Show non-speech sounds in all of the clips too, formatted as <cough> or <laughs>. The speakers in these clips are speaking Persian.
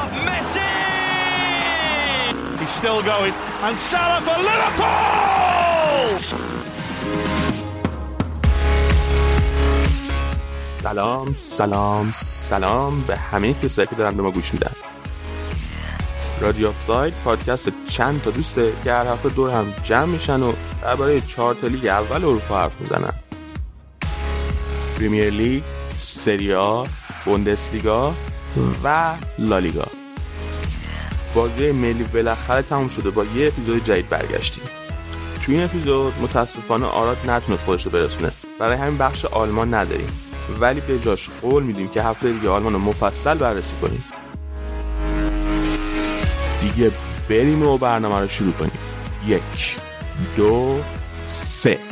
Up Messi! He's still going. And Salah for Liverpool! سلام سلام سلام به همه کسایی که دارن به ما گوش میدن رادیو آف ساید پادکست چند تا دوسته که هر هفته دور هم جمع میشن و درباره چهار تا لیگ اول اروپا حرف می‌زنن پریمیر لیگ سریا بوندسلیگا و لالیگا. بازی ملی بالاخره تموم شده. با یه اپیزود جدید برگشتیم. تو این اپیزود متاسفانه آراد نتونست خودش رو برسونه. برای همین بخش آلمان نداریم. ولی به جاش قول میدیم که هفته دیگه آلمان رو مفصل بررسی کنیم. دیگه بریم و برنامه رو شروع کنیم. یک دو سه.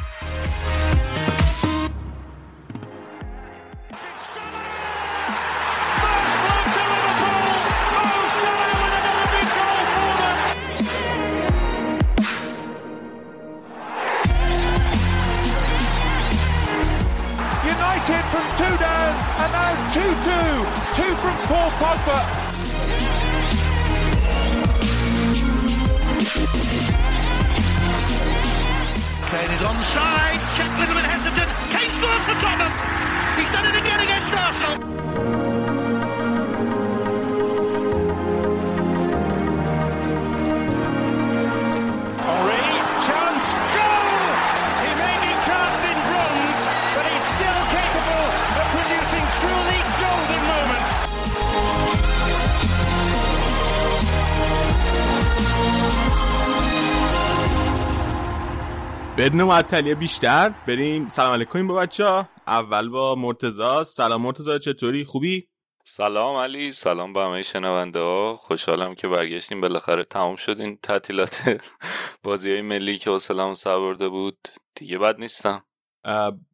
بدون معطلی بیشتر. بریم. سلام علیکم با بچه ها اول با مرتزا سلام مرتزا چطوری؟ خوبی؟ سلام علی. سلام به همه شنونده ها. خوشحالم که برگشتیم. بالاخره تمام شد این تعطیلات <laughs> بازی های ملی که حوصله‌مو سربرده بود. دیگه بد نیستم.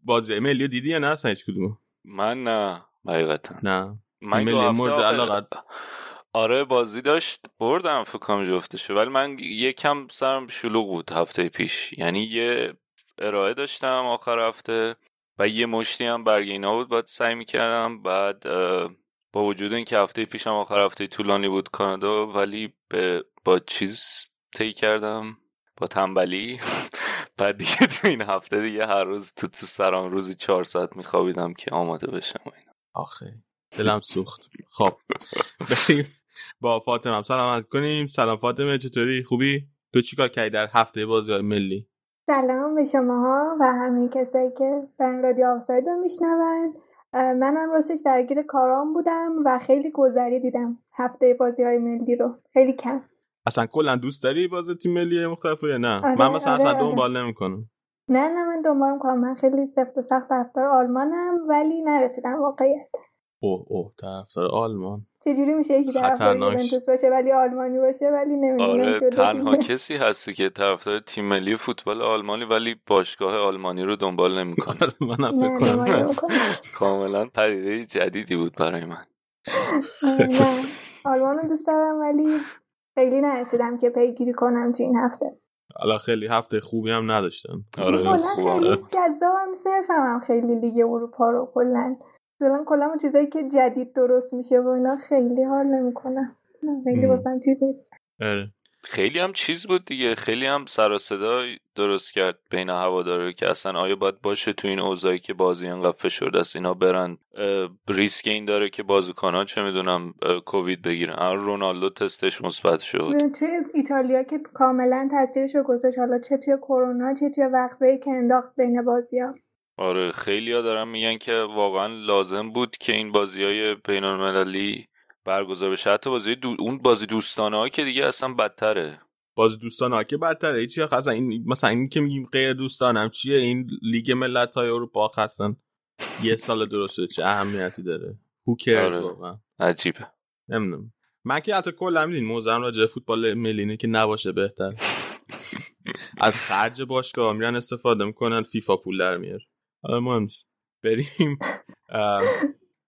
بازی ملی رو دیدی یا نه؟ اصلا هیچ کدوم؟ من نه حقیقتا. نه. من ملی مورد علاقت. آره بازی داشت بردم فکر کنم جفتشو ولی من یکم سرم شلوغ بود هفته پیش. یعنی یه ارائه داشتم آخر هفته و یه مشتی هم برگ اینا بود باید سعی می‌کردم بعد با وجود اینکه هفته پیشم آخر هفته طولانی بود کانادا ولی به با چیز طی کردم با تنبلی. <laughs> بعد دیگه تو این هفته دیگه هر روز تو تو سرم روزی چهار ساعت میخوابیدم که آماده بشم. آخه دلم سوخت. خب بریم. با فاطمه سلام کنیم سلام فاطمه چطوری خوبی؟ تو چیکار کردی در هفته بازی ملی؟ سلام به شماها و همه کسایی که برن رادیو آفساید رو میشنون منم راستش درگیر کارام بودم و خیلی گذری دیدم هفته بازی های ملی رو خیلی کم اصلا کلا دوست داری بازی تیم ملی مختلف یا نه؟ آره، من مثلا آره، اصلا آره. دنبال نمی‌کنم نه نه من دنبال می‌کنم من خیلی سفت و سخت طرفدار آلمانم ولی نرسیدم واقعیت اوه اوه طرفدار آلمان. چجوری میشه یکی طرفدار. یوونتوس باشه ولی آلمانی باشه ولی نمی‌دونم آره تنها کسی هستی که طرفدار تیم ملی فوتبال آلمانی ولی باشگاه آلمانی رو دنبال نمی‌کنه. آره، منم نه فکر کنم نمی‌کنم. کاملا پدیده جدیدی بود برای من. نه. آلمان رو دوست دارم ولی خیلی نرسیدم که پیگیری کنم تو این هفته. حالا خیلی هفته خوبی هم نداشتن. آره خوبه خیلی جذابم نیست نمی‌فهمم خیلی لیگ اروپا رو کلا کلا کلا اون چیزایی که جدید درست میشه و اینا خیلی حال نمی‌کنم خیلی. واسم چیز نیست. آره. خیلی هم چیز بود دیگه. خیلی هم سر و صدا درست کرد بین هواداره که اصلا آیا باید باشه تو این اوضاعی که بازی انقدر فشرده است اینا برن ریسک این داره که بازیکنان چه می‌دونم کووید بگیرن. رونالدو تستش مثبت شد. توی ایتالیا که کاملا تاثیرش رو گذاشت حالا چه توی کرونا چه توی وقفه که انداخت بین بازی ها آره خیلی ها دارن میگن که واقعا لازم بود که این بازی های بین المللی برگزار بشه. حتی بازی دو... اون بازی دوستانه ها که دیگه اصلا بدتره. باز دوستان ها که بدتره. هیچی آخه اصلا این مثلا این که میگیم غیر دوستانم چیه؟ این لیگ ملت های اروپا اصلا یه سال درست شده چه اهمیتی داره؟ Who cares آره. واقعا؟ عجیبه. نمی‌دونم. من که حتی کلا میدین موضوعم راجع فوتبال ملی اینه که نباشه بهتر. <laughs> از خرج باشگاه میرن استفاده می‌کنن فیفا پول در میاره حالا مهم نیست بریم.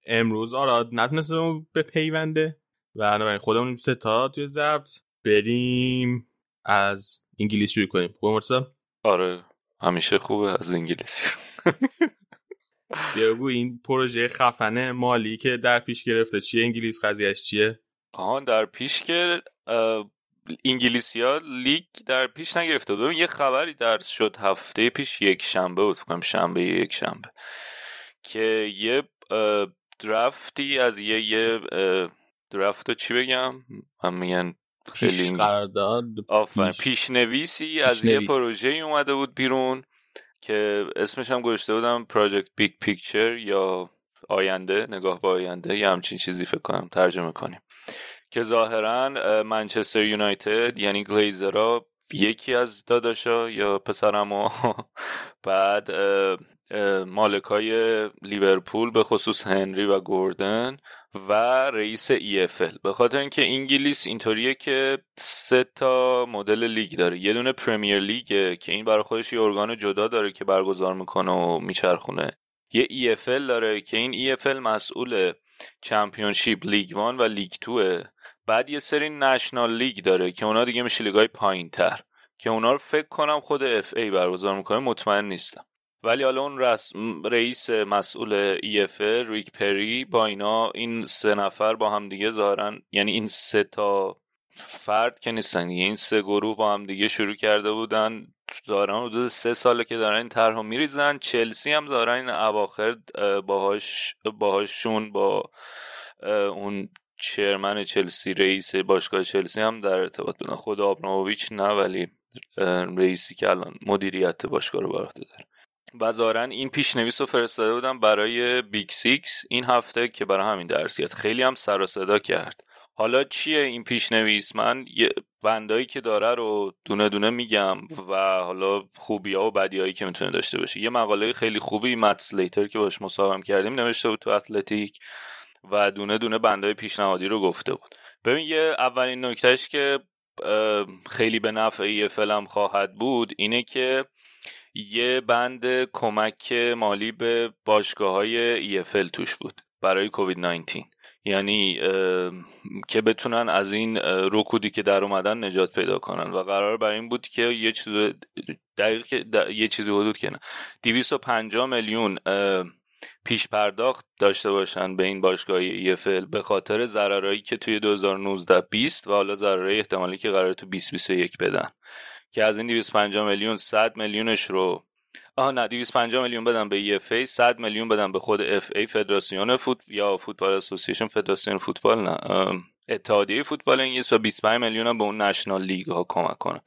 امروز آراد نتونستم به پیونده. و بنابراین خودمون سه تا توی ضبط. بریم از انگلیس شروع کنیم. خوبه مرتضی؟ آره همیشه خوبه از انگلیسی <laughs> بیا بگو این پروژه خفنه مالی که در پیش گرفته چیه؟ انگلیس قضیهش چیه؟ آهان در پیش که انگلیسیا لیگ در پیش نگرفته بود. یه خبری در شد هفته پیش یک شنبه بود فکرم شنبه یک شنبه که یه draftی از یه یه draft چی بگم؟ بهش میگن خیلی قرارداد پیشنویسی از یه پروژه اومده بود بیرون که اسمش هم گذاشته بودم Project Big Picture یا آینده نگاه به آینده یه همچین چیزی فکر کنم ترجمه کنیم. که ظاهرا منچستر یونایتد یعنی گلیزرا یکی از داداشا یا پسرعمو <laughs> بعد مالکای لیورپول به خصوص هنری و گوردن و رئیس EFL به خاطر اینکه انگلیس اینطوریه که سه تا مدل لیگ داره. یه دونه Premier Leagueه که این برای خودش یه ارگان جدا داره که برگزار می‌کنه و میچرخونه. یه EFL داره که این EFL مسئول Championship، League One و League Twoه. بعد یه سری National League داره که اونا دیگه میشه لیگای پایین تر که اونا رو فکر کنم خود اف ای برگزار می‌کنه مطمئن نیستم. ولی حالا اون رئیس مسئول EFL ریک پری با اینا این سه نفر با هم دیگه ظاهرن یعنی این سه تا فرد که نیستن این سه گروه با هم دیگه شروع کرده بودن. ظاهرا حدود سه ساله که دارن این طرحو میریزن. چلسی هم ظاهرا این اواخر باهاش باهاشون با اون چرمن چلسی رئیس باشگاه چلسی هم در ارتباط بودن. خود آبراموویچ نه ولی رئیسی که الان مدیریت باشگاه رو بر داره. و ظاهرا این پیشنویس رو فرستاده بودن برای Big Six این هفته که برای همین درسیت. خیلی هم سر و صدا کرد. حالا چیه این پیشنویس؟ من بندایی که داره رو دونه دونه میگم و حالا خوبی ها و بدی هایی که می‌تونه داشته باشه. یه مقاله خیلی خوبی مت سلیتر که باش مصاحبه کردیم نوشته بود تو Athletic و دونه دونه بندای پیشنهادی رو گفته بود. ببین یه اولین نکتهش که خیلی به نفع فلم خواهد بود اینه که یه بند کمک مالی به باشگاه های EFL توش بود برای کووید 19 یعنی که بتونن از این رکودی که در اومدن نجات پیدا کنن. و قرار بر این بود که یه چیز دقیق یه چیزی حدود که نه. 250 میلیون پیش پرداخت داشته باشن به این باشگاه EFL به خاطر ضررایی که توی 2019 20 و حالا ضررایی احتمالی که قرار تو 2021 بدن. که از این 250 میلیون 100 میلیونش رو آها نه 250 میلیون بدن به EFL 100 میلیون بدن به خود FA فدراسیون فوت یا Football Association فدراسیون فوتبال نه اتحادیه فوتبال انگلیس و 25 میلیون هم به اون National League ها کمک کنن.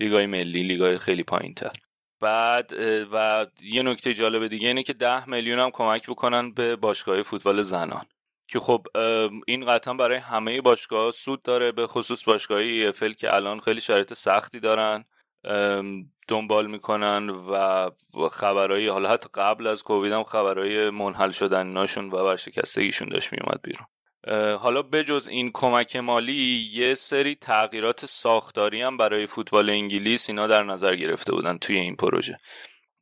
لیگ های ملی لیگ های خیلی پایین تر بعد و یه نکته جالب دیگه اینه که 10 میلیون هم کمک بکنن به باشگاه فوتبال زنان. که خب این قطعا برای همه باشگاه سود داره به خصوص باشگاه EFL که الان خیلی شرایط سختی دارن دنبال می‌کنن و خبرهای حالا حتی قبل از کووید هم خبرهای منحل شدن ناشون و ورشکستگیشون داشت میومد بیرون. حالا بجز این کمک مالی یه سری تغییرات ساختاری هم برای فوتبال انگلیس اینا در نظر گرفته بودن توی این پروژه.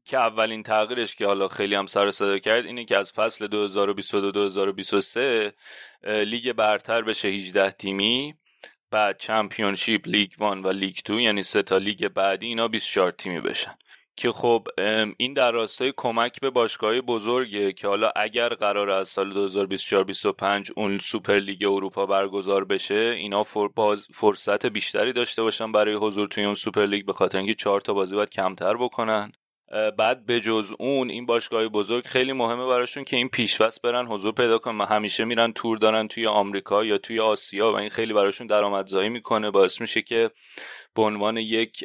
که اولین تغییرش که حالا خیلی هم سر صدا کرد اینه که از فصل 2022-2023 لیگ برتر بشه 18 تیمی بعد Championship، League One و League Two یعنی سه تا لیگ بعدی اینا 24 تیمی بشن. که خب این در راستای کمک به باشگاه بزرگه که حالا اگر قرار از سال 2024-25 اون Super League اروپا برگزار بشه اینا فرصت بیشتری داشته باشن برای حضور توی اون Super League به خاطر اینکه چهار تا بازی باید کمتر بکنن. بعد به جز اون این باشگاه بزرگ خیلی مهمه براشون که این پیشوست برن حضور پیدا کنن. همیشه میرن تور دارن توی آمریکا یا توی آسیا و این خیلی براشون درآمدزایی می‌کنه. باعث میشه که به عنوان یک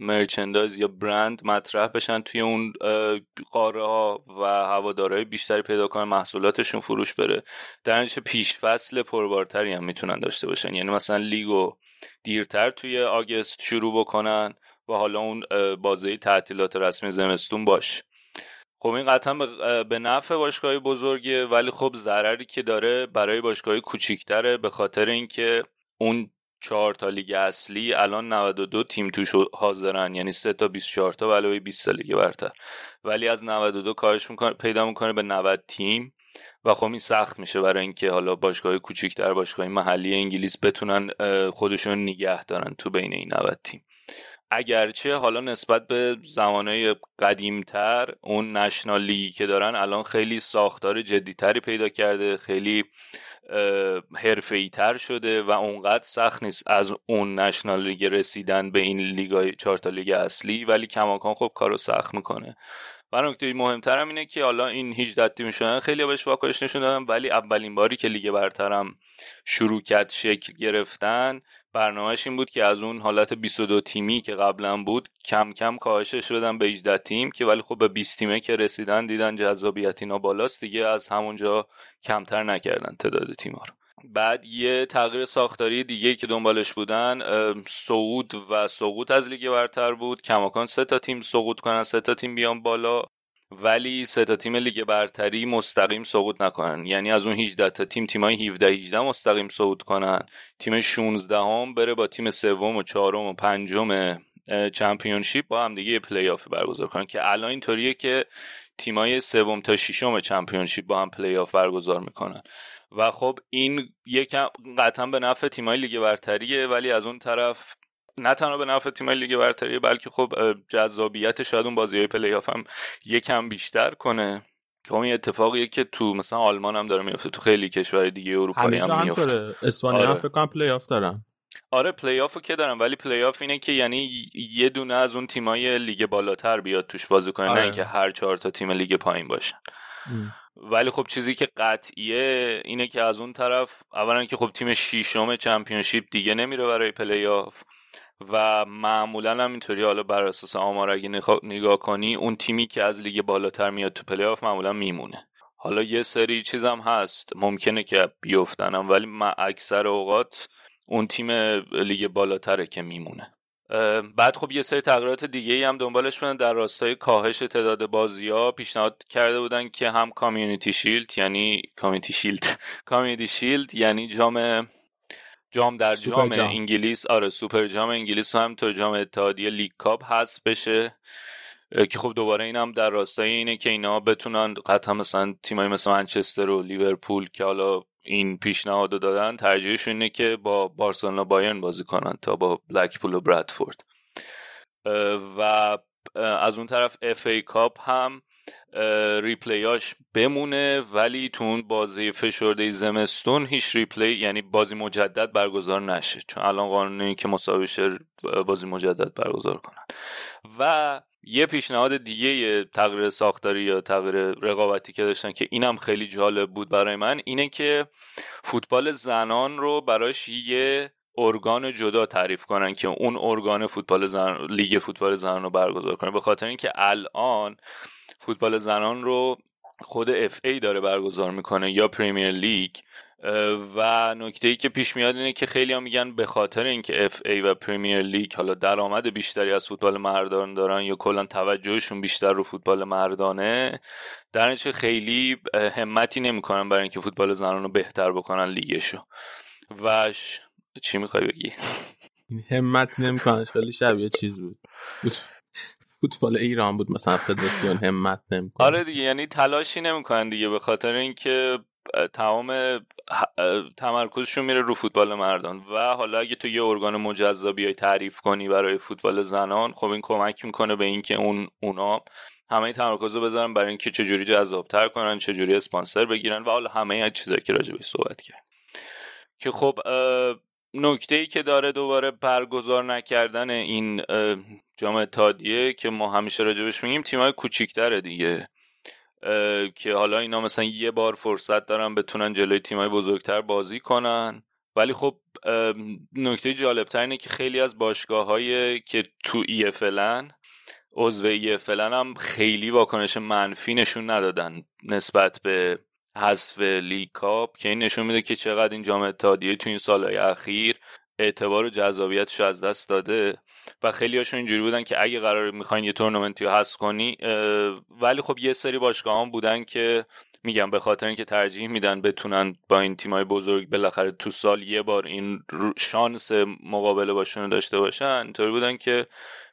مرچندایز یا برند مطرح بشن توی اون قاره ها و هوادارهای بیشتری پیدا کنن محصولاتشون فروش بره. در نتیجه پیش فصل پربارتری هم می‌تونن داشته باشن. یعنی مثلا لیگو دیرتر توی آگست شروع بکنن و حالا اون بازه تعطیلات رسمی زمستون باش. خب این قطعا به نفع باشگاه بزرگه ولی خب ضرری که داره برای باشگاه کوچیکتره به خاطر اینکه اون چهار تا لیگ اصلی الان 92 تیم توش حاضرن. یعنی 3 تا 24 تا علاوه 20 تا لیگ برتر. ولی از 92 کاهش می‌کنه پیدا می‌کنه به 90 تیم. و خب این سخت میشه برای اینکه حالا باشگاه کوچیکتر باشگاه محلی انگلیس بتونن خودشون نگه دارن تو بین این 90 تیم. اگرچه حالا نسبت به زمانهای قدیمتر اون National Leagueی که دارن الان خیلی ساختار جدیتری پیدا کرده خیلی حرفه‌ای تر شده و اونقدر سخت نیست از اون National League رسیدن به این لیگ چهار تا لیگ اصلی ولی کماکان خب کارو سخت می‌کنه. و نکته مهمترم اینه که حالا این 18 تیم شدن خیلی بهش واکنش نشون دادن ولی اولین باری که لیگ برترم شروع کرد شکل گرفتن برنامهش این بود که از اون حالت 22 تیمی که قبلا بود کم کم کاهشش بدن به 18 تیم که ولی خب به 20 تیمه که رسیدن دیدن جذابیت اینا بالاست دیگه از همونجا کمتر نکردن تعداد تیما رو. بعد یه تغییر ساختاری دیگه که دنبالش بودن صعود و سقوط از لیگ برتر بود. کماکان سه تا تیم سقوط کنن سه تا تیم بیان بالا. ولی سه تا تیم لیگ برتری مستقیم سقوط نکنن. یعنی از اون 18 تا تیم تیمای 17 18 مستقیم صعود کنن. تیم 16 هم بره با تیم سوم و چهارم و پنجم Championship با هم دیگه پلی آف برگزار کنن. که الان اینطوریه که تیمای سوم تا ششم Championship با هم پلی آف برگزار می‌کنن. و خب این یکم قطعا به نفع تیمای لیگ برتریه ولی از اون طرف نه تنها به نفع تیمای لیگ برتری بلکه خب جذابیت شاید اون بازی های پلی آف هم یکم بیشتر کنه. که این اتفاقیه که تو مثلا آلمان هم داره میفته تو خیلی کشور دیگه اروپایی هم میفته اسپانیا آره. هم فکر کنم پلی آف دارن. آره پلی آف که دارن ولی پلی آف اینه که یعنی یه دونه از اون تیمای لیگ بالاتر بیاد توش بازی کنه آره. نه اینکه هر چهار تا تیم لیگ پایین باشن ولی خب چیزی که قطعیه اینه که از اون طرف اولا که خب تیم شیشم Championship دیگه نمیره برای پلی آف و معمولا هم اینطوری حالا بر اساس آمار اگه نگاه کنی اون تیمی که از لیگ بالاتر میاد تو پلی آف معمولا میمونه. حالا یه سری چیزم هست ممکنه که بیفتنم ولی من اکثر اوقات اون تیم لیگ بالاتره که میمونه. بعد خب یه سری تغییرات دیگه ای هم دنبالش بودن در راستای کاهش تعداد بازی ها پیشنهاد کرده بودن که هم Community Shield یعنی Community Shield Community Shield یعنی جام جام در جام انگلیس آره سوپر جام انگلیس هم تو جام اتحادیه League Cup هست بشه. که خب دوباره این هم در راستای اینه که اینا بتونن قطعا مثلا تیمای مثل منچستر و لیورپول که حالا این پیشنهاد دادن ترجیحشون اینه که با بارسلونا بایرن بازی کنن تا با بلکپول و برادفورد. و از اون طرف FA Cup هم replayاش بمونه ولی تو اون بازی فشرده زمستون هیچ replay یعنی بازی مجدد برگزار نشه. چون الان قانونی که مساوی بازی مجدد برگزار کنن. و یه پیشنهاد دیگه تغییر ساختاری یا تغییر رقابتی که داشتن که اینم خیلی جالب بود برای من اینه که فوتبال زنان رو براش یه ارگان جدا تعریف کنن که اون ارگان فوتبال زن لیگ فوتبال زنان رو برگزار کنه. به خاطر اینکه الان فوتبال زنان رو خود اف ای داره برگزار می‌کنه یا پریمیر لیگ و نکته ای که پیش میاد اینه که خیلی هم میگن به خاطر اینکه اف ای و پریمیر لیگ حالا درآمد بیشتری از فوتبال مردان دارن یا کلا توجهشون بیشتر رو فوتبال مردانه در نتیجه خیلی همتی نمی‌کنن برای اینکه فوتبال زنان رو بهتر بکنن لیگشو. و چی می‌خوای بگی؟ همت نمیکننش خیلی شبیه چیز بود. فوتبال ایران بود مثلا فدراسیون همت نمی‌کنه. آره دیگه یعنی تلاشی نمی‌کنن دیگه به خاطر اینکه تمام تمرکزشون میره رو فوتبال مردان و حالا اگه تو یه ارگان مجزا بیای تعریف کنی برای فوتبال زنان خب این کمک می‌کنه به اینکه اون اونا همه تمرکز رو بذارن برای اینکه چجوری جذابتر کنن چجوری اسپانسر بگیرن و حالا همه چیزایی که راجع صحبت کرد که خب نکته ای که داره دوباره برگزار نکردن این جام تادیه که ما همیشه راجبش میگیم تیمای کوچیکتره دیگه. که حالا اینا مثلا یه بار فرصت دارن بتونن جلوی تیمای بزرگتر بازی کنن. ولی خب نکته جالبتر اینه که خیلی از باشگاه که تو ای فلن عضو ای فلن هم خیلی واکنش منفی نشون ندادن نسبت به حذف لیگ کاپ که این نشون میده که چقدر این جام اتحادیه تو این سالهای اخیر اعتبار و جذابیتش از دست داده و خیلی هاشون اینجوری بودن که اگه قرار می‌خواین یه تورنمنتی رو حذف کنی ولی خب یه سری باشگاه هم بودن که میگم به خاطر اینکه ترجیح میدن بتونن با این تیمای بزرگ بالاخره تو سال یه بار این شانس مقابله باشون داشته باشن اینطوری بودن که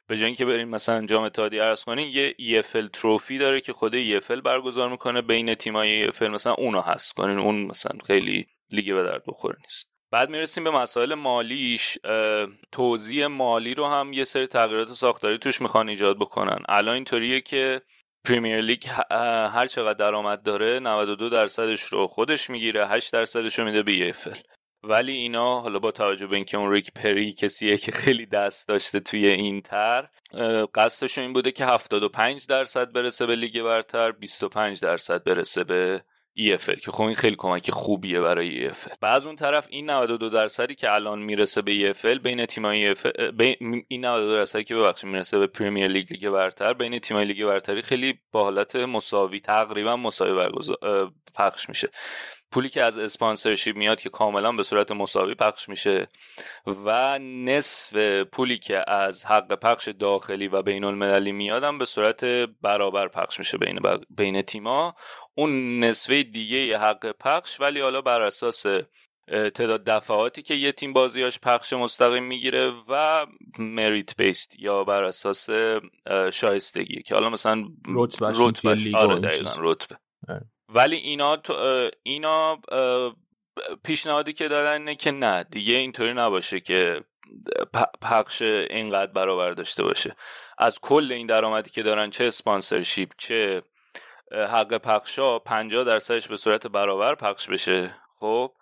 به جای اینکه بریم مثلا جام اتحادیه عرض کنین یه EFL تروفی داره که خود EFL برگزار می‌کنه بین تیمای EFL مثلا اونو هست. کنین اون مثلا خیلی لیگ به درد بخوره نیست. بعد می‌رسیم به مسائل مالیش. توزیع مالی رو هم یه سری تغییرات ساختاری توش می‌خوان ایجاد بکنن. الان اینطوریه که پریمیر لیگ هر چقدر درآمد داره 92 درصدش رو خودش می‌گیره 8 درصدش رو میده به EFL ولی اینا حالا با توجه به اینکه اون ریک پری کسیه که خیلی دست داشته توی این تر قصدشون این بوده که 75 درصد برسه به لیگ برتر 25 درصد برسه به EFL که خب این خیلی کمک خوبیه برای EFL بعد اون طرف این 92 درصدی که الان می‌رسه به EFL بین تیمای EFL این 92 درصدی که ببخشید می‌رسه به Premier League لیگ برتر بین تیمای لیگ برتری خیلی با حالت مساوی تقریبا مساوی برگزار پخش میشه. پولی که از sponsorship میاد که کاملا به صورت مساوی پخش میشه و نصف پولی که از حق پخش داخلی و بین المللی میادم به صورت برابر پخش میشه بین, بین تیما اون نصفه دیگه حق پخش ولی حالا بر اساس تعداد دفعاتی که یه تیم بازیاش پخش مستقیم می‌گیره و مریت بیست یا بر اساس شایستگی که حالا مثلا رتبه آره رتبه. ولی اینا اینا پیشنهادی که دادن اینه که نه دیگه اینطوری نباشه که پخش اینقدر برابر داشته باشه. از کل این درآمدی که دارن چه اسپانسرشیپ چه حق پخشا 50 درصدش به صورت برابر پخش بشه. خب؟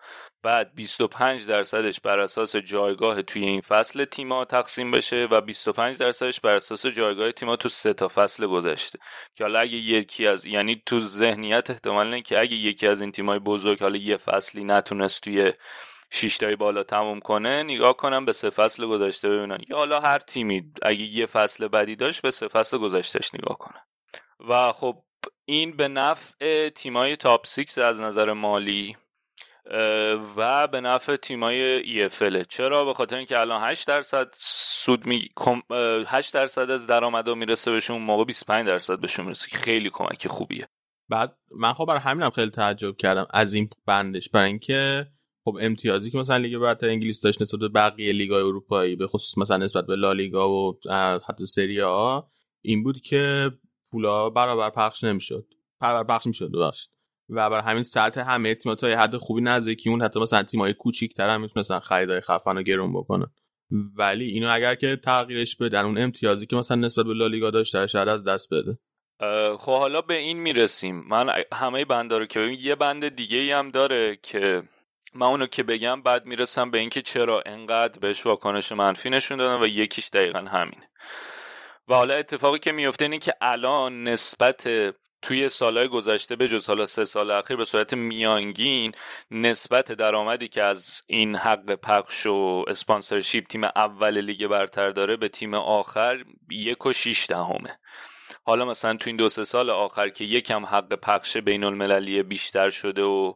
بعد 25 درصدش بر اساس جایگاه توی این فصل تیما تقسیم بشه و 25 درصدش بر اساس جایگاه تیما تو سه تا فصل گذشته. که حالا اگه یکی از یعنی تو ذهنیت احتمال که اگه یکی از این تیمای بزرگ حالا یه فصلی نتونست توی شش تای بالا تموم کنه نگاه کنم به سه فصل گذشته ببینن. یا حالا هر تیمی اگه یه فصل بدی داشت به سه فصل گذشتهش نگاه کنه و خب این به نفع تیمای تاپ 6 از نظر مالی و به نفع تیمای EFL چرا؟ به خاطر اینکه الان 8 درصد سود می 8 درصد از درآمدا می‌رسه بهشون موقع 25 درصد بهشون می‌رسه که خیلی کمک خوبیه. بعد من خب برای همینم خیلی تعجب کردم از این بندش برای اینکه خب امتیازی که مثلا لیگ برتر انگلیس داشت نسبت به بقیه لیگ‌های اروپایی به خصوص مثلا نسبت به لالیگا و حتی سری آ این بود که پولا برابر پخش نمی‌شد. برابر پخش می‌شد ببخشید. و بر همین سطح همه تیم‌ها یه حد خوبی نزدیکی اون حتی مثلا تیم‌های کوچیک‌تر هم می‌تونن خریدای خفن و گرون بکنن. ولی اینو اگر که تغییرش بده اون امتیازی که مثلا نسبت به لالیگا داشته شاید از دست بده. خب حالا به این می‌رسیم. من همه بندا رو که ببین یه بند دیگه ای هم داره که من اونو که بگم بعد می‌رسم به اینکه چرا انقدر بهش واکنش منفی نشون دادن و یکیش دقیقا همین و حالا اتفاقی که میفته اینه که الان نسبت توی سالهای گذشته به جز حالا سه سال اخیر به صورت میانگین نسبت درآمدی که از این حق پخش و اسپانسرشیپ تیم اول لیگ برتر داره به تیم آخر یک و شیش دهمه. حالا مثلا تو این دو سه سال آخر که یکم حق پخش بین المللی بیشتر شده و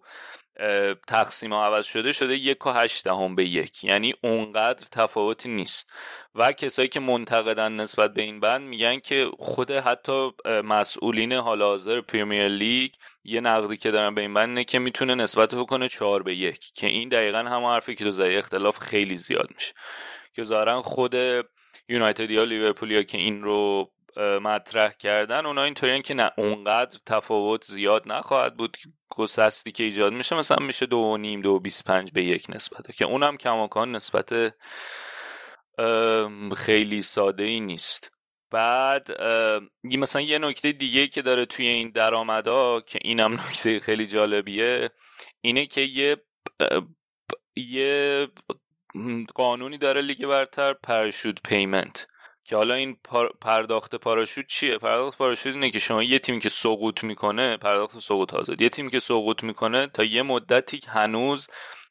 تقسیم ها عوض شده شده یک و هشت دهم به یک. یعنی اونقدر تفاوتی نیست. و کسایی که منتقدن نسبت به این بند میگن که خود حتی مسئولین حال حاضر پریمیر لیگ یه نقدی که دارن به این بند اینه که می‌تونه نسبت کنه چهار به یک که این دقیقا همه حرفی که تو اختلاف خیلی زیاد میشه. که ظاهرا خود یونایتد یا لیورپول که این رو مطرح کردن. اونا اینطوری که نه اونقدر تفاوت زیاد نخواهد بود گسستی که ایجاد میشه. مثلا میشه دو و نیم دو بیس پنج به یک نسبت که اونم کماکان نسبت خیلی ساده ای نیست. بعد مثلا یه نکته دیگه که داره توی این درآمدا که اینم <laughs> نکته خیلی جالبیه اینه که یه یه قانونی داره لیگ برتر پرشود پیمنت که حالا این پرداخت پاراشوت چیه؟ پرداخت پاراشوت اینه که شما یه تیمی که سقوط می‌کنه پرداخت سقوط آزاد. یه تیمی که سقوط می‌کنه تا یه مدتی هنوز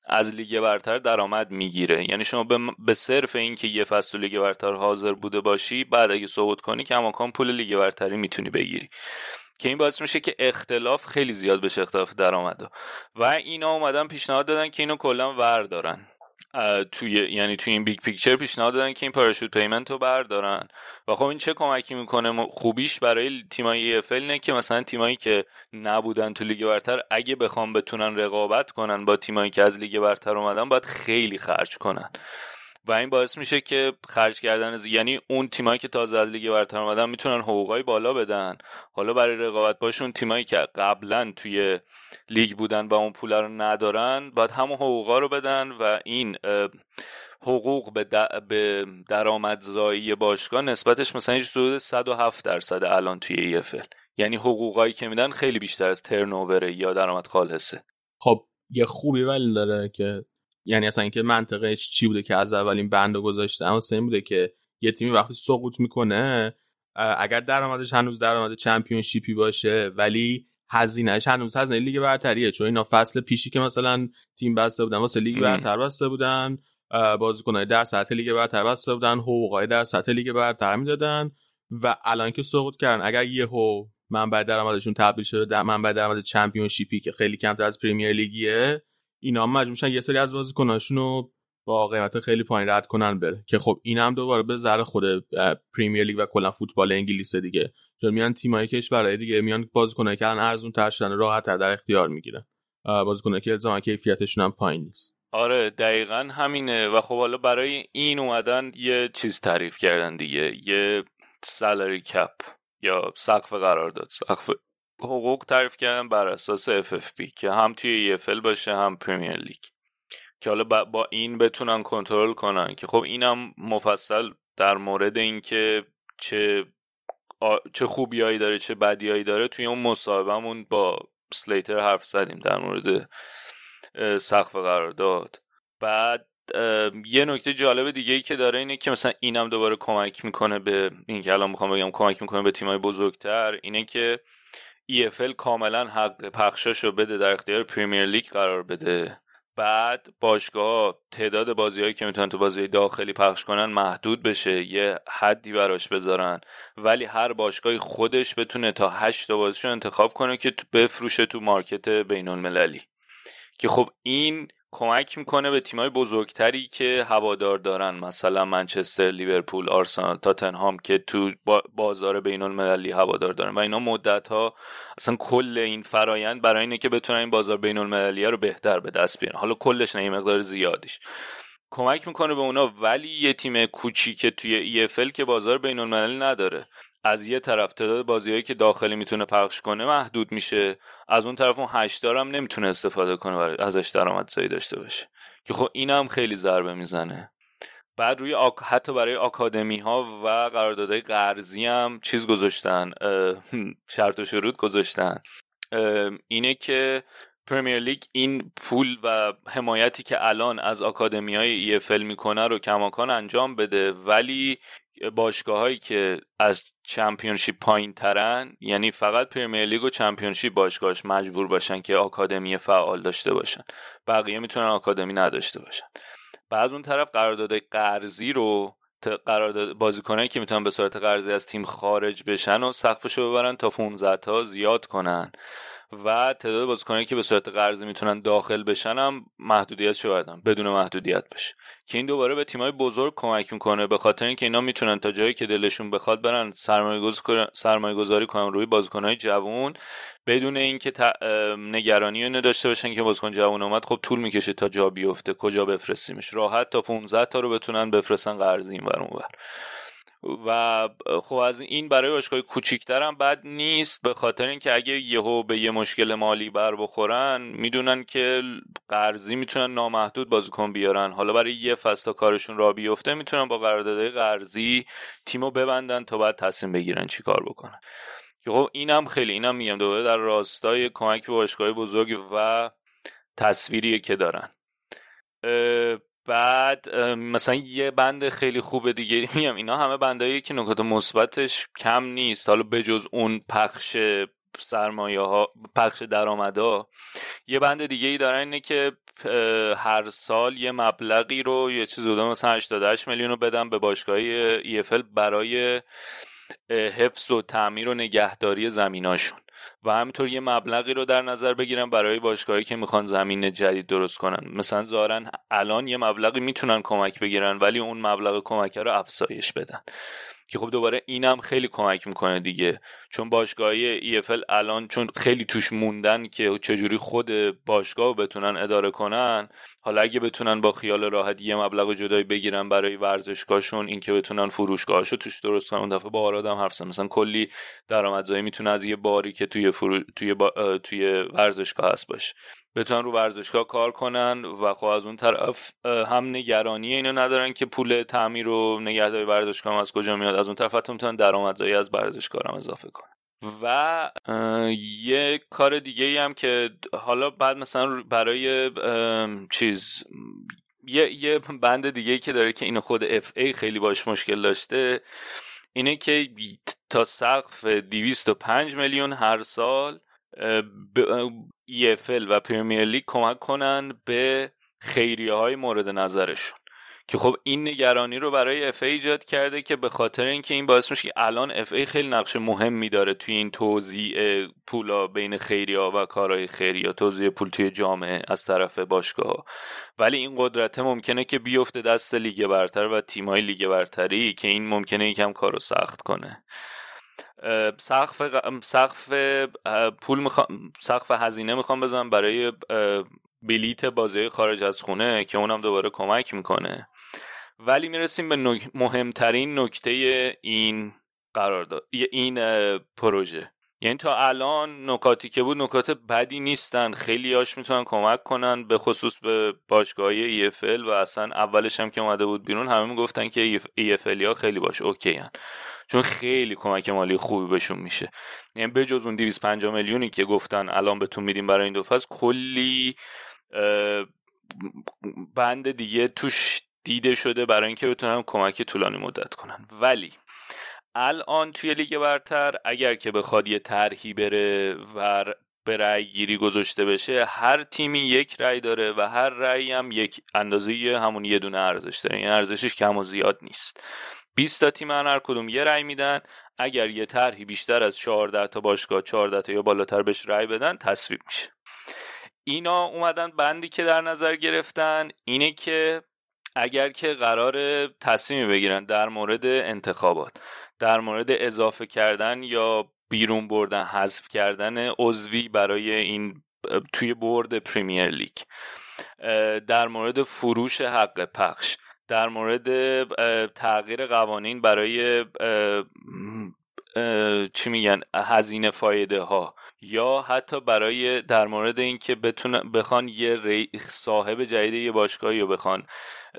از لیگ برتر درآمد می‌گیره. یعنی شما به, به صرف اینکه یه فصل لیگ برتر حاضر بوده باشی بعد اگه سقوط کنی کماکان پول لیگ برتری می‌تونی بگیری. که این باعث میشه که اختلاف خیلی زیاد بشه اختلاف درآمد و اینا اومدن پیشنهاد دادن که اینو کلا ور دارن توی یعنی توی این Big Picture پیشنهاد دادن که این parachute payment رو بردارن. و خب این چه کمکی می‌کنه؟ خوبیش برای تیمای EFL اینه که مثلا تیمایی که نبودن تو لیگ برتر اگه بخوام بتونن رقابت کنن با تیمایی که از لیگ برتر اومدن باید خیلی خرج کنن. و این باعث میشه که خرج کردن یعنی اون تیمایی که تازه از لیگ برتر اومدن می‌تونن حقوقای بالا بدن. حالا برای رقابت باشون تیمایی که قبلا توی لیگ بودن و اون پول رو ندارن باید همون حقوقا رو بدن و این حقوق به, به درآمدزایی باشگاه نسبتش مثلا حدود 107 درصد الان توی EFL یعنی حقوقایی که میدن خیلی بیشتر از turnover ه یا درآمد خالصه. خب یه خوبی ولی داره که یعنی اصلا اینکه منطقه چی بوده که از اولین بند گذاشته اما این بوده که یه تیمی وقتی سقوط می‌کنه اگر درآمدش هنوز درآمد چمپیونشیپی باشه ولی هزینهش هنوز هزینه لیگ برتریه چون اینا فصل پیشی که مثلا تیم بسته بودن واسه لیگ برتر بسته بودن بازیکنای در سطح لیگ برتر بسته بودن حقوقای در سطح لیگ برتر می‌دادن و الان که سقوط کردن اگر یهو منبع درآمدشون تبدیل شده در منبع درآمد چمپیونشیپی که خیلی کمتر از پریمیر لیگیه اینا مجبور میشن یه سری از بازیکناشون رو با قیمت خیلی پایین رد کنن بره. که خب این هم دوباره به ذره خود پریمیر لیگ و کلا فوتبال انگلیس دیگه. چون میان تیمای کشورهای دیگه میان بازیکنایی که ارزون تر شدن راحت در اختیار می‌گیرن. بازیکنایی که الزاما کیفیتشون هم پایین نیست. آره دقیقا همینه. و خب حالا برای این اومدن یه چیز تعریف کردن دیگه. یه سالری کپ یا سقف قرارداد سقف حقوق تعریف کردن بر اساس FFP که هم توی EFL باشه هم پریمیر لیگ که حالا با این بتونن کنترل کنن که خب اینم مفصل در مورد اینکه چه چه خوبیایی داره چه بدیایی داره. توی اون مصاحبهمون با سلیتر حرف زدیم در مورد سقف قرارداد. بعد یه نکته جالب دیگه ای که داره اینه که مثلا اینم دوباره کمک می‌کنه به این که الان می‌خوام بگم کمک می‌کنه به تیمای بزرگتر اینه که EFL کاملا حق پخشاشو بده در اختیار پریمیر لیگ قرار بده. بعد باشگاه تعداد بازیهایی که می‌تونن تو بازی داخلی پخش کنن محدود بشه یه حدی براش بذارن. ولی هر باشگاهی خودش بتونه تا هشت تا بازیشو انتخاب کنه که بفروشه تو مارکت بین المللی که خب این کمک می‌کنه به تیمای بزرگتری که هوادار دارن مثلا منچستر لیورپول آرسنال تاتنهام که تو بازار بین المللی هوادار دارن. و اینا مدت ها اصلا کل این فرایند برای اینه که بتونن این بازار بین المللی رو بهتر به دست بیارن. حالا کلش نه مقدار زیادیش. کمک می‌کنه به اونا ولی یه تیم کوچیک توی EFL که بازار بین المللی نداره. از یه طرف تعداد بازیهایی که داخلی می‌تونه پخش کنه محدود میشه. از اون طرف اون هشتا رو هم نمی‌تونه استفاده کنه برای ازش درآمدزایی داشته باشه. که خب این هم خیلی ضربه می‌زنه. بعد روی آک... حتی برای آکادمی ها و قراردادهای قرضی هم چیز گذاشتن شرط و شروط گذاشتن. اینه که Premier League این پول و حمایتی که الان از آکادمی های EFL می‌کنه رو کماکان انجام بده. ولی باشگاه هایی که از چمپیونشیپ پایین ترن یعنی فقط Premier League و چمپیونشیپ باشگاهش مجبور باشن که آکادمی فعال داشته باشن. بقیه می‌تونن آکادمی نداشته باشن. بعد اون طرف قرارداد قرضی رو قرارداد بازیکنایی که می‌تونن به صورت قرضی از تیم خارج بشن و سقفشو ببرن تا 15 تا زیاد کنن. و تعداد بازیکنایی که به صورت قرضی می‌تونن داخل بشن هم محدودیت شو بدون محدودیت بشه که این دوباره به تیمای بزرگ کمک می‌کنه به خاطر اینکه اینا می‌تونن تا جایی که دلشون بخواد برن سرمایه گذاری کنن روی بازیکنهای جوون. بدون اینکه نگرانی اینو داشته باشن که بازیکن جوون اومد خب طول می‌کشه تا جا بیفته کجا بفرستیمش. راحت تا 15 تا رو بتونن بفرستن قرضی این ور اونور و خب از این برای باشگاه کوچیکتر هم بد نیست به خاطر اینکه اگه یهو به یه مشکل مالی بر بخورن می‌دونن که قرضی می‌تونن نامحدود بازیکن بیارن. حالا برای یه فصل کارشون را بیفته می‌تونن با قراردادهای قرضی تیمو ببندن تا بعد تصمیم بگیرن چی کار بکنن. خب اینم خیلی اینم میگم دوباره در راستای کمک به باشگاه بزرگ و تصویری که دارن. بعد مثلا یه بند خیلی خوب دیگه. <laughs> میگم اینا همه بندایی که نکات مثبتش کم نیست. حالا بجز اون پخش سرمایه ها پخش درآمدا یه بند دیگه ای دارن اینه که هر سال یه مبلغی رو یه چیز بوده مثلا 88 میلیون رو بدم به باشگاه EFL برای حفظ و تعمیر و نگهداری زمیناشون. و همینطور یه مبلغی رو در نظر بگیرن برای باشگاهی که می‌خوان زمین جدید درست کنن. مثلا ظاهرا الان یه مبلغی می‌تونن کمک بگیرن ولی اون مبلغ کمک رو افزایش بدن. که خب دوباره اینم خیلی کمک می‌کنه دیگه. چون باشگاهی EFL الان چون خیلی توش موندن که چجوری خود باشگاه بتونن اداره کنن حالا اگه بتونن با خیال راحت یه مبلغ جدایی بگیرن برای ورزشگاهشون اینکه بتونن فروشگاهشو توش درست کنن اون دفعه با آرادم حرف مثلا کلی درآمدزایی می‌تونه از یه باری که توی فرو... توی, توی ورزشگاه هست باشه. بتونن رو ورزشگاه کار کنن و خب از اون طرف هم نگرانی اینو ندارن که پول تعمیر و نگهداری ورزشگاه از کجا میاد از اون طرف حتی می‌تونن درآمدزایی از ورزشکار هم اضافه کنن. و یه کار دیگه ای هم که حالا بعد مثلا برای چیز یه, یه بند دیگه که داره که اینو خود FA خیلی باش مشکل داشته اینه که تا سقف 205 میلیون هر سال EFL و Premier League کمک کنن به خیریه های مورد نظرشون. که خب این نگرانی رو برای اف ایجاد کرده که به خاطر اینکه این باعث میشه که الان FA خیلی نقش مهمی داره توی این توزیع پولا بین خیریا و کارهای خیریا توزیع پول توی جامعه از طرف باشگاه ولی این قدرت ممکنه که بیفته دست لیگ برتر و تیمای لیگ برتری که این ممکنه یکم کارو سخت کنه. سقف سقف پول می‌خوام سقف هزینه می‌خوام بزنم برای بلیت بازی خارج از خونه که اونم دوباره کمک می‌کنه. ولی می‌رسیم به مهمترین نکته این قرارداد این پروژه. یعنی تا الان نکاتی که بود نکات بدی نیستن. خیلی هاش می‌تونن کمک کنن به خصوص به باشگاه EFL و اصلا اولش هم که اومده بود بیرون همه می‌گفتن که EFL ها خیلی باش okay هن. چون خیلی کمک مالی خوبی بهشون میشه. یعنی به جز اون 250 میلیونی که گفتن الان بهتون میدیم برای این دو فصل کلی بند دیگه توش دیده شده برای اینکه بتونن کمک طولانی مدت کنن. ولی الان توی لیگ برتر اگر که بخواد یه طرحی بره و به رأی گیری گذاشته بشه هر تیمی یک رأی داره و هر رأی هم یک اندازه همون یه دونه ارزش داره. این یعنی ارزشش کم و زیاد نیست. 20 تا تیم هر کدوم یه رأی میدن. اگر یه طرحی بیشتر از 14 تا باشگاه 14 تا یا بالاتر بهش رأی بدن تصویب میشه. اینا اومدن بندی که در نظر گرفتن اینه که اگر که قرار تصمیمی بگیرن در مورد انتخابات در مورد اضافه کردن یا بیرون بردن حذف کردن عضوی برای این توی برد پریمیر لیگ در مورد فروش حق پخش در مورد تغییر قوانین برای چی میگن هزینه فایده ها یا حتی برای در مورد اینکه بتونن بخوان یه صاحب جدید یه باشگاهی رو بخوان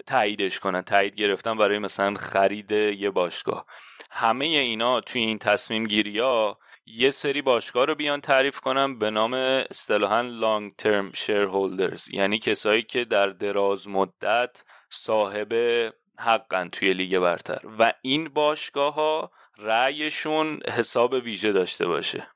تاییدش کنن تایید گرفتن برای مثلا خرید یه باشگاه. همه اینا توی این تصمیم گیری ها یه سری باشگاه رو بیان تعریف کنم به نام اصطلاحا long-term shareholders یعنی کسایی که در دراز مدت صاحب حقن توی لیگ برتر. و این باشگاه ها رأیشون حساب ویژه داشته باشه.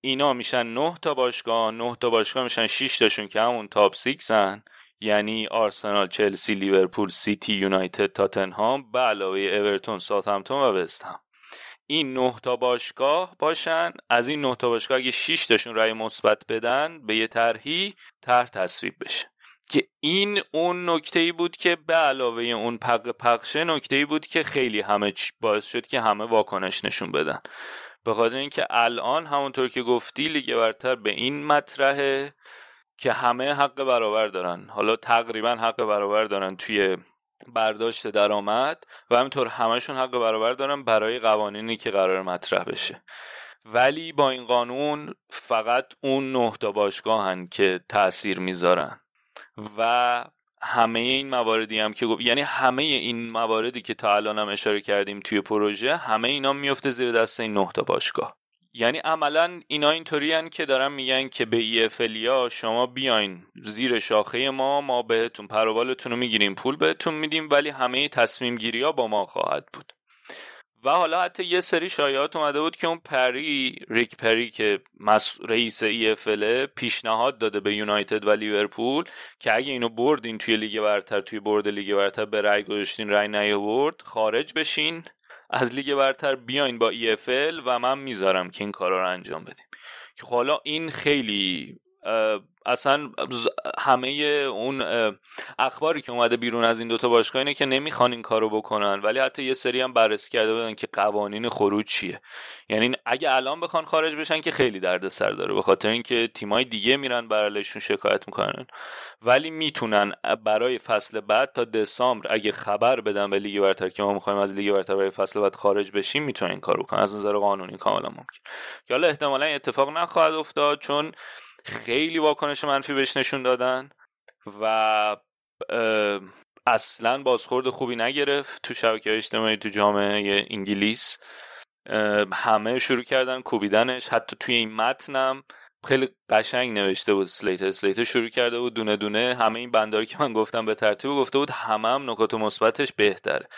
اینا میشن نه تا باشگاه نه تا باشگاه میشن 6 تاشون که همون top 6 هن یعنی آرسنال، چلسی، لیورپول، سیتی، یونایتد، تاتنهام به علاوه اورتون، ساوثهمپتون و وستهم این نه تا باشگاه باشن. از این نه تا باشگاه اگه 6 تاشون رأی مثبت بدن به یه طرحی طرح تصویب بشه. که این اون نکته ای بود که به علاوه اون پق پخشه نکته ای بود که خیلی همه باعث شد که همه واکنش نشون بدن. به خاطر اینکه الان همونطور که گفتی لیگ برتر به این مطرحه. که همه حق برابر دارن. حالا تقریبا حق برابر دارن توی برداشت درآمد و همینطور همشون حق برابر دارن برای قوانینی که قرار مطرح بشه. ولی با این قانون فقط اون نه تا باشگاهن که تاثیر می‌ذارن. و همه این مواردی هم که گفت یعنی همه این مواردی که تا الان هم اشاره کردیم توی پروژه همه اینا میفته زیر دست این نه تا باشگاه. یعنی عملا اینا اینطوری که دارن میگن که به ایفلیا شما بیاین زیر شاخه ما ما بهتون پروبالتون رو می‌گیریم پول بهتون میدیم ولی همه تصمیم گیری ها با ما خواهد بود. و حالا حتی یه سری شایعات اومده بود که اون پری Rick Parry که رئیس EFL ئه پیشنهاد داده به یونایتد و لیورپول که اگه اینو بردین توی لیگ برتر توی برد لیگ برتر به رأی گذاشتین رأی نیاورد خارج بشین. از لیگ برتر بیاین با EFL و من می‌ذارم که این کارا رو انجام بدیم. که حالا این خیلی اصلا همه اون اخباری که اومده بیرون از این دوتا باشگاه اینه که نمی‌خوان این کارو بکنن ولی حتی یه سری هم بررسی کرده بودن که قوانین خروج چیه. یعنی اگه الان بخوان خارج بشن که خیلی دردسر داره به خاطر اینکه تیمای دیگه میرن برایشون شکایت می‌کنن. ولی می‌تونن برای فصل بعد تا دسامبر اگه خبر بدن به لیگ برتر که ما می‌خوایم از لیگ برتر برای فصل بعد خارج بشیم می‌تونن این کارو کنن از نظر قانونی کاملا ممکن. که حالا احتمالا اتفاق نخواهد افتاد چون خیلی واکنش منفی بهش نشون دادن و اصلا بازخورد خوبی نگرفت تو شبکه اجتماعی تو جامعه انگلیس. همه شروع کردن کوبیدنش. حتی توی این متنم خیلی قشنگ نوشته بود سلیتر. سلیتر شروع کرده بود دونه دونه. همه این بنداری که من گفتم به ترتیب گفته بود همه هم نکات مثبتش بهتره.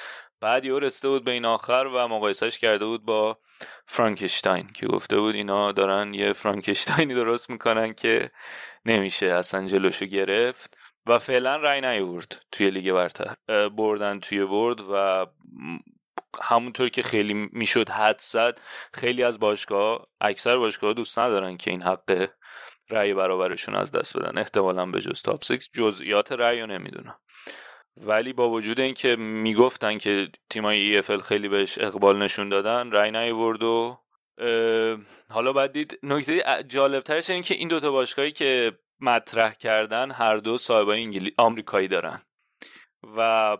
بعد یه رسیده بود به این آخر و مقایسهش کرده بود با فرانکشتاین که گفته بود اینا دارن یه فرانکشتاینی درست می‌کنن که نمیشه اصلا جلوشو گرفت و فعلا رای نیورد توی لیگ برتر. بردن توی برد و همونطور که خیلی می‌شد حد زد خیلی از باشگاه اکثر باشگاه دوست ندارن که این حق رأی برابرشون از دست بدن. احتمالا به جز تاپ 6 جزئیات رأی رو نمی‌دونم. ولی با وجود اینکه می‌گفتن که تیمای EFL خیلی بهش اقبال نشون دادن رأی نیورد و حالا بعد دید نکته جالبترش این که این دوتا باشگاهی که مطرح کردن هر دو صاحبای انگلی... آمریکایی دارن. و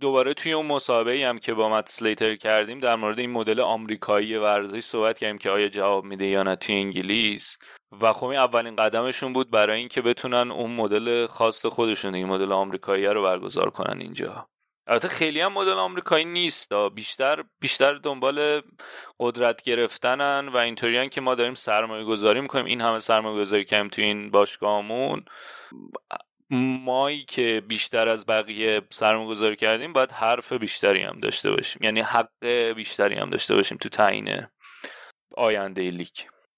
دوباره توی اون مسابقه هم که با مت سلیتر کردیم در مورد این مدل آمریکایی ورزش صحبت کردیم که آیا جواب میده یا نه توی انگلیس. و خب این اولین قدمشون بود برای اینکه بتونن اون مدل خاص خودشون این مدل آمریکایی رو برگزار کنن اینجا. البته خیلی هم مدل آمریکایی نیست. بیشتر بیشتر دنبال قدرت گرفتنن و اینطوریان که ما داریم سرمایه گذاری می‌کنیم. این همه سرمایه گذاری کردیم تو این باشگاهمون مایی که بیشتر از بقیه سرمایه گذاری کردیم باید حرف بیشتری هم داشته باشیم. یعنی حق بیشتری هم داشته باشیم تو تعیین آینده لیگ.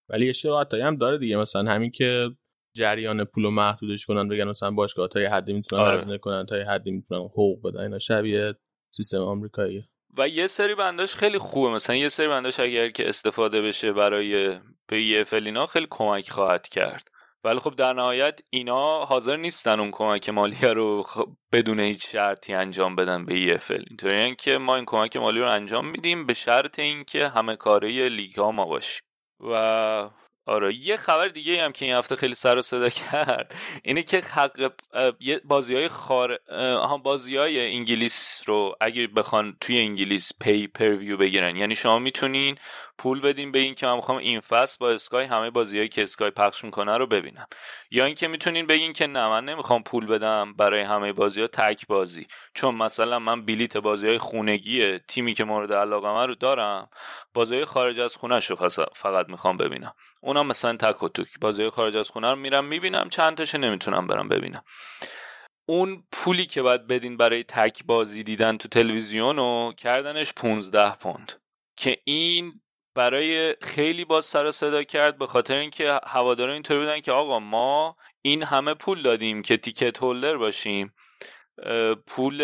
ولی یه شباهتایی هم داره دیگه. مثلا همین که جریان پول رو محدودش کنن بگن مثلا باشگاه تا یه حدی می‌تونن آره. هزینه کنن تا یه حدی می‌تونن حقوق بدن. اینا شبیه سیستم آمریکایی و یه سری بنداش خیلی خوبه. مثلا یه سری بنداش اگر که استفاده بشه برای به یه فلینا خیلی کمک خواهد کرد. ولی خب در نهایت اینا حاضر نیستن اون کمک مالی رو بدون هیچ شرطی انجام بدن به EFL اینطوری که ما این کمک مالی رو انجام میدیم به شرط اینکه همه کاره لیگ ها ما باشیم. و آره یه خبر دیگه هم که این هفته خیلی سر و صدا <laughs> کرد اینه که حق بازی های خار بازی های انگلیس رو اگه بخوان توی انگلیس pay-per-view بگیرن یعنی شما می‌تونین پول بدین به این که من می‌خوام این فصل با اسکای همه بازیهایی که اسکای پخش می‌کنه رو ببینم. یا اینکه می‌تونین بگین که نه من نمی‌خوام پول بدم برای همه بازی ها تک بازی. چون مثلا من بلیت بازی های خونگی تیمی که مورد علاقه من رو دارم بازی خارج از خونه شو فقط می‌خوام ببینم. اونم مثلا تک و توک. بازی خارج از خونه رو میرم می‌بینم چند تاشه نمی‌تونم برم ببینم. اون پولی که باید بدین برای تک بازی دیدن تو تلویزیون و کردنش 15 پوند. که این برای خیلی باز سر صدا کرد به خاطر اینکه هواداران اینطوری بودن که آقا ما این همه پول دادیم که ticket holder باشیم. پول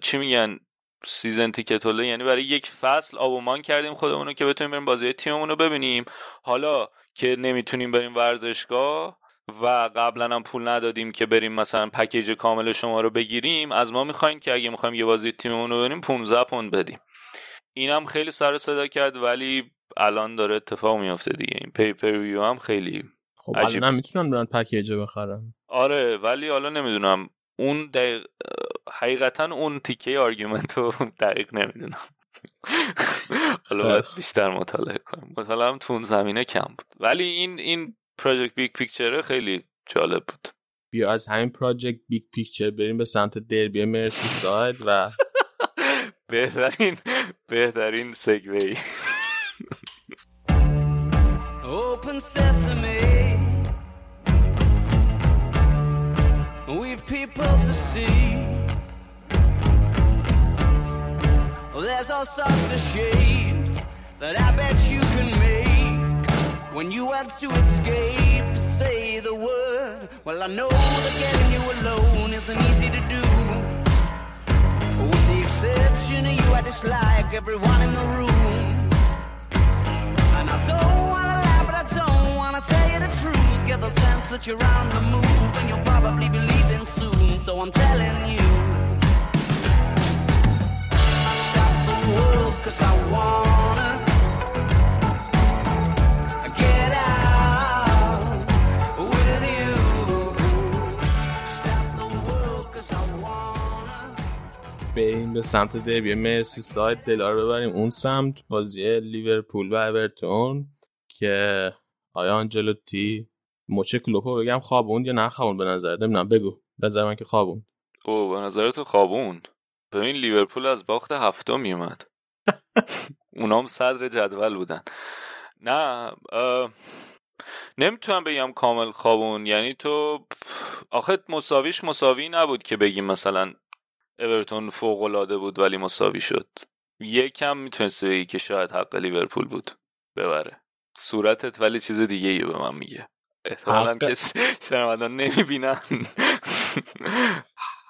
چی میگن؟ season ticket holder یعنی برای یک فصل آبومان کردیم خودمون رو که بتونیم بریم بازی تیممون رو ببینیم. حالا که نمی‌تونیم بریم ورزشگاه و قبلا هم پول ندادیم که بریم مثلا پکیج کامل شما رو بگیریم از ما می‌خواین که اگه می‌خوایم یه بازی تیممون رو ببینیم 15 پوند بدیم. اینم خیلی سر صدا کرد ولی الان داره اتفاق میافته دیگه. این pay-per-view هم خیلی خب عجیب الان می‌تونن برن پکیج بخرن. آره ولی حالا نمی‌دونم. اون دقیق... حقیقتا اون تیکه argument رو <laughs> دقیق نمی‌دونم. حالا باید بیشتر مطالعه کنم. مطالعه هم تو اون زمینه کم بود. ولی این این Project Big Picture ه خیلی جالب بود. بیا از همین Project Big Picture بریم به سمت دربی مرسی‌ساید و <laughs> بهترین Bernardino Segway. Open sesame. We've people to see. There's all sorts of shapes that I bet you can make. When you want to escape, say the word. Well, I know that getting you alone isn't easy to do exception of you, I dislike everyone in the room. And I don't wanna lie, but I don't wanna tell you the truth. Get the sense that you're on the move, and you'll probably be leaving soon. So I'm telling you, I stop the world cause I wanna. بریم به سمت دربی مرسی ساید. دلار ببریم اون سمت. بازی لیورپول و اورتون که آیا آنجلوتی مچه کلوپو بگم خوابوند یا نه خوابوند؟ به نظر نمی‌دونم. بگو. نظر من که خوابوند. او به نظر تو خوابوند؟ ببین لیورپول از باخت هفته میومد <laughs> اونام صدر جدول بودن. نه نمی‌تونم بگم کامل خوابون یعنی تو آخه مساویش مساوی نبود که بگیم مثلا اورتون فوق العاده بود ولی مساوی شد. یکم می‌تونست بگی که شاید حق لیورپول بود. ببره. صورتت ولی چیز دیگه ای به من میگه. احتمالا که <laughs> شنوندان نمی‌بینن.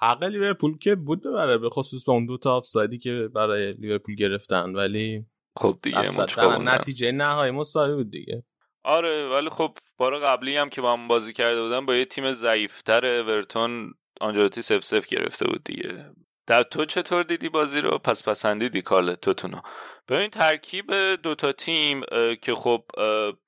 حق لیورپول که بود ببره به خصوص به اون دو تا آفسایدی که برای لیورپول گرفتن ولی خب دیگه نتیجه نهایی مساوی بود دیگه. آره ولی خب بار قبلی هم که با هم بازی کرده بودن با یه تیم ضعیفتر اورتون آنجلوتی سف سف گرفته بود دیگه. در تو چطور دیدی بازی رو؟ پس پسندیدی کارل توتونو. این ترکیب دوتا تیم که خب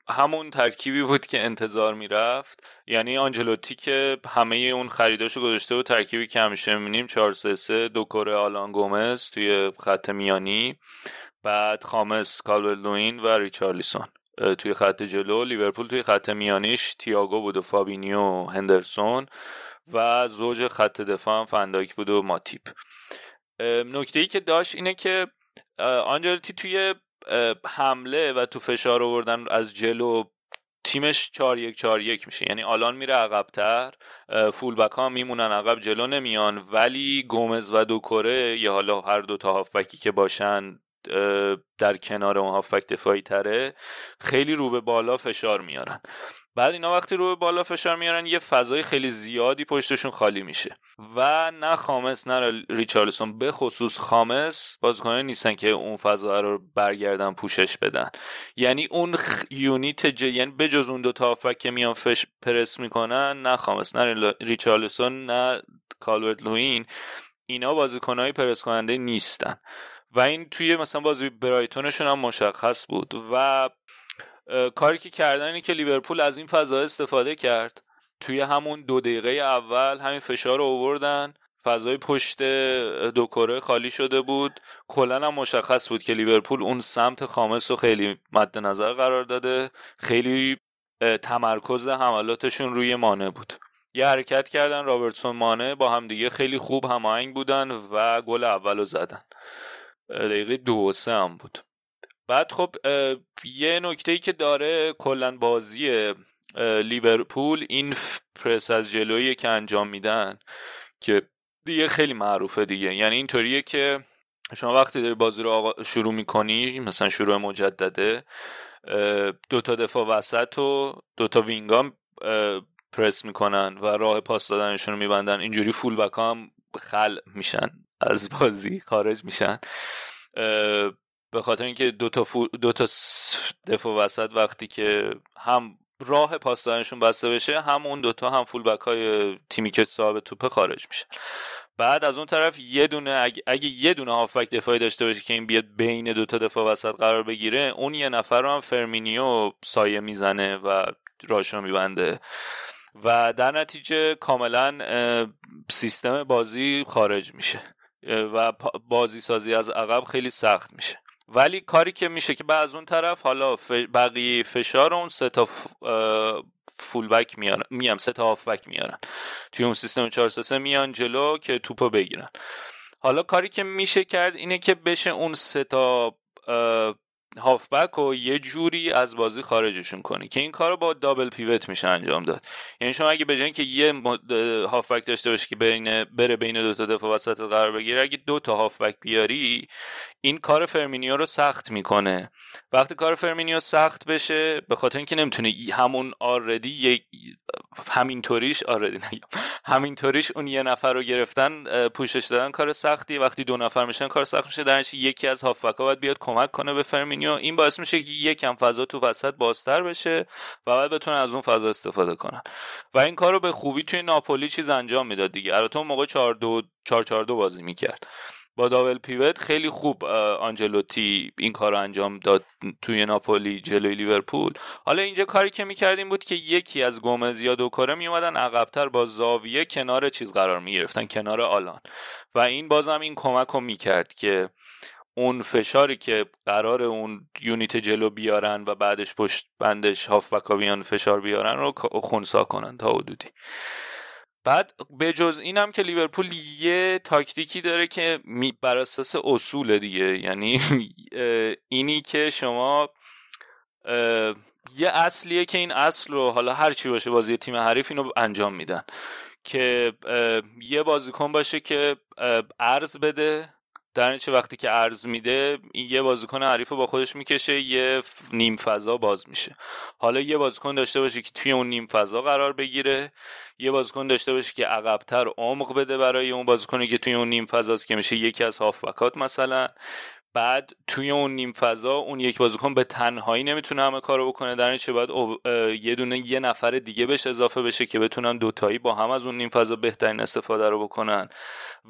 همون ترکیبی بود که انتظار می‌رفت. یعنی آنجلوتی که همه اون خریداشو گذاشته بود ترکیبی که همیشه می‌بینیم 4 3 3 دو کره آلان گومز توی خط میانی. بعد خامس کالورت لوین و ریچارلیسون توی خط جلو. لیورپول توی خط میانیش تییاگو بود و فابینیو و هندرسون. و زوج خط دفاع هم فن‌دایک بود و ماتیپ. نکته ای که داشت اینه که آنجلوتی توی حمله و تو فشار آوردن از جلو تیمش 4 1 4 1 میشه. یعنی آلان میره عقبتر full back ها میمونن عقب جلو نمیان. ولی گومز و دوکوره یا حالا هر دو تا هافبکی که باشن در کنار اون هافبک دفاعی تره خیلی رو به بالا فشار میارن. بعد اینا وقتی رو بالا فشار میارن یه فضای خیلی زیادی پشتشون خالی میشه. و نه خامس نه ریچارلسون به خصوص خامس بازیکنان نیستن که اون فضا رو برگردن پوشش بدن. یعنی اون یونیت ج... یعنی بجز اون دو تا که میان فش پرس می‌کنن نه خامس نه ریچارلسون نه کالورت لوین اینا بازیکنهای پرس کننده نیستن. و این توی مثلا بازی برایتونشون هم مشخص بود. و کاری که کردن اینه که لیورپول از این فضا استفاده کرد. توی همون دو دقیقه اول همین فشار رو آوردن. فضای پشت دو کره خالی شده بود. کلا هم مشخص بود که لیورپول اون سمت خامس رو خیلی مد نظر قرار داده. خیلی تمرکز حملاتشون روی مانع بود. یه حرکت کردن رابرتسون مانه با همدیگه خیلی خوب هماهنگ بودن و گل اول رو زدن. دقیقه دو سه هم بود. بعد خب یه نکته ای که داره کلا بازی لیورپول این پرس از جلویی که انجام میدن که دیگه خیلی معروفه دیگه. یعنی اینطوریه که شما وقتی داری بازی رو شروع می‌کنی مثلا شروع مجدده دو تا دفاع وسط و دو تا wing ام پرس می‌کنن و راه پاس دادنشون رو میبندن. اینجوری full back هم خل میشن از بازی خارج میشن. به خاطر اینکه دو تا, دو تا دفاع وسط وقتی که هم راه پاس دادنشون بسته بشه هم اون دوتا هم full back های تیمی که صاحب توپه خارج میشه بعد از اون طرف یه دونه اگه, اگه یه دونه هافبک دفاعی داشته باشه که این بیاد بین دوتا دفاع وسط قرار بگیره اون یه نفر رو هم فرمینیو سایه می‌زنه و راشو میبنده. و در نتیجه کاملا سیستم بازی خارج میشه. و بازی سازی از عقب خیلی سخت میشه. ولی کاری که میشه که بعد از اون طرف حالا بقیه فشار اون سه تا فول بک میارن. میام سه تا هاف بک میارن. توی اون سیستم 4 3 میان جلو که توپو بگیرن. حالا کاری که میشه کرد اینه که بشه اون سه تا هافبک رو یه جوری از بازی خارجشون کنی که این کار رو با double pivot میشه انجام داد. یعنی شما اگه بجای اینکه یه هافبک داشته باشی که بین بره بین دو تا دفاع وسط قرار بگیره اگه دو تا هافبک بیاری این کار فرمینیو رو سخت می‌کنه. وقتی کار فرمینیو سخت بشه به خاطر اینکه نمی‌تونه همون آردی یک همینطوریش آردی نگم. همینطوریش اون یه نفر رو گرفتن پوشش دادن کار سختی. وقتی دو نفر میشن کار سخت میشه. در یکی از هافبک ها باید بیاد کمک کنه به فرمینیو این باعث میشه که یکم فضا تو وسط بازتر بشه و بعد بتونه از اون فضا استفاده کنن. و این کار رو به خوبی توی ناپولی چیز انجام می‌داد دیگه. البته اون موقع 4 2 4 4 2 بازی می‌کرد. با دابل پیوت. خیلی خوب آنجلوتی این کار رو انجام داد توی ناپولی جلوی لیورپول. حالا اینجا کاری که می‌کردیم بود که یکی از گومز یا دوکاره میومدن عقبتر با زاویه کنار چیز قرار می‌گرفتن کنار آلان. و این بازم این کمک رو می‌کرد که اون فشاری که قرار اون یونیت جلو بیارن و بعدش پشت بندش هافبکا بیان فشار بیارن رو خونسا کنن تا حدودی. بعد به جز اینم که لیورپول یه تاکتیکی داره که بر اساس اصول دیگه. یعنی <laughs> اینی که شما یه اصلیه که این اصل رو حالا هر چی باشه بازی تیم حریف اینو انجام میدن. که یه بازیکن باشه که ارز بده در چه وقتی که ارز میده یه بازیکن حریف با خودش می‌کشه یه نیم فضا باز میشه. حالا یه بازیکن داشته باشه که توی اون نیم فضا قرار بگیره یه بازیکن داشته باشه که عقبتر عمق بده برای اون بازیکنی که توی اون نیم فضاست که میشه یکی از هافبکات مثلا. بعد توی اون نیم فضا اون یک بازیکن به تنهایی نمی‌تونه همه کارو بکنه. در چه باید یه دونه یه نفر دیگه بهش اضافه بشه که بتونن دوتایی با هم از اون نیم فضا بهترین استفاده رو بکنن.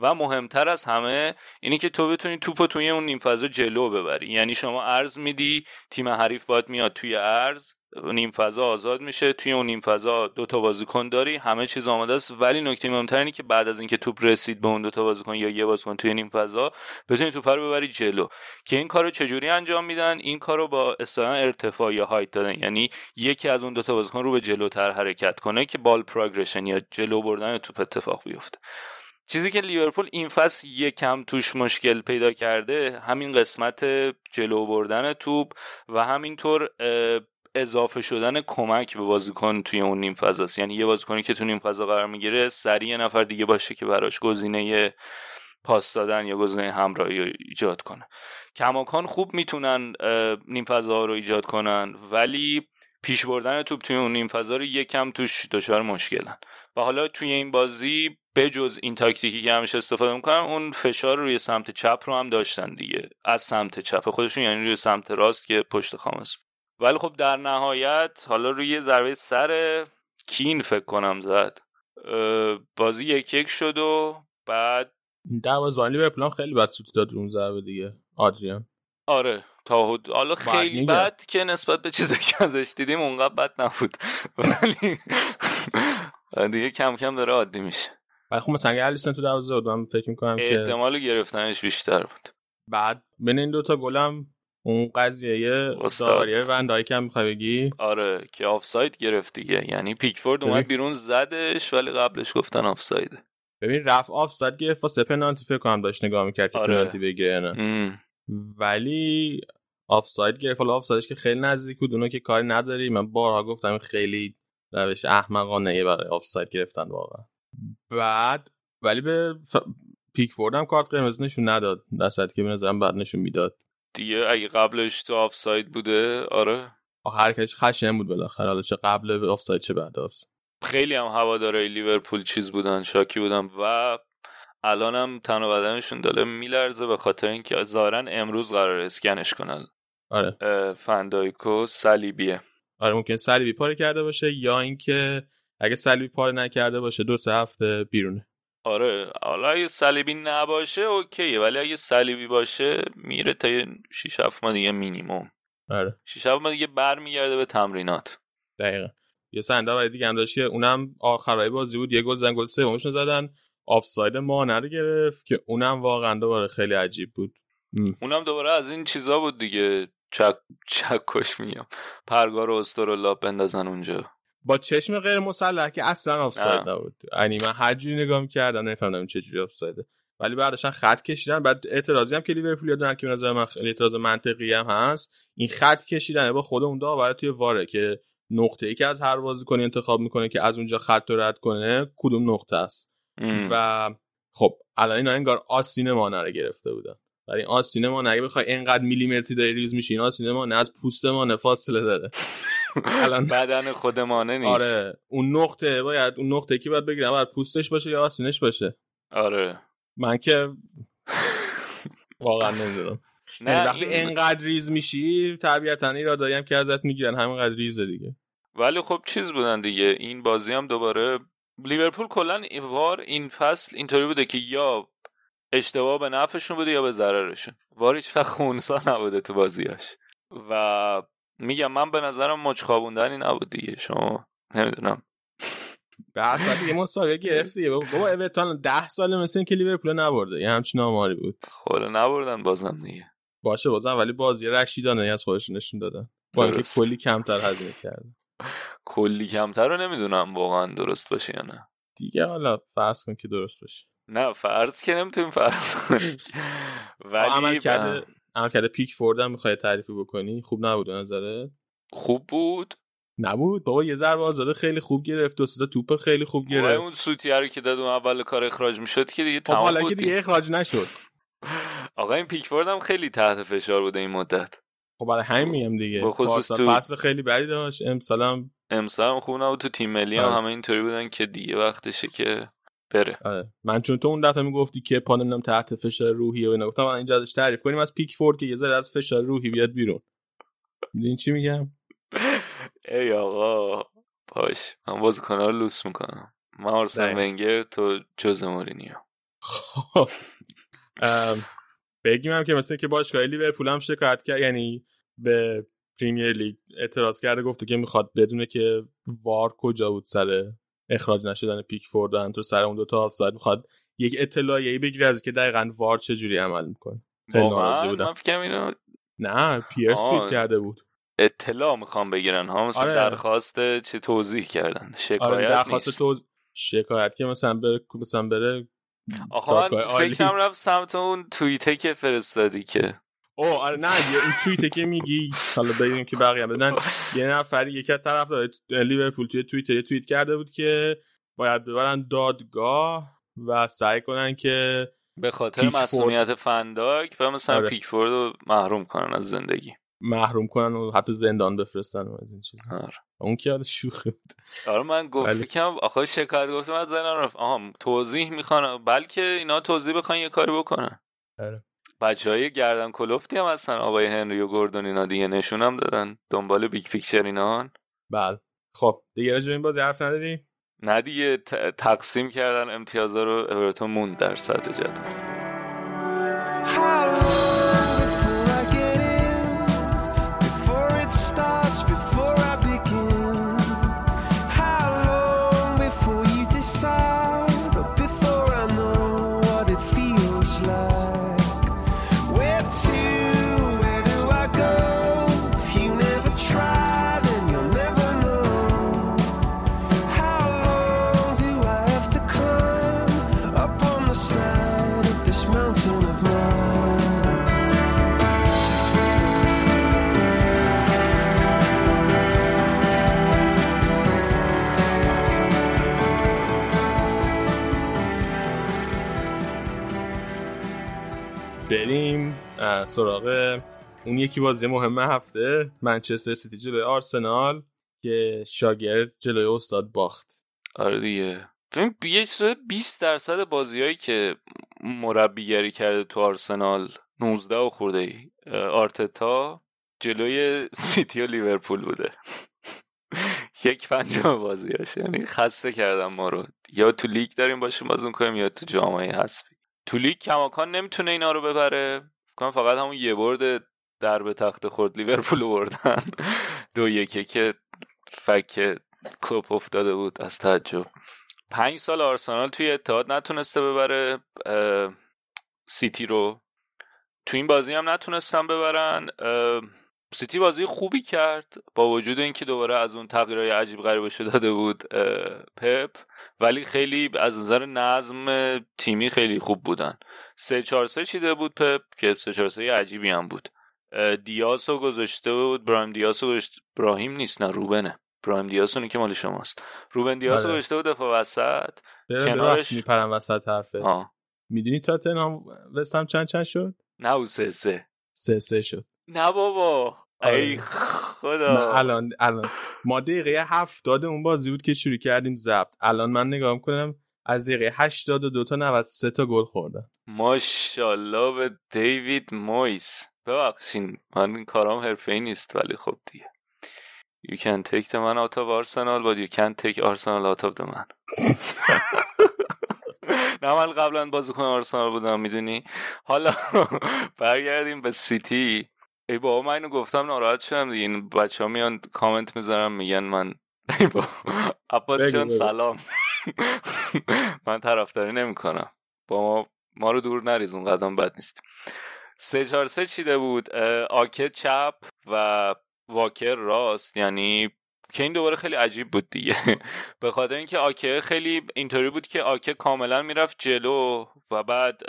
و مهمتر از همه اینی که تو بتونی توپو توی اون نیم فضا جلو ببری. یعنی شما ارز میدی تیم حریف باید میاد توی ارز نیم فضا آزاد میشه. توی اون نیم فضا دو تا بازیکن داری همه چیز آماده است. ولی نکته مهمتر اینه که بعد از اینکه توپ رسید به اون دو تا بازیکن یا یه بازیکن توی نیم فضا بتونی توپ رو ببری جلو. که این کارو چجوری انجام میدن؟ این کارو با اصطلاح ارتفاع یا هایت دادن. یعنی یکی از اون دو تا بازیکن رو به جلوتر حرکت کنه که بال پروگرشن یا جلو بردن توپ اتفاق بیفته. چیزی که لیورپول این فصل یکم توش مشکل پیدا کرده همین قسمت جلو بردن توپ و همینطور اضافه شدن کمک به بازیکن توی اون نیم فضاست یعنی یه بازیکنی که تو نیم فضا قرار می‌گیره سریع یه نفر دیگه باشه که براش گزینه پاس دادن یا گزینه همراهی رو ایجاد کنه. کماکان خوب می‌تونن نیم فضا رو ایجاد کنن ولی پیش بردن توپ توی اون نیم فضا رو یکم توش دچار مشکلن. و حالا توی این بازی بجز این تاکتیکی که همیشه استفاده می‌کنن اون فشار روی سمت چپ رو هم داشتن دیگه. از سمت چپ. خودشون یعنی روی سمت راست که پشت خامس. ولی خب در نهایت حالا روی ضربه سر کین فکر کنم زد. بازی یک یک شد و بعد دروازه‌بان لیورپول خیلی بد سوت داد اون ضربه دیگه. آدریان. آره تا حالا خیلی بد که نسبت به چیزی که ازش دیدیم اونقدر بد نبود. <laughs> ولی <laughs> دیگه کم کم داره عادی میشه. ولی خب مثلا الیسون تو دروازه بود من فکر می‌کنم که احتمال گرفتنش بیشتر بود. بعد بین این دوتا گلم اون قضیه داوری وندای کم می‌خوای بگی؟ آره که آفساید گرفت دیگه. یعنی پیکفورد اومد بیرون زدش ولی قبلش گفتن آفساید. ببین رفت آفساید گرفت واسه پنالتی فکر کنم داشت نگاه می‌کرد که آره. پنالتی بگیره نه. ولی آفساید گرفت. حالا آفسایدش که خیلی نزدیک بود اونو که کاری نداری. من بارها گفتم خیلی روش احمقانه برای آفساید گرفتن واقعا. بعد ولی به ف... پیکفورد هم کارت قرمز نشون نداد. در که به نظرم بعد نشون می‌داد. دیگه اگه قبلش تو آفساید بوده آره. حرکتش خشن بود بالاخره. حالا چه قبل آفساید چه بعد آفساید خیلی هم هواداره لیورپول چیز بودن شاکی بودن و الانم تن و بدنشون داره میلرزه به خاطر اینکه ظاهرا امروز قراره اسکنش کنن. آره. فندایکو صلیبیه. آره ممکن صلیبی پاره کرده باشه یا اینکه اگه صلیبی پاره نکرده باشه دو سه هفته بیرونه. آره حالا اگه صلیبی نباشه اوکیه ولی اگه صلیبی باشه میره تا 6 7 ماه دیگه مینیمم آره. 6 7 ماه دیگه برمیگرده به تمرینات. دقیقا. یه سنده برای دیگه هم داشت که اونم آخرای بازی بود یه گل زن گل سومش زدن. آفساید ما گرفت که اونم واقعا دوباره خیلی عجیب بود. اونم دوباره از این چیزا بود دیگه. چک چکش میام. پرگار و استرالله بندازن اونجا. با چشم غیر مسلح که اصلا آفساید نبود. یعنی من هر جوری نگاه می‌کردم نفهمیدم چه جوری آفسایده ولی بعدش خط کشیدن بعد اعتراضی هم که لیورپول دارن که به نظر من خیلی اعتراض منطقی هم هست این خط کشیدن با خود اون داور توی واره که نقطه ای که از هر بازیکنی انتخاب می‌کنه که از اونجا خط رو رد کنه کدوم نقطه است؟ و خب الان اینا انگار آستین مانه رو گرفته بودن. ولی آستین مانه اگه بخوای اینقدر میلیمتری داری ریز میشی این آستین مانه از پوست مانه فاصله داره. الان <laughs> بدن خودمانه نیست. آره اون نقطه باید اون نقطه که باید بگیرم. باید پوستش باشه یا آسینش باشه. آره. من که <laughs> واقعا نمی‌دونم. نه یعنی وقتی این... انقدر ریز میشی طبیعتا ایرادایی هم که ازت می‌گیرن همینقدر ریزه دیگه. ولی خب چیز بودن دیگه. این بازی هم دوباره لیورپول کلا وار این فصل اینطوری بوده که یا اشتباه به نفعشون بوده یا به ضررشون. وار هیچ وقت خونسا نبوده تو بازیاش و میگم من به نظرم مچ خوابوندنی نبود دیگه. شما نمی‌دونم. به اصلا یه مسابقه گرفت دیگه. بابا اورتون 10 سال مثل که لیورپول نبرده. یه همچین آماری بود. خب نبردن بازم دیگه. باشه بازم ولی بازی رشیدانه از خودشون نشون دادن. با اینکه کلی کمتر هزینه کردن. کلی کمتر رو نمی‌دونم واقعا درست باشه یا نه. دیگه حالا فرض کن که درست باشه. نه فرض که نمی‌تونیم فرض کنیم. <laughs> ولی عمل کرده پیک فورد هم می‌خوای تعریفی بکنی؟ خوب نبود نظره خوب بود. نبود؟ بابا یه ضربه آزاده خیلی خوب گرفت دو سه توپ خیلی خوب گرفت. اون سوتیه رو که داد اون اول کار اخراج می‌شد که دیگه خب تمام حالا بود. که دیگه اخراج نشد. <laughs> آقا این پیکفورد هم خیلی تحت فشار بوده این مدت. خب برای همین میگم دیگه خصوص تو- فصل خیلی بدی داشت. امسال هم امسال هم خوب نبود تو تیم ملی هم آره. همه اینطوری بودن که دیگه وقتشه که بره آره. من چون تو اون دفعه می‌گفتی که پا نمی‌دونم تحت فشار روحی و اینا گفتم من اینجا ازش تعریف کنیم از پیک فورد که یه ذره از فشار روحی بیاد بیرون می‌دونی چی میگم <laughs> ای آقا باش من بازیکن‌ها رو لوس می‌کنم من آرسن. ونگر تو جوز مورینیو خب. بگیم هم که مثل که باشگاه لیورپول هم شکایت کرد یعنی به پریمیر لیگ اعتراض کرده گفته که می‌خواد بدونه که وار کجا بود سر اخراج نشدن پیک فورد و تو سر اون دو تا آفساید می‌خواد یک اطلاعیه‌ای بگیره از که دقیقا وار چه جوری عمل می‌کنه خیلی ناراضی بودم من فکرم اینو نه پیرس. توییت کرده بود اطلاع می‌خوام بگیرن ها مثل آره. درخواست چه توضیح کردن شکایت آره درخواست نیست تو شکایت که مثلا بره مثلا بره آخه من. فکرم رفت سمت اون توییته که فرستادی که او آره نه یه این توییته که میگی حالا بگیم که بقیه بدن یه نفری یکی از طرفدار لیورپول توی توییتر یه توییت کرده بود که باید ببرن دادگاه و سعی کنن که به خاطر. مسئولیت فنداک و مثلا آره. پیکفورد رو محروم کنن از زندگی محروم کنن و حتی زندان بفرستن و از این چیزا آره. اون که حالا شوخی بود آره من گفت ولی- فکرم آخه شکایت گفتم از زنم رفت آها توضیح می‌خوان بلکه اینا توضیح بخوان یه کاری بکنن آره. بچه های گردن کلفتی هم هستن آقای هنری و گوردون اینا دیگه نشون هم دادن دنبال big picture اینان بله. خب دیگه راجع به این بازی حرف نداری؟ نه دیگه تقسیم کردن امتیازا رو اورتون موند در صدر جدول. سراغ اون یکی بازی مهم هفته منچستر سیتی جلوی آرسنال که شاگرد جلوی استاد باخت. آره دیگه. ببین یه چیز 20 درصد بازیایی که مربیگری کرده تو آرسنال 19 و خورده ای آرتتا جلوی سیتی و لیورپول بوده. <laughs> یک پنجم بازیاش. یعنی خسته کردم ما رو. یا تو لیگ داریم باشیم بازی کنیم یا تو جام حذفی. تو لیگ کماکان نمی‌تونه اینا رو ببره. کنم فقط همون یه برد در به تخته خورد لیورپول بردن. <laughs> دو یکه که فک کلوپ افتاده بود از تعجب. پنج سال آرسنال توی اتحاد نتونسته ببره سیتی رو. تو این بازی هم نتونستن ببرن سیتی بازی خوبی کرد. با وجود اینکه دوباره از اون تغییرهای عجیب غریبش داده بود پپ. ولی خیلی از نظر نظم تیمی خیلی خوب بودن. سه چهار سه چیده بود پپ که سه چهار سه عجیبی هم بود. اه، دیاس رو گذاشته بود. برایم دیاس رو گذاشت. براهیم نیست نه روبنه. برایم دیاس اونی که مال شماست. روبن دیاس رو آره. گذاشته بود دفاع وسط. کنارش میپرم وسط حرفه می‌دونی تاتنهام وستهم چند چند شد؟ نه او سه سه. سه سه شد. نه بابا. آره. ای من خدا الان الان. ما دقیقه هفتاد اون بازی بود که شروع کردیم ضبط. الان من نگاه کنم از دقیقه 82 تا 93 تا گل خوردن. ماشاءالله به دیوید مویس. ببخشین من این کارام حرفه ای نیست ولی خب دیگه. You can take the man out of Arsenal but you can't take Arsenal out of the man. <laughs> نه من قبلا بازیکن آرسنال بودم می‌دونی؟ حالا برگردیم به سیتی. ای بابا من اینو گفتم ناراحت شدم دیگه. این بچه ها میان کامنت می‌ذارم میگن من ای بابا عباس جان. سلام. <laughs> من طرفداری نمی‌کنم. با ما ما رو دور نریز اون قدم بد نیست. سه چهار سه چیده بود؟ آکه چپ و واکر راست. یعنی که این دوباره خیلی عجیب بود دیگه. <laughs> به خاطر اینکه آکه خیلی اینطوری بود که آکه کاملا می‌رفت جلو و بعد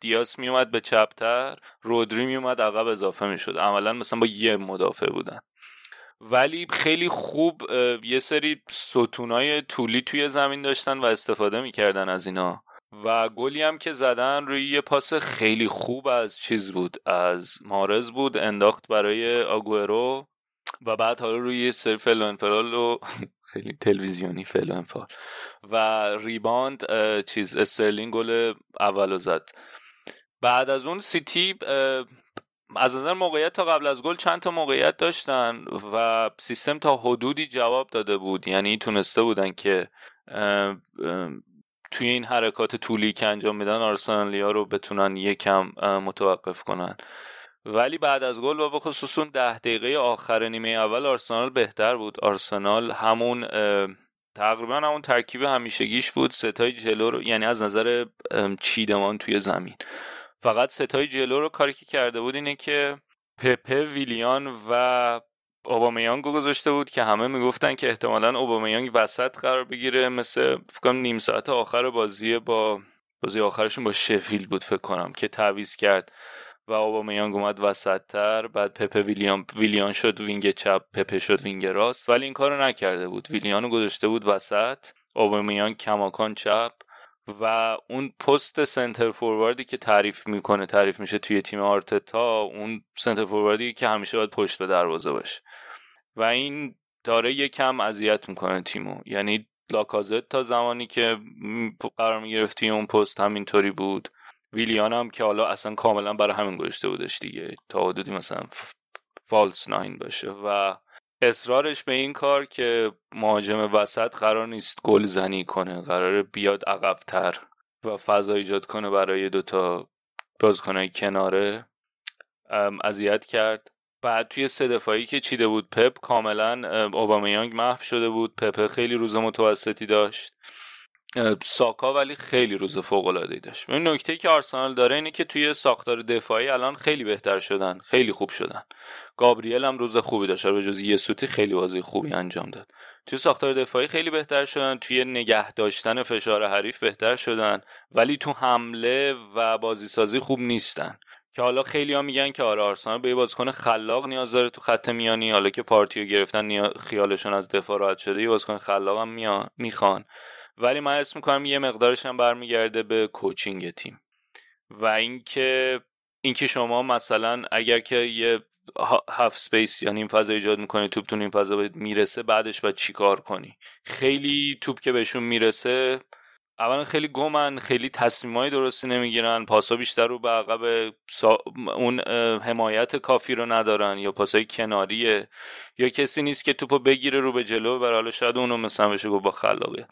دیاس میومد به چپتر رودری میومد عقب اضافه می‌شد. عملا مثلا با یه مدافع بودن. ولی خیلی خوب یه سری ستونای طولی توی زمین داشتن و استفاده می‌کردن از اینا. و گلی هم که زدن روی یه پاس خیلی خوب از چیز بود از مارز بود انداخت برای آگورو و بعد حالا روی سری فلو انفرال و <laughs> خیلی تلویزیونی انفرال و rebound چیز استرلینگ گل اولو زد. بعد از اون سیتی از نظر موقعیت تا قبل از گل چند تا موقعیت داشتن و سیستم تا حدودی جواب داده بود. یعنی تونسته بودن که توی این حرکات طولی که انجام میدن آرسنالیا رو بتونن یکم متوقف کنن. ولی بعد از گل و به خصوص اون ده دقیقه آخر نیمه اول آرسنال بهتر بود. آرسنال همون تقریبا همون ترکیب همیشگیش بود. ستای جلو رو یعنی از نظر چیدمان توی زمین. فقط ستای جلو رو کاری که کرده بود اینه که پپه ویلیان و اوبامیانگ رو گذاشته بود که همه می‌گفتن که احتمالا اوبامیانگ وسط قرار بگیره. مثل فکر نیم ساعت آخر بازی با بازی آخرشون با شفیلد بود فکر کنم که تعویض کرد و اوبامیانگ اومد وسط تر بعد پپه ویلیان ویلیان شد wing چپ پپه شد wing راست. ولی این کارو نکرده بود. ویلیان رو گذاشته بود وسط. اوبامیانگ کماکان چپ. و اون پست سنتر فورواردی که تعریف می‌کنه تعریف میشه توی تیم آرتتا اون سنتر فورواردی که همیشه باید پشت به دروازه باشه. و این داره یکم اذیت می‌کنه تیمو. یعنی لاکازت تا زمانی که قرار می‌گرفت توی اون پست همینطوری بود. ویلیان هم که حالا اصلا کاملا برای همین گذاشته بودش دیگه. تا حدودی مثلا فالس ناین باشه. و اصرارش به این کار که مهاجم وسط قرار نیست گل زنی کنه قرار بیاد عقبتر و فضا ایجاد کنه برای دوتا بازیکنهای کناره. اذیت کرد. بعد توی سه دفاعی که چیده بود پپ کاملا ام، اوبامیانگ محو شده بود. پپ خیلی روز متوسطی داشت. ساکا ولی خیلی روز فوق العاده ای داشت. این نکته که آرسنال داره اینه که توی ساختار دفاعی الان خیلی بهتر شدن خیلی خوب شدن. گابریل هم روز خوبی داشت به جز یه سوتی خیلی بازی خوبی انجام داد. توی ساختار دفاعی خیلی بهتر شدن توی نگه داشتن فشار حریف بهتر شدن ولی تو حمله و بازی سازی خوب نیستن. که حالا خیلی ها میگن که آره آرسنال به بازیکن خلاق نیاز داره تو خط میانی حالا که پارتیو گرفتن خیالشون از دفاع راحت شده یه بازیکن خلاق هم می‌خوان. ولی من اسم می‌کنم یه مقدارش هم برمیگرده به کوچینگ تیم. و اینکه اینکه شما مثلا اگر که یه ها- half space یا نیم فضا ایجاد می‌کنی توپ تو نیم فضا می‌رسه بعدش باید چیکار کنی؟ خیلی توپ که بهشون می‌رسه اولا خیلی گمن خیلی تصمیمای درستی نمی‌گیرن پاسا بیشتر رو به عقب سا... اون حمایت کافی رو ندارن یا پاسای کناریه. یا کسی نیست که توپو بگیره رو به جلو ببره حالا شاید اونو مثلا بشه گفت با خلاقه.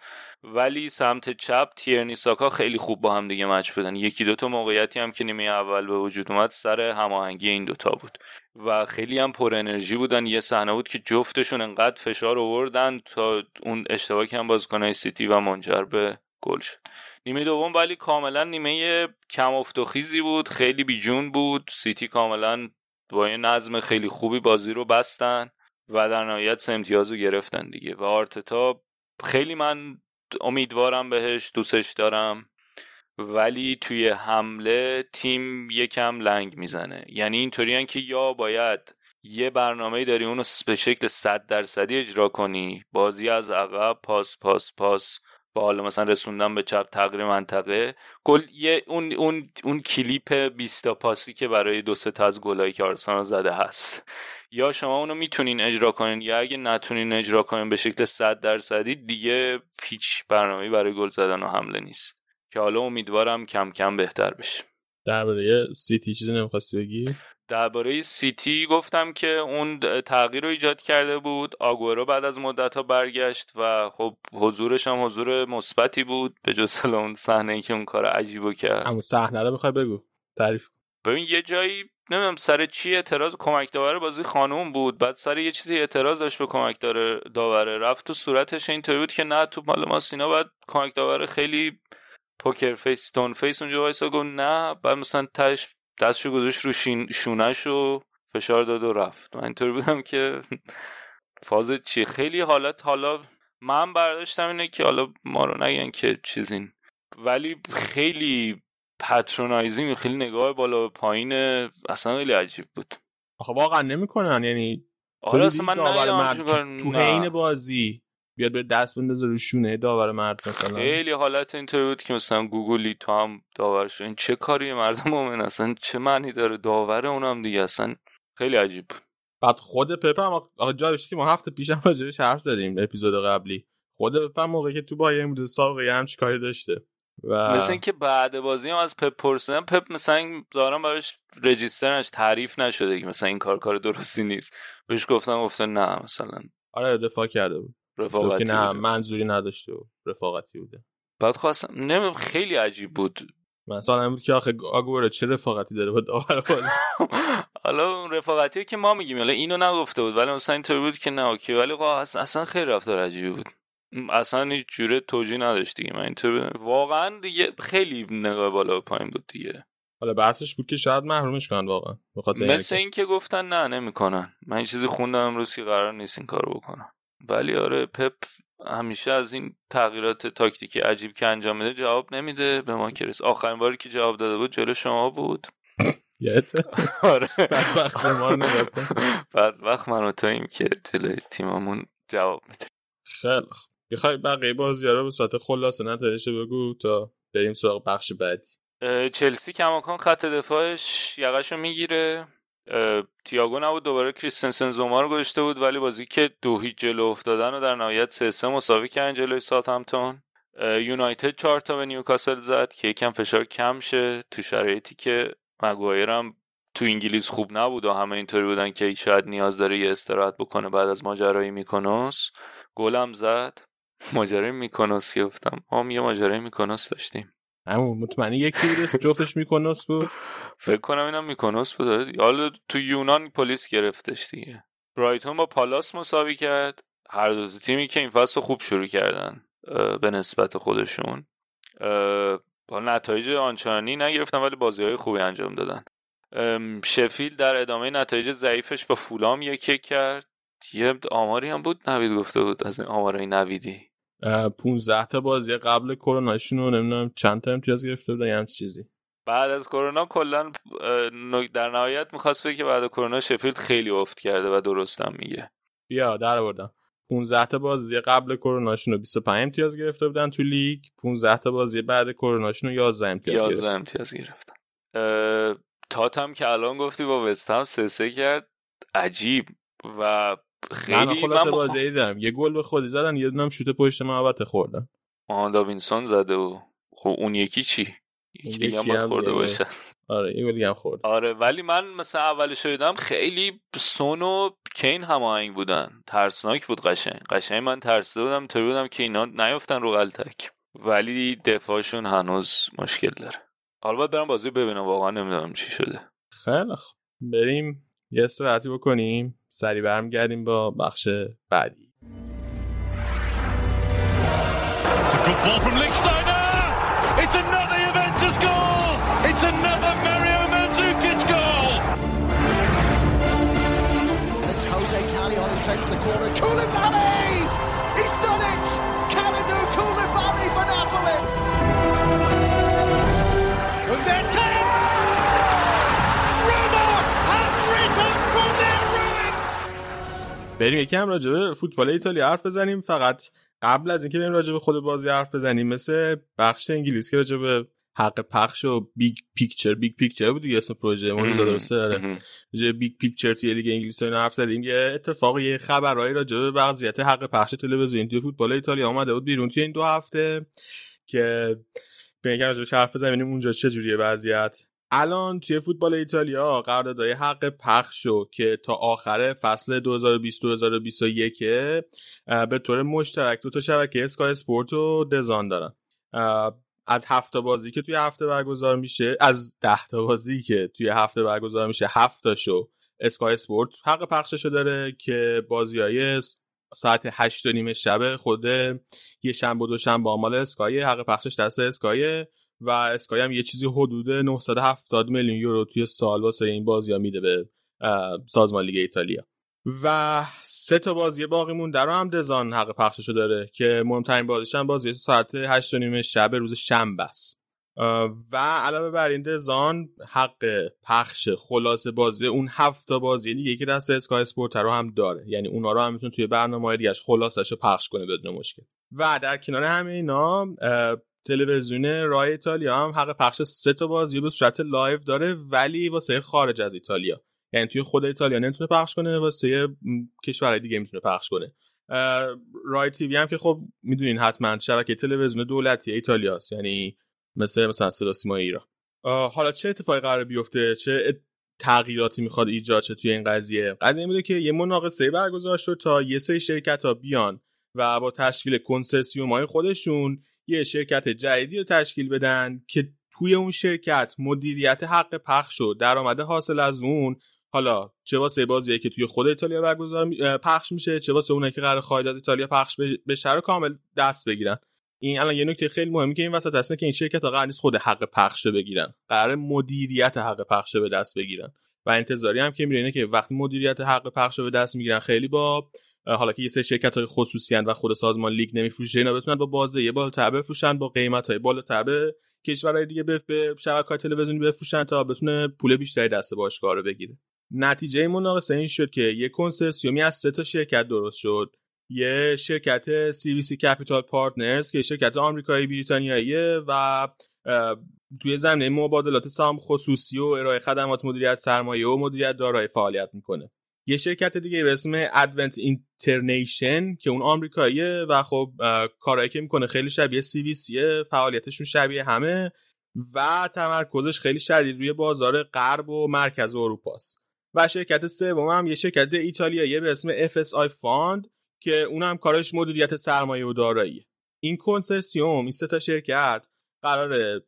ولی سمت چپ تیرنی ساکا خیلی خوب با هم دیگه مچ بودن. یکی دو تا موقعیتی هم که نیمه اول به وجود اومد سر هماهنگی این دوتا بود. و خیلی هم پر انرژی بودن. یه صحنه بود که جفتشون انقدر فشار آوردن تا اون اشتباهی که هم بازیکنای سیتی و منجر به گل شد. نیمه دوم ولی کاملا نیمه کم افت و خیزی بود خیلی بیجون بود. سیتی کاملا با یه نظم خیلی خوبی بازی رو بستن و در نهایت سه امتیاز رو گرفتن دیگه. و آرتتا خیلی من امیدوارم بهش دوستش دارم. ولی توی حمله تیم یکم لنگ می‌زنه. یعنی اینطوریان که یا باید یه برنامه داری اونو به شکل صد درصدی اجرا کنی بازی از عقب پاس پاس پاس با حالا مثلا رسوندن به چپ تغییر منطقه. گل یه اون اون اون کلیپ 20 تا پاسی که برای دو سه تا از گلایی که زده هست. یا شما اونو می‌تونین اجرا کنین یا اگه نتونین اجرا کنین به شکل 100 درصدی دیگه هیچ برنامه‌ای برای گل زدن و حمله نیست. که حالا امیدوارم کم کم بهتر بشه. درباره سیتی چیزی نمی‌خواستی بگی؟ درباره سیتی گفتم که اون تغییر رو ایجاد کرده بود. آگورو بعد از مدت ها برگشت و خب حضورش هم حضور مثبتی بود به جز اون صحنه ای که اون کار عجیبو کرد. همون صحنه رو می‌خوای بگو تعریف ببین یه جایی نمی‌دونم سر چی اعتراض کمک داور بازی خانوم بود بعد سر یه چیزی اعتراض داشت به کمک داره داوره. رفت تو صورتش اینطوری بود که نه تو مال ما سینا بعد کمک داور خیلی پوکر فیس ستون فیس اونجا وایسا گفت نه بعد مثلا تش دستشو گذاشت رو شین شونش و فشار داد و رفت. من اینطوری بودم که فاز چی؟ خیلی حالت حالا من برداشتم اینه که حالا ما رو نگن که چیزین. ولی خیلی patronizing خیلی نگاه بالا به پایین اصلا خیلی عجیب بود. آخه واقعا نمی‌کنن. یعنی آره اصلا من. تو. حین بازی. بیاد به دست بندازه رو شونه داور مرد مثلا. خیلی حالت اینطوری بود که مثلا گوگلی تو هم داور شد. این چه کاری مردم مومن اصلا چه معنی داره؟ داور اونم دیگه. اصلا خیلی عجیب. بود بعد خود پپ هم آخه جالبش که ما هفته پیشم راجعش حرف زدیم اپیزود قبلی. خود پپ هم موقعی که تو بایرن بوده سابقه هم چیکاری داشته. و مثل اینکه بعد بازی هم از پپ پرسیدن پپ مثلا ظاهرا براش رجیسترش تعریف نشده که مثلا این کار کار درستی نیست. بهش گفتم گفته نه مثلا. آره دفاع کرده بود. رفاقتی نه بوده. منظوری نداشته و رفاقتی بوده. بعد خواستم نمیم خیلی عجیب بود. مثلا این بود که آخه آگوره چه رفاقتی داره با داور بازی؟ <laughs> حالا اون رفاقتی که ما میگیم حالا اینو نگفته بود ولی مثلا اینطوری بود که نه اوکی ولی خب اصلا, خیلی رفتار عجیبی بود. اصلا هیچ جوره توجیه نداشت دیگه. من اینطوری بودم. واقعا دیگه خیلی نگاه بالا و پایین بود دیگه. حالا بحثش بود که شاید محرومش کنن واقعا به خاطر مثل اینکه- اینکه گفتن نه نمی‌کنن. من این چیزی خوندم امروز که قرار نیست این کارو بکنن. ولی آره پپ همیشه از این تغییرات تاکتیکی عجیب که انجام میده جواب نمیده. به ما که رسید آخرین باری که جواب داده بود جلو شما بود؟ <laughs> آره. رو. بعد وقت من و توییم که جلوی تیممون جواب میده. خیلی خوب. بخوای بقیه بازی رو به صورت خلاصه نتایجش بگو تا بریم سراغ بخش بعدی. چلسی کماکان خط دفاعش یقشو می‌گیره. تییاگو نبود دوباره کریستنسن زوما رو گذاشته بود ولی بازی که دو هیچ جلو افتادن و در نهایت سه سه مساوی کردن جلوی ساوثهمپتون یونایتد چهار تا به نیوکاسل زد که یکم فشار کم شه. تو شرایطی که مگوایر هم تو انگلیس خوب نبود و همه اینطوری بودن که شاید نیاز داره یه استراحت بکنه بعد از ماجرای میکنوس گلم زد. <laughs> ماجرای میکنوس گفتم. ما یه ماجرای میکنوس داشتیم. همون مطمئنی یکی بود جفتش میکنوس بود. فکر کنم اینم میکنوس بود. حالا تو یونان پلیس گرفتش دیگه. برایتون با پالاس مساوی کرد. هر دو تیمی که این فصل خوب شروع کردن به نسبت خودشون. با نتایج آنچنانی نگرفتن ولی بازی های خوبی انجام دادن. شفیل در ادامه نتایج ضعیفش با فولام یک یک کرد. یه آماری هم بود نوید گفته بود از این آمارای نویدی. 15 تا بازی قبل کروناشون رو نمی‌دونم چند تا امتیاز گرفته بودن یه همچین چیزی. بعد از کرونا کلا در نهایت می‌خواست بگه که بعد از کرونا شفیلد خیلی افت کرده و درستم میگه. بیا در آوردم. 15 تا بازی قبل کروناشون رو 25 امتیاز گرفته بودن تو لیگ. 15 تا بازی بعد کروناشون رو 11 امتیاز 11 گرفتن امتیاز گرفتن تاتم که الان گفتی با وستهم سه سه کرد. عجیب. و خیلی من بازی دیدم. یه گل به خودی زدن یه دونم شوت پشت محوطه خوردن. آن داوینسون زده و خب اون یکی چی؟ یکی دیگه هم خورده دیگه. باشه. آره یه گلی هم خورد. آره ولی من مثلا اولش دیدم خیلی سون و کین هماهنگ بودن. ترسناک بود قشنگ. قشنگ من ترسیده بودم اینطوری بودم که اینا نیفتن رو غلطک ولی دفاعشون هنوز مشکل داره. حالا باید برم بازی ببینم واقعا نمی‌دونم چی شده. خیلی خوب. بریم یه استراحتی بکنیم سری برمیگردیم با بخش بعدی It's a good ball from Lichtsteiner. It's another Juventus goal. It's another Mario Mandzukic goal. It's Jose takes the corner. Koulibaly! بریم یکم راجع به فوتبال ایتالیا حرف بزنیم. فقط قبل از اینکه بریم راجع به خود بازی حرف بزنیم مثل بخش انگلیس که راجع به حق پخش و big picture big picture بود دیگه اسم پروژه روژا درسته داره به big picture توی لیگ انگلیس و اینا حرف زدیم. یه اتفاق یه خبرایی راجع به وضعیت حق پخش تلویزیونی توی فوتبال ایتالیا آمده بود بیرون توی این دو هفته که به یکم راجع بهش حرف بزنیم اونجا چه جوریه وضعیت. الان توی فوتبال ایتالیا قراردادهای حق پخش شو که تا آخر فصل 2020-2021 اه، به طور مشترک دو تا شبکه اسکای اسپورت و دزان دارن. از هفت بازی که توی هفته برگزار میشه از ده تا بازی که توی هفته برگزار میشه هفت تاشو اسکای اسپورت حق پخششو داره که بازی های ساعت هشت و نیم شب خود یه شنبه و دو شنبه آمال اسکای حق پخشش دست اسکای و اسکای هم یه چیزی حدود 970 میلیون یورو توی سال واسه این بازی ها میده به سازمان لیگ ایتالیا. و سه تا بازی باقی مونده رو هم دزان حق پخششو داره که مهمترین بازیش هم بازی ساعت 8 و نیم شب روز شنبه است. و علاوه بر این دزان حق پخش خلاصه بازی اون هفت تا بازی دیگه که دست اسکای اسپورت رو هم داره. یعنی اونا رو هم می‌تونه توی برنامه دیگهش خلاصش رو پخش کنه بدون مشکل. و در کنار همه اینا تلویزیون رای ایتالیا هم حق پخش سه تا بازی به صورت live داره ولی واسه خارج از ایتالیا. یعنی توی خود ایتالیا نمی‌تونه پخش کنه واسه کشورهای دیگه می‌تونه پخش کنه. رای تیوی هم که خب می‌دونین حتما شبکه تلویزیون دولتی ایتالیاست یعنی مثل مثلا صدا سیما ایران. حالا چه اتفاقی قرار بیفته؟ چه تغییراتی می‌خواد ایجاد شه توی این قضیه؟ قضیه این که یه مناقصه برگزار شد تا یه سری شرکت ها بیان و با تشکیل کنسرسیوم های خودشون یه شرکت جدیدی رو تشکیل بدن که توی اون شرکت مدیریت حق پخش و درآمد حاصل از اون حالا چه واسه بازیه که توی خود ایتالیا برگزار پخش میشه چه واسه اونایی که قرار خارج از ایتالیا پخش بشه رو کامل دست بگیرن. این الان یه نکته خیلی مهمه که این وسط هست که این شرکت قرار نیست خود حق پخش بگیرن. قرار مدیریت حق پخش به دست بگیرن. و انتظاری هم که میره اینه که وقتی مدیریت حق پخش به دست می‌گیرن خیلی با حالا که یه سری شرکت های خصوصی و خود سازمان لیگ نمیفروشه اینا بتونن با بازه بالاتر بفروشن با قیمت های بالاتر به کشورهای دیگه به شبکه‌های تلویزیونی بفروشن تا بتونه پول بیشتری دست باشگاه رو بگیره. نتیجه مناقصه این شد که یه کنسرسیومی از سه تا شرکت درست شد. یه شرکت CVC Capital Partners که شرکت آمریکایی بریتانیاییه و توی زمینه مبادلات سهام خصوصی و ارائه خدمات مدیریت سرمایه و مدیریت دارایی فعالیت می‌کنه. یه شرکت دیگه به اسم Advent International که اون آمریکاییه و خب کارهایی که می‌کنه خیلی شبیه CVC فعالیتشون شبیه همه و تمرکزش خیلی شدید روی بازار غرب و مرکز اروپاست. و شرکت سوم هم یه شرکت ایتالیایی به اسم FSI Fund که اونم کارش مدیریت سرمایه و دارایی این کنسرسیوم این سه تا شرکت قرار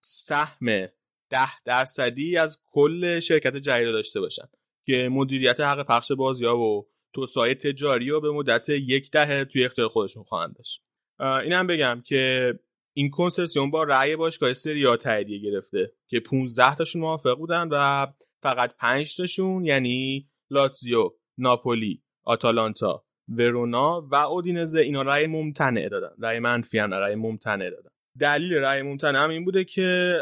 سهم ده درصدی از کل شرکت جدید داشته باشن. که مدیریت حق پخش بازی ها و توسعه تجاری رو به مدت یک دهه توی اختیار خودشون خواهند داشت. اینم بگم که این کنسرسیوم با رأی باشگاه سریا تاییدیه گرفته که 15 تاشون موافق بودن و فقط 5 تاشون یعنی لاتزیو، ناپولی، آتالانتا، ورونا و اودینزه اینا رأی ممتنع دادن. رأی منفی هم رأی ممتنع دادن. دلیل رأی ممتنع هم این بوده که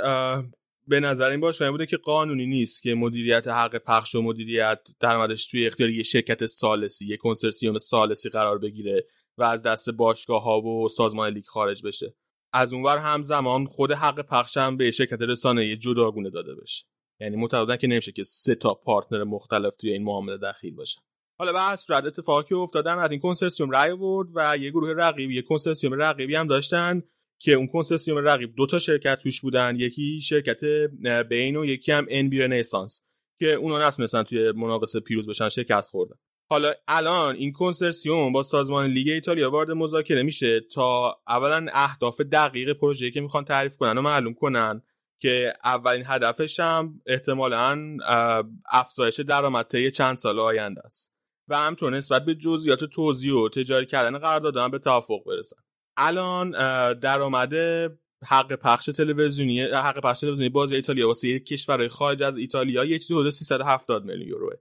به نظر این باشه بوده که قانونی نیست که مدیریت حق پخش و مدیریت درآمدش توی اختیار یه شرکت سالسی یه کنسرسیوم سالسی قرار بگیره و از دست باشگاه ها و سازمان لیگ خارج بشه. از اونور همزمان خود حق پخش هم به شرکت رسانه جداگونه داده بشه. یعنی معتقدن که نمیشه که سه تا پارتنر مختلف توی این معامله دخیل باشن. حالا به هر صورت اتفاقی افتادن از این کنسرسیوم رأی برد و یه گروه رقیبی یه کنسرسیوم رقیبی هم داشتن. که اون کنسرسیوم رقیب دو تا شرکت توش بودن یکی شرکت بین و یکی هم ان رنسانس که اونا نتونستن توی مناقصه پیروز بشن شکست خوردن. حالا الان این کنسرسیوم با سازمان لیگ ایتالیا وارد مذاکره میشه تا اولا اهداف دقیق پروژه‌ای که می‌خوان تعریف کنن و معلوم کنن که اولین هدفش هم احتمالا افزایش درآمد چند سال آینده است. و همطور نسبت به جزئیات توزیع و تجاری کردن قرارداد به توافق برسن. الان درآمد حق پخش تلویزیونی حق پخش تلویزیونی بازی ایتالیا واسه یک کشور خارج از ایتالیا یه چیزی حدود 370 میلیون یوروه.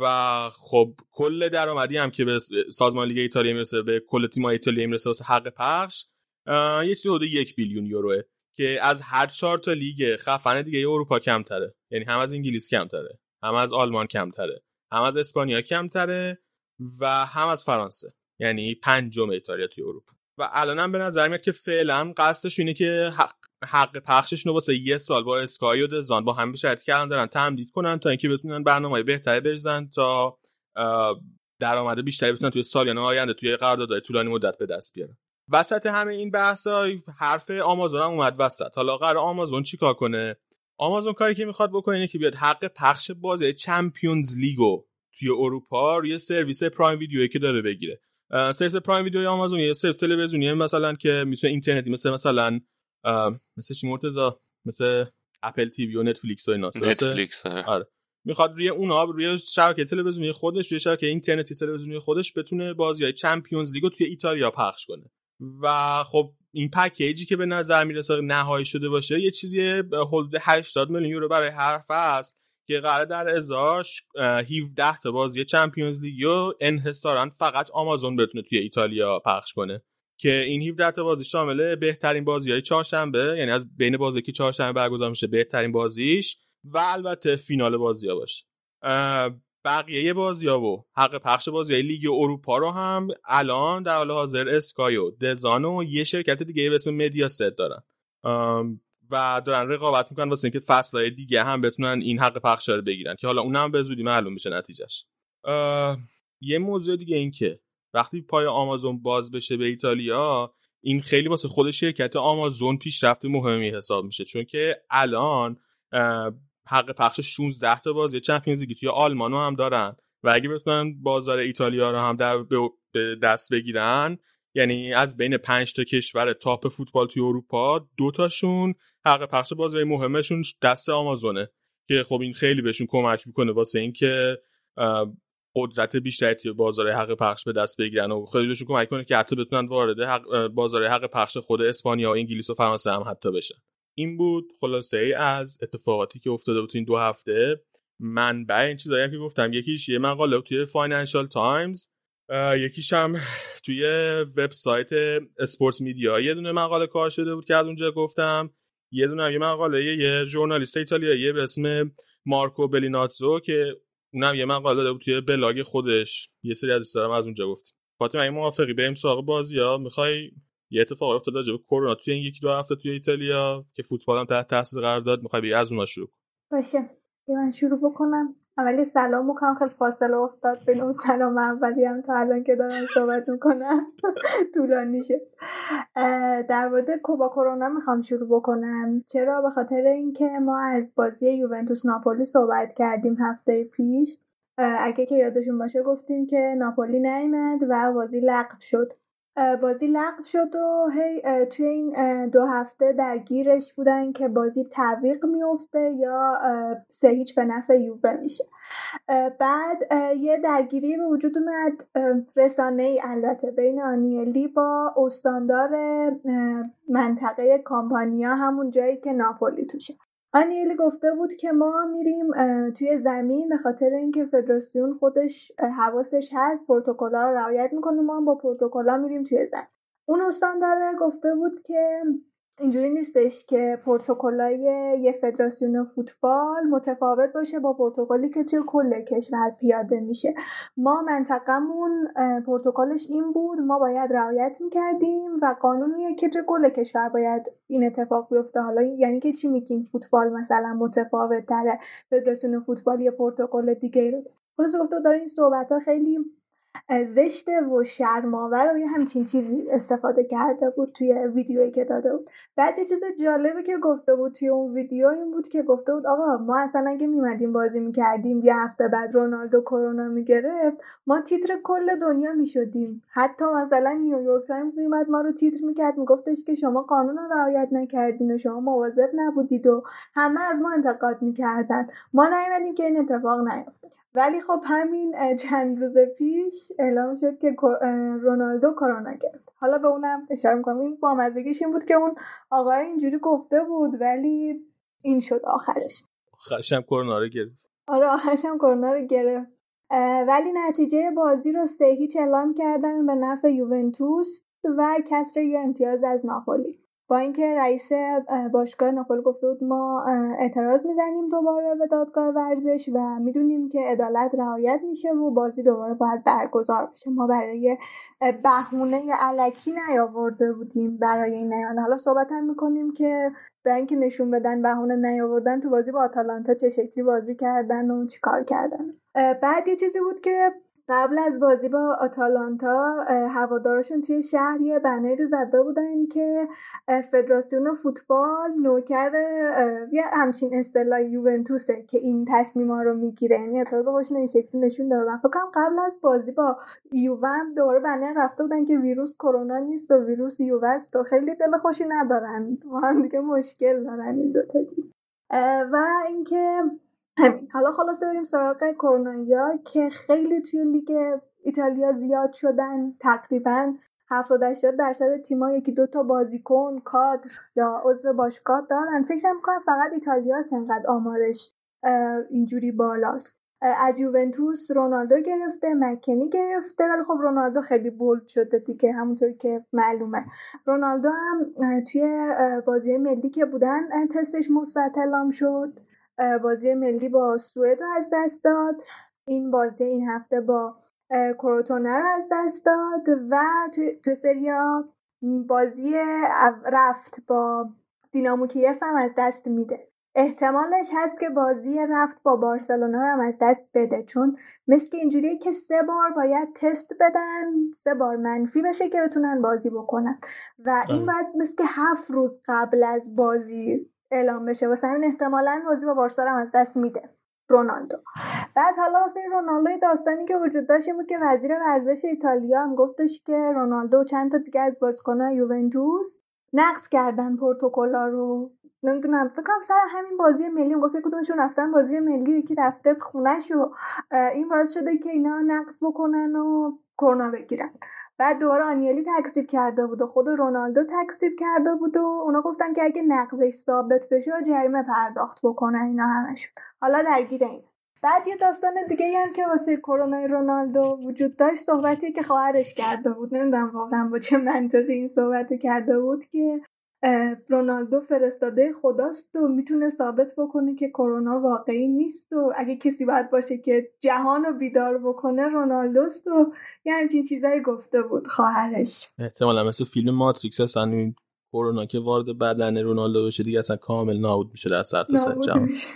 و خب کل درآمدی هم که به سازمان لیگ ایتالیا می‌رسه به کل تیم ایتالیا می‌رسه واسه حق پخش یه چیزی حدود یک بیلیون یوروه که از هر چهار تا لیگ خفن دیگه اروپا کمتره. یعنی هم از انگلیس کمتره هم از آلمان کمتره هم از اسپانیا کمتره و هم از فرانسه. یعنی پنجم ایتالیا توی اروپا. و الانم به نظر میاد که فعلا قصدش اینه که حق, حق پخشش رو واسه یه سال با اسکای و دزان با هم شرط کردن دارن تمدید کنن تا اینکه بتونن برنامه بهتری بریزن تا درآمد بیشتری بتونن توی سالیان آینده توی قراردادهای طولانی مدت به دست بیارن. وسط همه این بحث حرف آمازون هم اومد وسط. حالا قرار آمازون چیکار کنه؟ آمازون کاری که می‌خواد بکنه اینه که بیاد حق پخش بازی Champions League و توی اروپا روی سرویس Prime Video یی که داره بگیره. سرویس Prime Video آمازون یه سرویس تلویزیونی مثلا که می‌تونه اینترنتی مثل مثلا مثل چی مرتضی؟ مثل Apple TV و نتفلیکس و اینا نتفلیکس آره. می‌خواد روی اونها روی شبکه تلویزیونی خودش روی شبکه اینترنتی تلویزیونی خودش بتونه بازی های چمپیونز لیگو توی ایتالیا پخش کنه. و خب این پکیجی که به نظر می‌رسه نهایی شده باشه یه چیزی حدود 80 میلیون یورو برای هر فصل که قرار در ازاش 17 تا بازی چمپیونز لیگ و انحصارا فقط آمازون بتونه توی ایتالیا پخش کنه. که این 17 تا بازی شامل بهترین بازی های چهارشنبه یعنی از بین بازی که چهارشنبه برگزار میشه بهترین بازیش و البته فینال بازی ها باشه بقیه بازی ها و حق پخش بازی های لیگ اروپا رو هم الان در حال حاضر اسکایو دزان و یه شرکت دیگه به اسم مدیا دارن. و دارن رقابت می‌کنن واسه اینکه فصلهای دیگه هم بتونن این حق پخش رو بگیرن که حالا اونم به زودی معلوم میشه نتیجهش. یه موضوع دیگه این که وقتی پای آمازون باز بشه به ایتالیا این خیلی واسه خود شرکت آمازون پیشرفت مهمی حساب میشه. چون که الان حق پخش 16 تا بازی چمپیونز لیگ توی آلمان هم دارن. و اگه بتونن بازار ایتالیا رو هم در دست بگیرن یعنی از بین 5 تا کشور تاپ فوتبال توی اروپا دو تاشون حق پخش بازی مهمشون دست آمازونه که خب این خیلی بهشون کمک می‌کنه واسه اینکه قدرت بیشتری توی بازار حق پخش به دست بگیرن و خیلی بهشون کمک کنه که حتی بتونن وارد حق بازار حق پخش خود اسپانیا و انگلیس و فرانسه هم حتی بشن. این بود خلاصه ای از اتفاقاتی که افتاده بود تو این دو هفته. منبع این چیزایی که گفتم یکیش یه مقاله توی Financial Times یکیش هم توی وبسایت Sports Media. یه دونه مقاله کار شده بود که از اونجا گفتم. یه دونه یه مقاله یه ژورنالیست ایتالیایی به اسم مارکو بلیناتزو که اونم یه مقاله داده بود توی بلاگ خودش. یه سری از دارم از اونجا گفت. فاطمه این موافقی بریم سراغ بازی ها. می‌خوای یه اتفاق افتاد راجع به کرونا توی این یکی دو هفته توی ایتالیا که فوتبال هم تحت تاثیر قرار داد می‌خوای از اونها شروع باشه. من شروع بکنم. اولی سلام می‌کنم خیلی فاصله افتاد. بین اون سلام اولی هم تا الان که دارم صحبت می‌کنم. <laughs> طولانی شد. در مورد کوبا کرونا می‌خوام شروع بکنم. چرا؟ به خاطر اینکه ما از بازی یوونتوس ناپولی صحبت کردیم هفته پیش. اگه که یادشون باشه گفتیم که ناپولی نیامد و بازی لغو شد. بازی لغو شد و هی توی این دو هفته درگیرش بودن که بازی تعویق میفته یا سه هیچ به نفع یووه میشه. بعد یه درگیری به وجود اومد. رسانه ای البته بین آنیلی با استاندار منطقه کامپانیا همون جایی که ناپولی توشه. آنیلی گفته بود که ما میریم توی زمین به خاطر اینکه فدراسیون خودش حواسش هست پروتکل‌ها رو رعایت می‌کنه ما هم با پروتکل‌ها میریم توی زمین. اون استان داره گفته بود که اینجوری نیستش که پروتکلای یه فدراسیون فوتبال متفاوت باشه با پروتکلی که توی کل کشور پیاده میشه. ما منطقمون پروتکلش این بود ما باید رعایت می‌کردیم و قانونیه که توی کل کشور باید این اتفاق بیفته. حالا یعنی که چی میگیم؟ فوتبال مثلا متفاوت تره فدراسیون فوتبال یه پروتکل دیگه رو. خلاص گفته داره این صحبت خیلی زشته و شرم‌آور و یه همچین چیزی استفاده کرده بود توی ویدیویی که داده بود. بعد یه چیز جالبی که گفته بود توی اون ویدیو این بود که گفته بود آقا ما اصلا اگه میمدیم بازی می‌کردیم یه هفته بعد رونالدو کرونا می‌گرفت ما تیتر کل دنیا می‌شدیم. حتی مثلا نیویورک تایمز میومد ما رو تیتر می‌کرد میگفتش که شما قانون رو رعایت نکردین و شما مواظب نبودید و همه از ما انتقاد می‌کردن. ما نیومدیم که این اتفاق نیفته ولی خب همین چند روز پیش اعلام شد که رونالدو کرونا گرفت. حالا به اونم اشاره می‌کنم. این بامزگیش این بود که اون آقای اینجوری گفته بود ولی این شد آخرش. آخرش هم کرونا رو گرفت. آره آخرش هم کرونا رو گرفت. ولی نتیجه بازی رو سه هیچ اعلام کردن به نفع یوونتوس و کسر یه امتیاز از ناپولی. با اینکه رئیس باشگاه ناپولی گفته بود ما اعتراض می‌زنیم دوباره به دادگاه ورزش و می‌دونیم که عدالت رعایت میشه و بازی دوباره باید برگزار بشه. ما برای بهونه علکی نیاورده بودیم برای این نیان. حالا صحبت هم می‌کنیم که به اینکه نشون بدن بهونه نیاوردن تو بازی با آتالانتا چه شکلی بازی کردن و چیکار کردن. بعد یه چیزی بود که قبل از بازی با آتالانتا هوادارشون توی شهر یه بنری زده بودن که فدراسیون فوتبال نوکر یه همچین اصطلاح یوونتوسه که این تصمیما رو می‌گیره. یعنی اعتراض خودشون این شکلی نشون دادن. فکر قبل از بازی با یوون دوباره بنر رفته بودن که ویروس کرونا نیست و ویروس یووه است و خیلی دل خوشی ندارن. با هم دیگه مشکل دارن این دوتا چیز. و اینکه همین. حالا خلاصه بریم سراغ کرونایا که خیلی توی لیگ ایتالیا زیاد شدن. تقریبا 70 80 درصد تیم‌ها یکی دو تا بازیکن کادر یا عضو باشگاه دارن. فکر می‌کنم فقط ایتالیا انقدر آمارش اینجوری بالاست. از یوونتوس رونالدو گرفته مکنی گرفته ولی خب رونالدو خیلی بولد شده دیگه همونطور که معلومه. رونالدو هم توی بازی ملی که بودن تستش مثبت اعلام شد. بازی ملی با سوئد رو از دست داد. این بازی این هفته با کروتونه رو از دست داد و تو سریا بازی رفت با دینامو کیف هم از دست میده. احتمالش هست که بازی رفت با بارسلونا رو هم از دست بده چون مثل که اینجوریه که سه بار باید تست بدن سه بار منفی بشه که بتونن بازی بکنن. و این آره. باید مثل که هفت روز قبل از بازی اعلام بشه. واسه همین احتمالا بازی با بارسا هم از دست میده. رونالدو. بعد حالا واسه رونالدو داستانی که وجود داشت این بود که وزیر ورزش ایتالیا هم گفتش که رونالدو چند تا دیگه از بازیکنان یوونتوس نقض کردن پروتکلا رو. نمی‌دونم فکر کنم سر همین بازی ملی گفت کدومشون رفتن بازی ملی یکی رفته خونش و این باعث شده که اینا نقض بکنن و کرونا بگیرن. بعد دوباره آنیلی تکذیب کرده بود و خود رونالدو تکذیب کرده بود و اونا گفتن که اگه نقضش ثابت بشه جریمه پرداخت بکنن اینا همشون. حالا درگیر این. بعد یه داستان دیگه هم که واسه کرونا رونالدو وجود داشت صحبتی که خواهرش کرده بود. نمی‌دونم واقعا با چه منطقی این صحبت کرده بود که رونالدو فرستاده خداست و می‌تونه ثابت بکنه که کرونا واقعی نیست و اگه کسی باید باشه که جهان رو بیدار بکنه رونالدوست و یه همچین چیزایی گفته بود خواهرش. احتمالا مثل فیلم ماتریکس اصلا این کرونا که وارد بدن رونالدو بشه دیگه اصلا کامل نابود میشه در سرتاسر نابود جهان. میشه.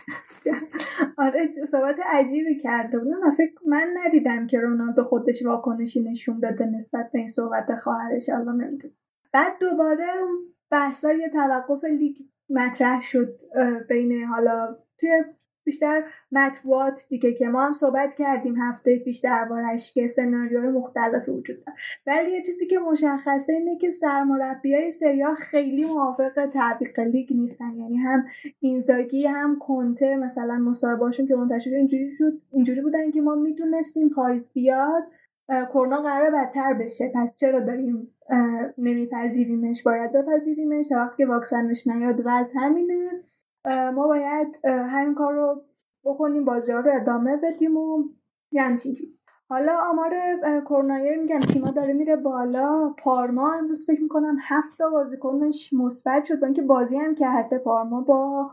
آره صحبت عجیبی کرده بود. من فکر من ندیدم که رونالدو خودش واکنشی نشون بده نسبت به این صحبت خواهرش. الان نمی‌دونم بعد دوباره بحثای توقف لیگ مطرح شد بین حالا توی بیشتر مطبوعات دیگه که ما هم صحبت کردیم هفته پیش دربارش که سناریوهای مختلفی وجود داره. ولی یه چیزی که مشخصه اینه که سرمربی های سریا خیلی موافق تعویق لیگ نیستن. یعنی هم اینزاگی هم کنته مثلا مصاحبهاشون که منتشر اینجوری شد اینجوری بودن که ما می‌دونستیم پاییز بیاد کرونا قرار بدتر بشه. پس چرا داریم نمیپذیریمش باید بپذیریمش. تا وقتی که واکسنش نیاد و از همینه ما باید همین کار رو بکنیم بازی رو ادامه بدیم و یه همچین چیز. حالا آمار کرونایی میگم تیما داره میره بالا. پارما امروز فکر می‌کنم هفت تا بازیکنش مثبت شد. با اینکه بازی هم کرده. پارما با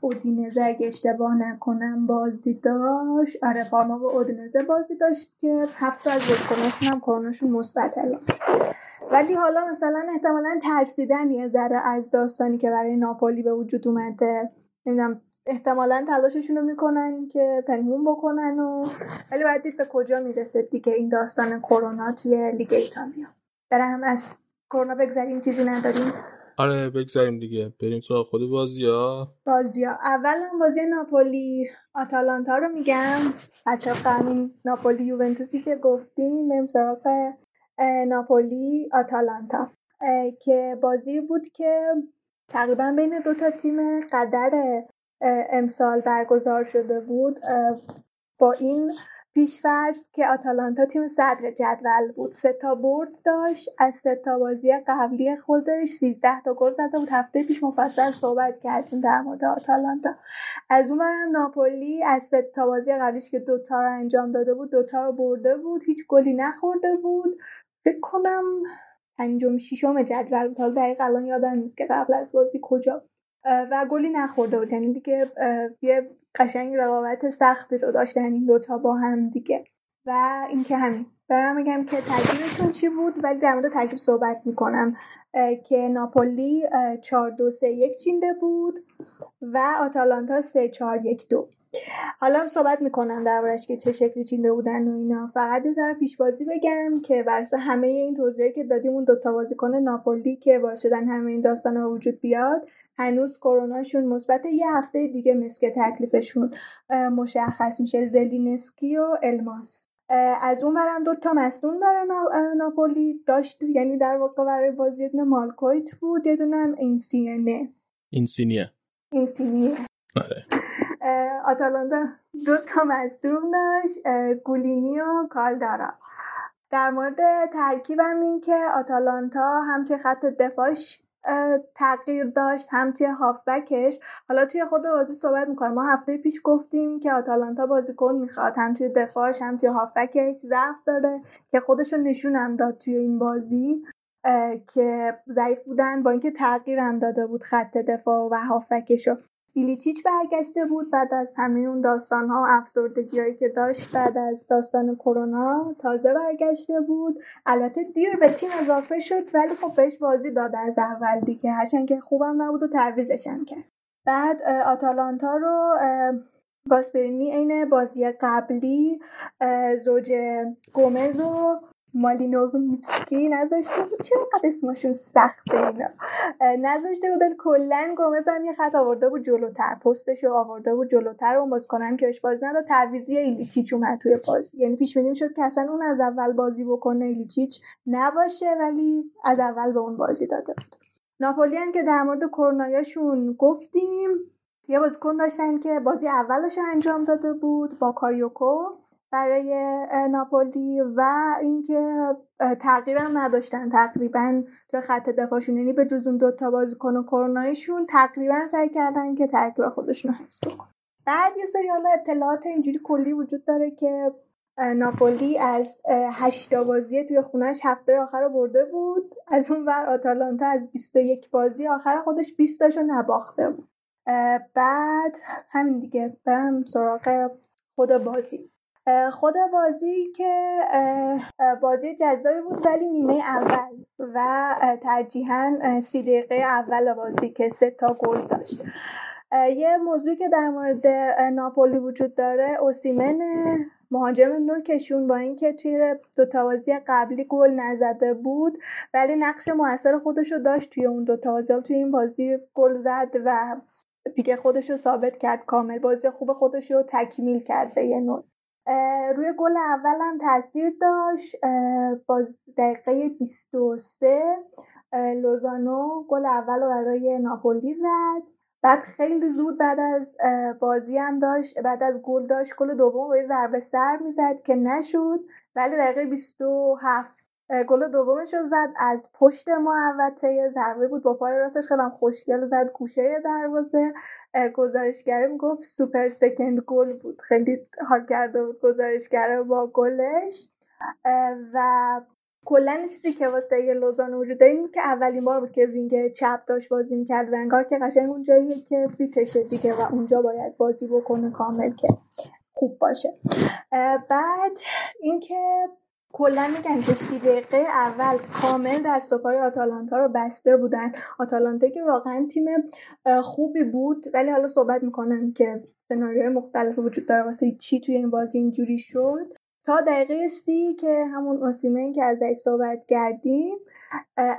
اودینزه اگه اشتباه نکنم بازی داشت. آره پارما با اودینزه بازی داشت که هفت از بازیکناشون هم کروناشون مثبت شد. ولی حالا مثلا احتمالا ترسیدن یه ذره از داستانی که برای ناپولی به وجود اومده. نمی‌دونم احتمالا تلاششون رو می‌کنن که پنهون بکنن و ولی باید دید به کجا می‌رسه دیگه این داستان کرونا توی لیگ ایتالیا. برای هم از کرونا بگذریم چیزی نداریم. آره بگذاریم دیگه. بریم سراغ خود بازی ها بازی ها اول هم بازی ناپولی آتالانتا رو میگم. بچه همین ناپولی یوونتوسی که گفتیم. بریم سراغ ناپولی آتالانتا. که بازی بود که تقریبا بین دو تا تیم قدر امسال برگزار شده بود. با این پیشفرض که آتالانتا تیم صدر جدول بود. سه تا برد داشت. از سه تا بازی قبلی خودش 13 تا گل زده بود. هفته پیش مفصل صحبت کردیم در مورد آتالانتا. از اون برم ناپولی از سه تا بازی قبلیش که دوتا رو انجام داده بود دوتا رو برده بود. هیچ گلی نخورده بود. فکر کنم پنجم ششم جدول بود. حالا دقیق الان یادم نیست که قبل از بازی کجا. و گلی نخورده بود. یعنی دیگه یه قشنگ رقابت سختی رو داشتن این دوتا با هم دیگه. و اینکه همین. برم میگم که ترکیبشون چی بود؟ ولی در مورد ترکیب صحبت می‌کنم. که ناپولی 4 2 3 1 چینده بود و آتالانتا 3 4 1 2 حالا صحبت می‌کنم دربارش که چه شکلی چینده بودن و اینا. فقط یه ذره پیشبازی بگم که برسه همه این توضیحی که دادیم اون دوتا بازیکن ناپولی که باعث شدن همه این داستان به وجود بیاد هنوز کروناشون مثبت یه هفته دیگه مسک تکلیفشون مشخص میشه. زلینسکی و الماس. از اون برم دو تا مصدوم داره ناپولی. داشت یعنی در واقع برای بازی یه مالکویت بود. یه دونه هم اینسینه این سینیه اینسینیه. آره. آتالانتا دو تا مصدوم داشت گولینی و کالدارا. در مورد ترکیبم این که آتالانتا هم که خط دفاعش تغییر داشت هم توی هافبکش. حالا توی خود بازی صحبت می‌کنم. ما هفته پیش گفتیم که آتالانتا بازیکن می‌خواد. هم توی دفاعش هم توی هافبکش ضعف داره که خودش رو نشون هم داد توی این بازی. که ضعیف بودن با اینکه تغییر هم داده بود خط دفاع و هافبکش رو ایلیچیچ برگشته بود بعد از همه اون داستان ها و افسردگی که داشت بعد از داستان کرونا تازه برگشته بود. البته دیر به تیم اضافه شد ولی خب بهش بازی داد از اول دیگه. هرچند که خوبم نبود و تعویزش هم کرد. بعد آتالانتا رو گاسپرینی عین بازی قبلی زوج گومز و مالینووسکی نذاشته بود. قد اسمشون سخته اینا. نذاشته بودن کلا گومز هم یه خط آورده بود جلوتر. پستش رو آورده بود جلوتر و بازیکنم که بهش بازی نداد. تعویزی ایلیچیچ اومد توی بازی یعنی پیش بینی شد که اصلا اون از اول بازی بکنه ایلیچیچ نباشه ولی از اول به اون بازی داده بود. ناپولی هم که در مورد کرونایاشون گفتیم. یه بازیکن داشتن که بازی اولش انجام داده بود با کایوکو. برای ناپولی و اینکه تغییرم نداشتن. تقریبا توی خط دفاعشون یعنی به جز اون دوتا بازیکن و کرونایشون تقریبا سعی کردن که ترکیب خودشون رو حفظ بکنن. بعد یه سری حالا اطلاعات اینجوری کلی وجود داره که ناپولی از هشتا بازی توی خونش هفته آخر رو برده بود. از اون ور آتالانتا از 21 بازی آخر خودش 20 تاشو نباخته بود. بعد همین دیگه. برم سراغ خود بازی. خود بازی که بازی جذابی بود ولی نیمه اول و ترجیحاً سی دقیقه اول بازی که سه تا گل داشت. یه موضوعی که در مورد ناپولی وجود داره اوسیمن مهاجم نوکشون با اینکه توی دوتا بازی قبلی گل نزده بود ولی نقش موثر خودش رو داشت توی اون دوتا بازی. توی این بازی گل زد و دیگه خودش رو ثابت کرد کامل. بازی خوب خودش رو تکمیل کرد به یه نوع. اه، روی گل اول هم تاثیر داشت باز دقیقه 23 اه، لوزانو گل اول رو برای ناپولی زد. بعد خیلی زود بعد از بازی هم داشت بعد از گل داشت گل دوم یه ضربه سر می‌زد که نشد. ولی دقیقه 27 اه، گل دومش رو زد. از پشت محوطه ضربه بود با پای راستش خیلی خوشگل زد گوشه دروازه. گزارشگره می‌گفت سوپر سکند گل بود. خیلی حال کرده بود گزارشگره با گلش. و کلا چیزی که واسه لوزان وجود داره که اولین بار بود که وینگر چپ داشت بازی می‌کرد و انگار که قشنگ اون جاییه که فیتشه دیگه و اونجا باید بازی بکنه کامل که خوب باشه. بعد اینکه کلا میگن که سی دقیقه اول کامل دست و پای آتالانتا رو بسته بودن. آتالانتا که واقعا تیم خوبی بود ولی حالا صحبت می‌کنم که سناریوهای مختلف وجود داره. واسه چی توی این بازی اینجوری شد؟ تا دقیقه سی که همون اوسیمن که ازش صحبت کردیم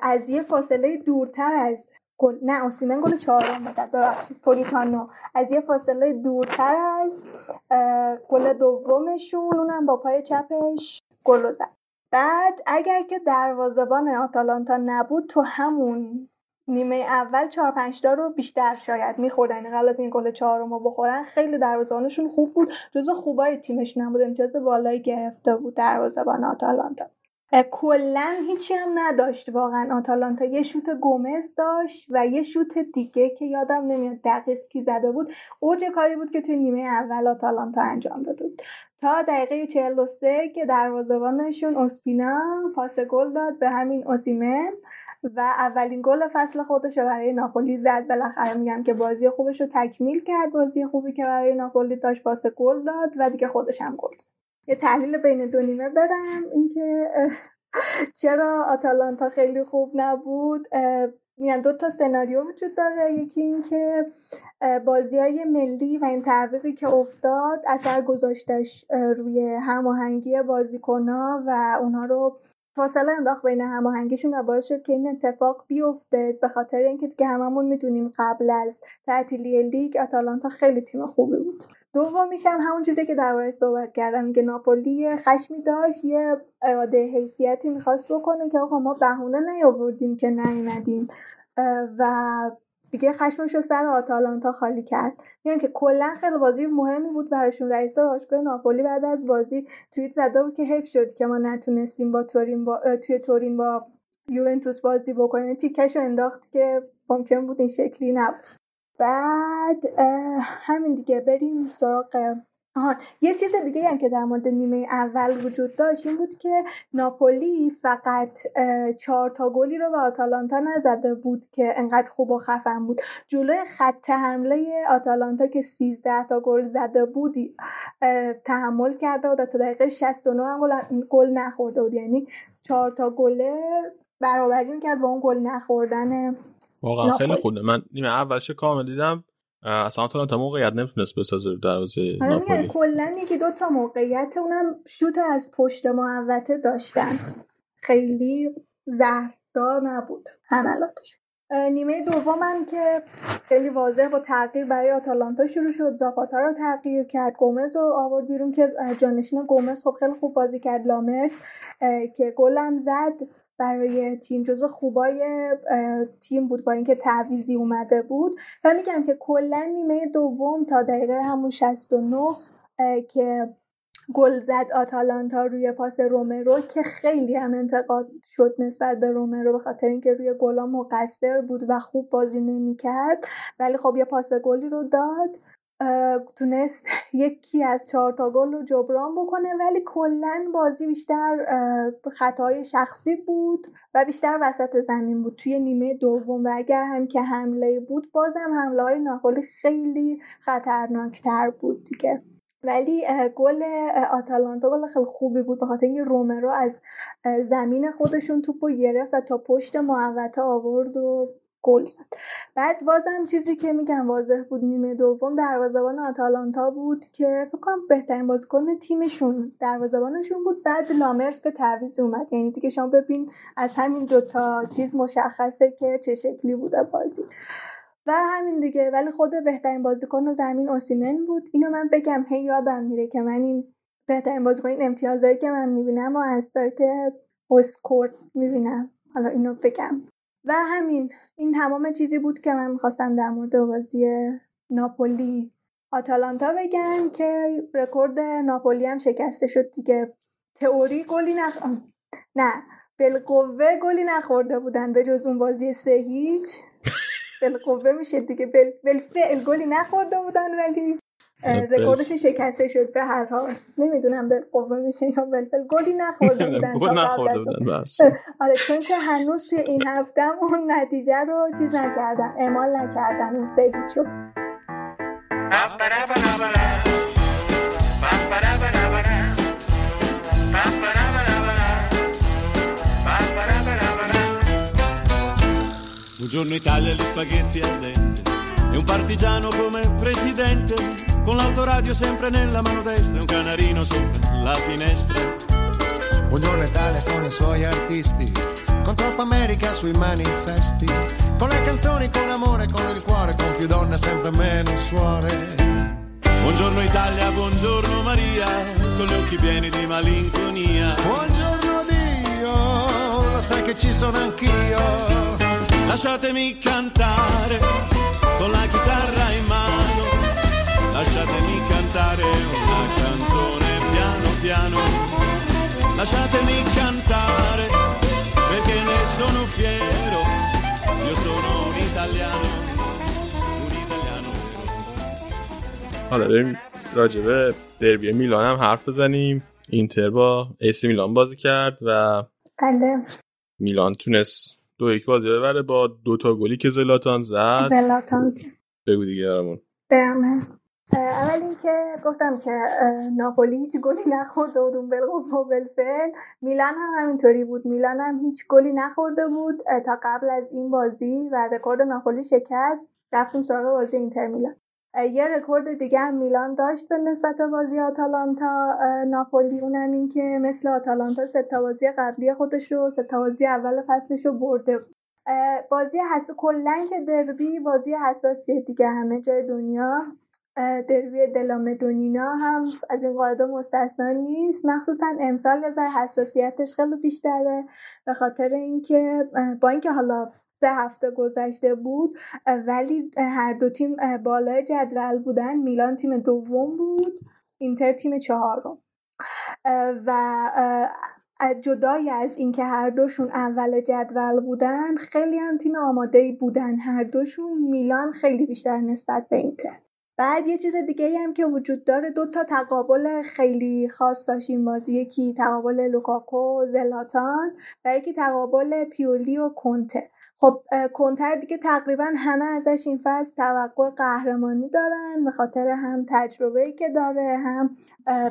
از یه فاصله دورتر از گل نه اوسیمن گل چهارم زد ببخشید پولیتانو. از یه فاصله دورتر از گل دومشون اونم با پای چپش. گل زد بعد اگر که دروازه‌بان آتالانتا نبود تو همون نیمه اول چهار پنج تا رو بیشتر شاید میخوردن. یعنی قبل از این گل چهارم رو بخورن خیلی دروازه‌بانشون خوب بود. جزو خوبای تیمش نبود. امتیاز بالایی گرفته بود دروازه‌بان آتالانتا. کلا هیچی هم نداشت واقعا. آتالانتا یه شوت گومز داشت و یه شوت دیگه که یادم نمیاد دقیق کی زده بود. اوج کاری بود که توی نیمه اول آتالانتا انجام داده بود. تا دقیقه 43 که دروازه‌بانشون اسپینا پاس گل داد به همین اوسیمن و اولین گل فصل خودش رو برای ناپولی زد. بالاخره میگم که بازی خوبش رو تکمیل کرد. بازی خوبی که برای ناپولی داشت پاس گل داد و دیگه خودش هم گل یه تحلیل بین دو نیمه برم. اینکه چرا آتالانتا خیلی خوب نبود؟ میگم دو تا سناریو وجود داره. یکی اینکه بازی های ملی و این تعویقی که افتاد اثر گذاشتش روی هماهنگی بازیکنها و اونها رو فاصله انداخت بین هماهنگیشون و باعث شد که این اتفاق بیفته. به خاطر اینکه دیگه هممون می‌دونیم قبل از تعطیلی لیگ آتالانتا خیلی تیم خوبی بود. دومیش هم همون چیزی که دربارهش صحبت کردم که ناپولی خشمی داشت یه اراده حیثیتی می‌خواست بکنه که آقا ما بهونه نیاوردیم که نیومدیم. و دیگه خشمش رو سر آتالانتا خالی کرد. میگم که کلا خیلی بازی مهمی بود براشون. رئیس باشگاه ناپولی بعد از بازی توییت زده بود که حیف شد که ما نتونستیم با تورین با توی تورین با یوونتوس بازی بکنه تیکش رو انداخت که ممکن بود این شکلی نباشه. بعد همین دیگه بریم سراغ آها یه چیز دیگه هم که در مورد نیمه اول وجود داشت این بود که ناپولی فقط چهار تا گلی رو به آتالانتا نزده بود که انقدر خوب و خفن بود. جلوی خط حمله آتالانتا که 13 تا گل زده بود تحمل کرده و تا دقیقه 69 هم گل نخورده بود. یعنی چهار تا گله برابری کرد با اون گل نخوردن واقعا خیلی خوبه. من نیمه اولش کامل دیدم اصلا آتالانتا موقعیت نمی‌تونست بسازه رو دروازه ناپولی. کلا یکی دو تا موقعیت اونم شوت از پشت محوطه داشتن. خیلی زهردار نبود. حملاتش نیمه دومم که خیلی واضح با تغییر برای آتالانتا شروع شد. زاپاتا رو تغییر کرد. گومز رو آورد بیرون که جانشین گومز خب خیلی خوب بازی کرد. لامرس که گلم زد. برای تیم جزو خوبای تیم بود با اینکه تعویزی اومده بود. و میگم که کلا نیمه دوم تا دقیقه همون 69 که گل زد آتالانتا روی پاس رومرو که خیلی هم انتقاد شد نسبت به رومرو به خاطر اینکه روی گلا مقصر بود و خوب بازی نمی‌کرد. ولی خب یه پاس گلی رو داد. تونست یکی از چهار تا گل رو جبران بکنه ولی کلا بازی بیشتر خطای شخصی بود و بیشتر وسط زمین بود. توی نیمه دوم و اگر هم که حمله بود بازم حمله های ناپولی خیلی خطرناکتر بود دیگه. ولی گل آتالانتا گل خیلی خوبی بود به خاطر اینکه رومرو از زمین خودشون توپو گرفت و تا پشت محوطه آورد و گل زد. بعد بازم چیزی که میگم واضح بود نیمه دوم دروازه‌بان آتالانتا بود که فکر کنم بهترین بازیکن تیمشون دروازه‌بانشون بود. بعد لامرس به تعویض اومد. یعنی دیگه شما ببین از همین دوتا چیز مشخصه که چه شکلی بوده بازی. و همین دیگه. ولی خود بهترین بازیکن زمین اوسیمن بود. اینو من بگم هی یادم میره که من این بهترین بازیکن این امتیازهایی که من می‌بینم و از سایت اسکور می‌بینم. حالا اینو بگم. و همین این تمام چیزی بود که من می‌خواستم در مورد بازی ناپولی آتالانتا بگم که رکورد ناپولی هم شکسته شد دیگه. تئوری گلی نخ نه بالقوه گلی نخورده بودن به جز اون بازی سه هیچ. <laughs> بالقوه میشه دیگه بل بالفعل گلی نخورده بودن ولی رکوردش شکسته شد به هر حال. نمی‌دونم به قوه میشه یا بلفل. گلی نخورده بودن گل نخورده بودن بس. <laughs> آره چون که هنوز توی این هفته اون نتیجه رو چیز نکردن اعمال نکردن اون سیدیچو Un giorno Italia gli spaghetti al dente e un partigiano come presidente. Con l'autoradio sempre nella mano destra e un canarino sopra la finestra. Buongiorno Italia con i suoi artisti, con troppa America sui manifesti, con le canzoni, con amore, con il cuore, con più donne, sempre meno suore. Buongiorno Italia, buongiorno Maria, con gli occhi pieni di malinconia. Buongiorno Dio, lo sai che ci sono anch'io. Lasciatemi cantare con la chitarra in mano, lasciatemi cantare una canzone piano piano, lasciatemi cantare perché ne sono fiero, io sono un italiano, un italiano vero. حالا بریم راجبه دربی میلان هم حرف بزنیم. اینتر با ایسی میلان بازی کرد و بله. میلان تونست دو یک بازی ببره با دو تا گلی که زلاتان زد. زلاتان بگو دیگه برامون. اول اینکه گفتم که ناپولی هیچ گلی نخورده بود اون بالقوه و بالفعل میلان هم همینطوری بود. میلان هم هیچ گلی نخورده بود تا قبل از این بازی و رکورد ناپولی شکست. رفتیم سراغ بازی اینتر میلان. یه رکورد دیگه هم میلان داشت به نسبت بازی آتالانتا. ناپولی اونم این که مثل آتالانتا سه تا بازی قبلی خودش رو سه تا بازی اول فصلش رو برده بود. بازی حس کلا که دربی بازی حساسیه دیگه. همه جای دنیا. دربی دلامدونینا هم از این قاعده مستثنا نیست. مخصوصا امسال نظر حساسیتش خیلی بیشتره به خاطر اینکه با اینکه حالا سه هفته گذشته بود ولی هر دو تیم بالای جدول بودن. میلان تیم دوم بود اینتر تیم چهارم. و جدای از اینکه هر دوشون اول جدول بودن خیلی هم تیم آماده بودن هر دوشون. میلان خیلی بیشتر نسبت به اینتر. بعد یه چیز دیگه هم که وجود داره دو تا تقابل خیلی خاص داشتیم بازی. یکی تقابل لوکاکو زلاتان و یکی تقابل پیولی و کنته. خب کنتر دیگه تقریبا همه ازش این فصل توقع قهرمانی دارن به خاطر هم تجربه‌ای که داره هم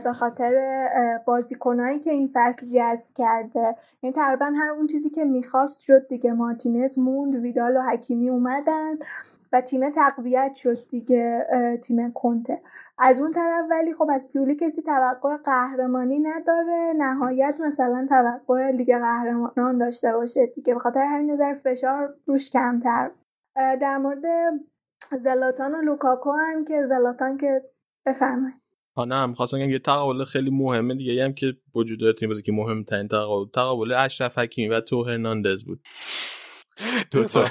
به خاطر بازیکنایی که این فصل جذب کرده. یعنی تقریبا هر اون چیزی که می‌خواست شد دیگه. مارتینز موند ویدال و حکیمی اومدن. و تیم تقویت شد دیگه تیم کنته. از اون طرف ولی خب از پیولی کسی توقع قهرمانی نداره. نهایت مثلا توقع لیگ قهرمانان داشته باشه دیگه. به خاطر همین نظر فشار روش کمتر. در مورد زلاتان و لوکاکو هم که زلاتان که بفرمایید. نه می‌خواستم بگم یه تقابل خیلی مهمه دیگه. هم که وجود داره تیم که مهمترین تقابل تقابل اشرف حکیمی و تو هرناندز بود. دو تا. <laughs>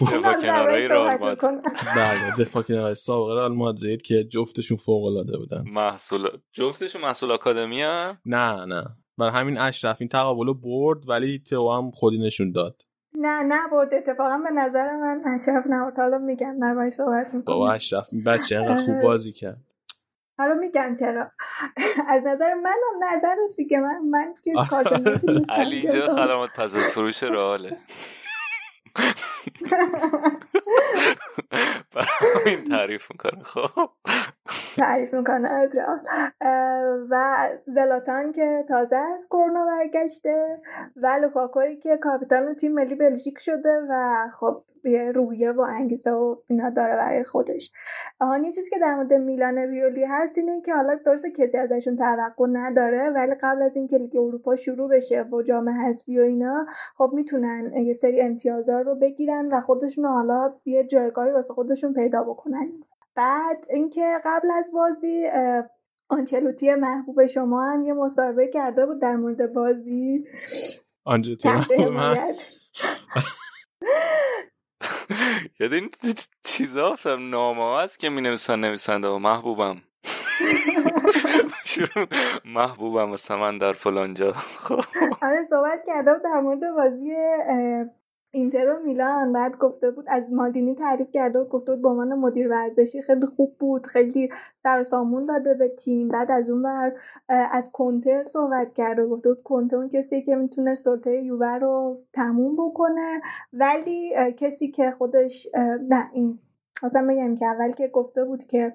دفاع کنارهای رئال مادرید. بله دفاع کنار سابقه رئال مادرید که جفتشون فوق العاده بودن. محصول جفتشون محصول آکادمی نه نه. برای همین اشرف این تقابل رو برد ولی تو هم خودی نشون داد. نه نه برد. اتفاقا به نظر من اشرف نبرد حالا میگم در باید صحبت بابا می‌کنم اشرف این بچه اینقدر خوب بازی کرد. حالا میگم چرا؟ <laughs> از نظر من هم نظر دیگه من من که کارشناسی نیستم علی اینجا خدمات پس از فروش <laughs> برای این تعریف می‌کنه خب. تعریف می‌کنه و زلاتان که تازه از کرونا برگشته و لوکاکوی که کاپیتان تیم ملی بلژیک شده و خب رویه و انگیزه و اینا داره برای خودش. آهان یه چیزی که در مورد میلان ویولی هست اینه که حالا درسته کسی ازشون توقع نداره ولی قبل از اینکه لیگ اروپا شروع بشه و جام حذفی و اینا خب می‌تونن یه سری امتیازها رو بگیرن و خودشون حالا یه جایگاهی واسه خودشون پیدا بکنن. بعد اینکه قبل از بازی آنچلوتی محبوب شما هم یه مصاحبه کرده بود در مورد بازی. من. حمایت. <laughs> <laughs> یاد این چیزا افتم نامه هست که می نویسن نویسنده و محبوبم. <laughs> محبوبم مثلا من در فلانجا خب آره صحبت بود در مورد بازی اینتر و میلان بعد گفته بود از مالدینی تعریف کرده بود گفته بود به عنوان مدیر ورزشی خیلی خوب بود خیلی سر و سامون داده به تیم. بعد از اون بر از کنته صحبت کرده گفته بود کنته اون کسی که می‌تونه سلطه یووه رو تموم بکنه. ولی کسی که خودش نه این خواستم بگم که اول که گفته بود که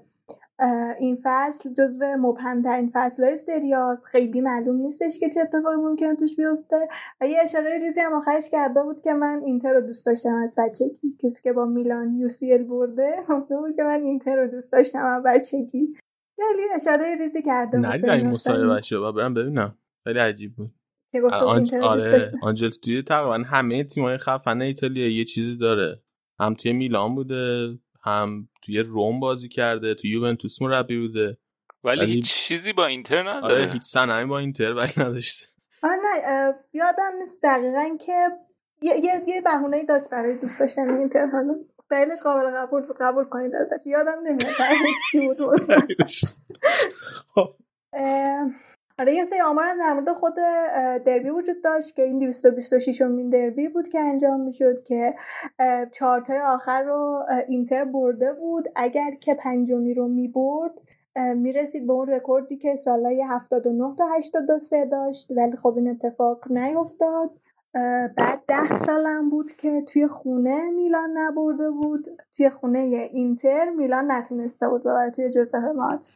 این فصل جزو مبهمترین فصل سریاست خیلی معلوم نیستش که چه اتفاقی ممکنه توش بیفته. و یه اشاره ریزی هم آخرش کرده بود که من اینتر رو دوست داشتم از بچگی کسی که با میلان یو سی ال برده. گفته بود که من اینتر رو دوست داشتم از بچگی خیلی اشاره ریزی کرده بود ندیدم به این این مصاحبه داستان. بچه و برم ببینم. خیلی عجیب بود. که گفته آنج... آره داشتم. آنجلوتی تقریبا همه تیم‌های خفن ایتالیا. یه چیزی داره. هم توی میلان بوده. هم توی روم بازی کرده توی یوونتوس مربی بوده. ولی ولی- هیچ چیزی با اینتر آره نداره هیچ صنعتی با اینتر ولی نداشته. آره نه یادم نیست دقیقا که یه, یه, یه بهونه داشت برای دوست داشتن اینتر. حالا فعلش قابل قبول قبول کنید ازش. یادم نمیاد چی بود. <laughs> آره یه سری آمار در مورد خود دربی وجود داشت که این 226 امین دربی بود که انجام می‌شد که چهارتای آخر رو اینتر برده بود. اگر که پنجمی رو می‌برد می‌رسید به اون رکوردی که سالهای 79 تا 83 داشت. ولی خب این اتفاق نیفتاد. بعد ده سالم بود که توی خونه میلان نبرده بود. توی خونه اینتر میلان نتونسته بود ببره توی جوزپه مات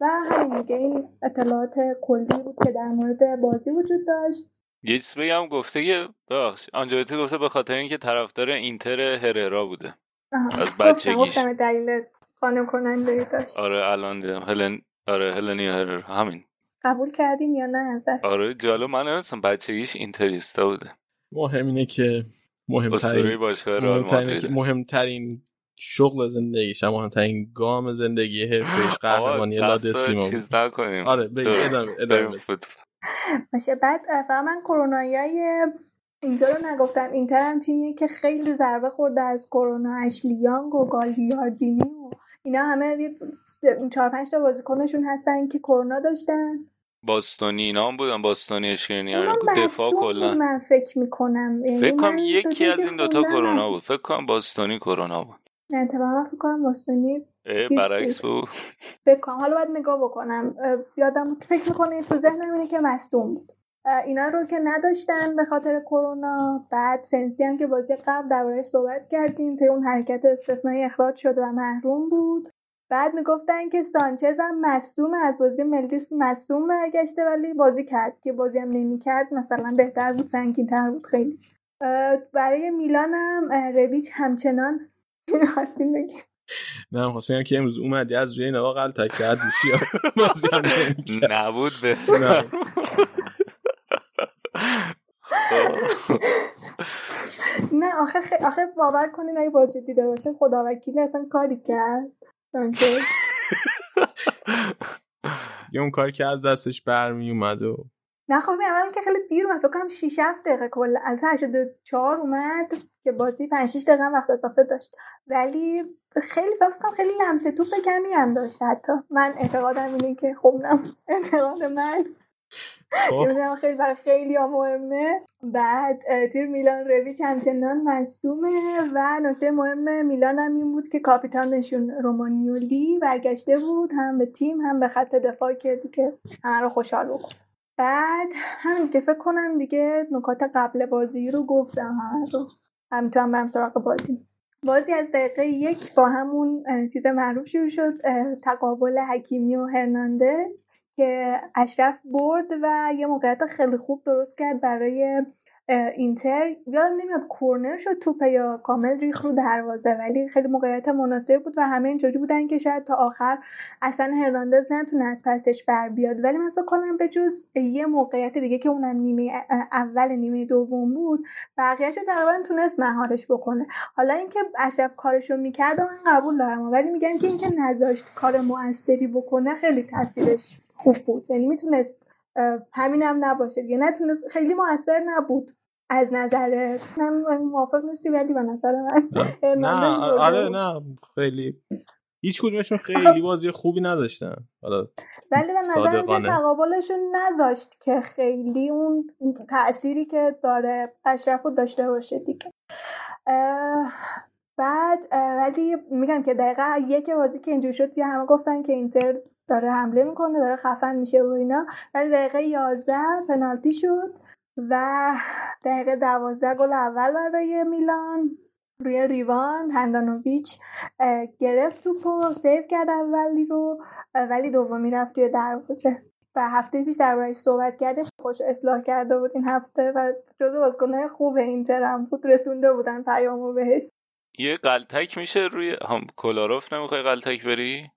و همین دیگه این اطلاعات کلی بود که در مورد بازی وجود داشت. یه چیز بگم گفته که ببخش آنجلوتی گفته به خاطر اینکه طرفدار اینتر هررا بوده. آها. از بچگیش. گفتم دلیل قانع کننده داشت. آره الان دیدم. هلن آره هلنی هرر همین. قبول کردین یا نه ازش آره جالب من نمیستم بچگیش اینتریستا بوده. مهم اینه که مهمترین مهمترین مهمترین شغل زندگیش هم مهمترین گام زندگی حرفش قهرمانی آقا، لا دست دسیمو. چیز نکنیم. آره بگی. ادامه. باشه بعد فقط من کرونایی اینتر رو نگفتم. اینتر هم تیمیه که خیلی ضربه خورده از کرونا اشلیانگ و گالدیاردینی و اینا همه چهار پنج تا بازیکنشون هستن که کرونا داشتن. باستونی اینا هم بودن باستونی اشکرینیان اونم دفاع کلا. من فکر می‌کنم. فکر کنم یکی از این دوتا کرونا بود. فکر کنم باستونی کرونا بود. اتفاقا فکر کنم باستونی چیز برعکس بود. فکر کنم حالا باید نگاه بکنم. یادم فکر می‌کنه تو ذهنم اینه که مصدوم بود. اینا رو که نداشتن به خاطر کرونا. بعد سنسی هم که بازی قبل دربارهش صحبت کردیم توی اون حرکت استثنایی اخراج شد و محروم بود. بعد می‌گفتن که سانچز هم مصدوم از بازی ملی مصدوم برگشته ولی بازی کرد. که بازی هم نمی‌کرد مثلا بهتر بود سنگین‌تر بود خیلی. برای میلان هم رویچ همچنان خواستیم بگیم نه خواستم که امروز اومدی از روی نوا غلطک کرد یا <laughs> بازی هم. نبود به نه. <laughs> نه آخه. آخه باور کنین اگه بازی دیده باشه خدا وکیلی اصلا کاری کرد <laughs> یه اون کاری که از دستش برمی اومد و نه خب اول که خیلی دیر اومد فکر کنم 6 7 دقیقه کلا البته 84 اومد که بازی 5 6 دقیقه هم وقت اضافه داشت. ولی خیلی فکر کنم خیلی لمسه توپ کمی هم داشت حتی. من اعتقادم اینه که خب نه. اعتقاد من. خب. خیلی برای خیلی ها مهمه. بعد توی میلان رویچ همچنان مصدومه و نکته مهم میلان هم این بود که کاپیتانشون رومانیولی برگشته بود هم به تیم هم به خط دفاع که دیگه همه رو خوشحال بکن. بعد همین که فکر کنم دیگه نکات قبل بازی رو گفتم همه رو. هم می‌تونم برم سراغ بازی. بازی از دقیقه یک با همون چیز معروف شروع شد تقابل حکیمی و هرناندز که اشرف برد و یه موقعیت خیلی خوب درست کرد برای اینتر یادم نمیاد کورنر شد توپ یا کامل ریخ رو دروازه ولی خیلی موقعیت مناسب بود و همه اینجوری بودن که شاید تا آخر اصلا هرناندز نتونه از پسش بر بیاد. ولی من فکر کنم به جز یه موقعیت دیگه که اونم نیمه اول نیمه دوم بود بقیهش تقریبا تونست مهارش بکنه. حالا اینکه اشرف کارشو می‌کرد و من قبول دارم ولی میگم که اینکه نذاشت کار موثری بکنه خیلی تاثیرش خوب بود. یعنی می‌تونست همینم نباشه دیگه. نتونست خیلی موثر نبود. از نظر من موافق نیستی ولی به نظر من نه. <laughs> آره بود. نه خیلی. هیچ کدومشون <laughs> خیلی بازی خوبی نداشتن. حالا ولی به صادقانه. تقابلشون نذاشت که خیلی اون تأثیری که داره اشرف داشته باشه دیگه. بعد ولی میگم که دقیقه یک بازی که اینجوری شد که همه گفتن که اینتر داره حمله می‌کنه داره خفن میشه و اینا ولی دقیقه 11 پنالتی شد. و دقیقه 12 گل اول برای میلان. روی ریوان هندانویچ اه، گرفت توپو سیو کرد اولی رو ولی دومی رفت توی دروازه. و هفته پیش دربارهش صحبت کردیم خوش اصلاح کرده بود این هفته و جزو بازیکنهای خوب اینتر هم بود رسونده بودن پیامو بهش. یه قلتک میشه روی هم کلاروف نمی‌خوای قلتک بری؟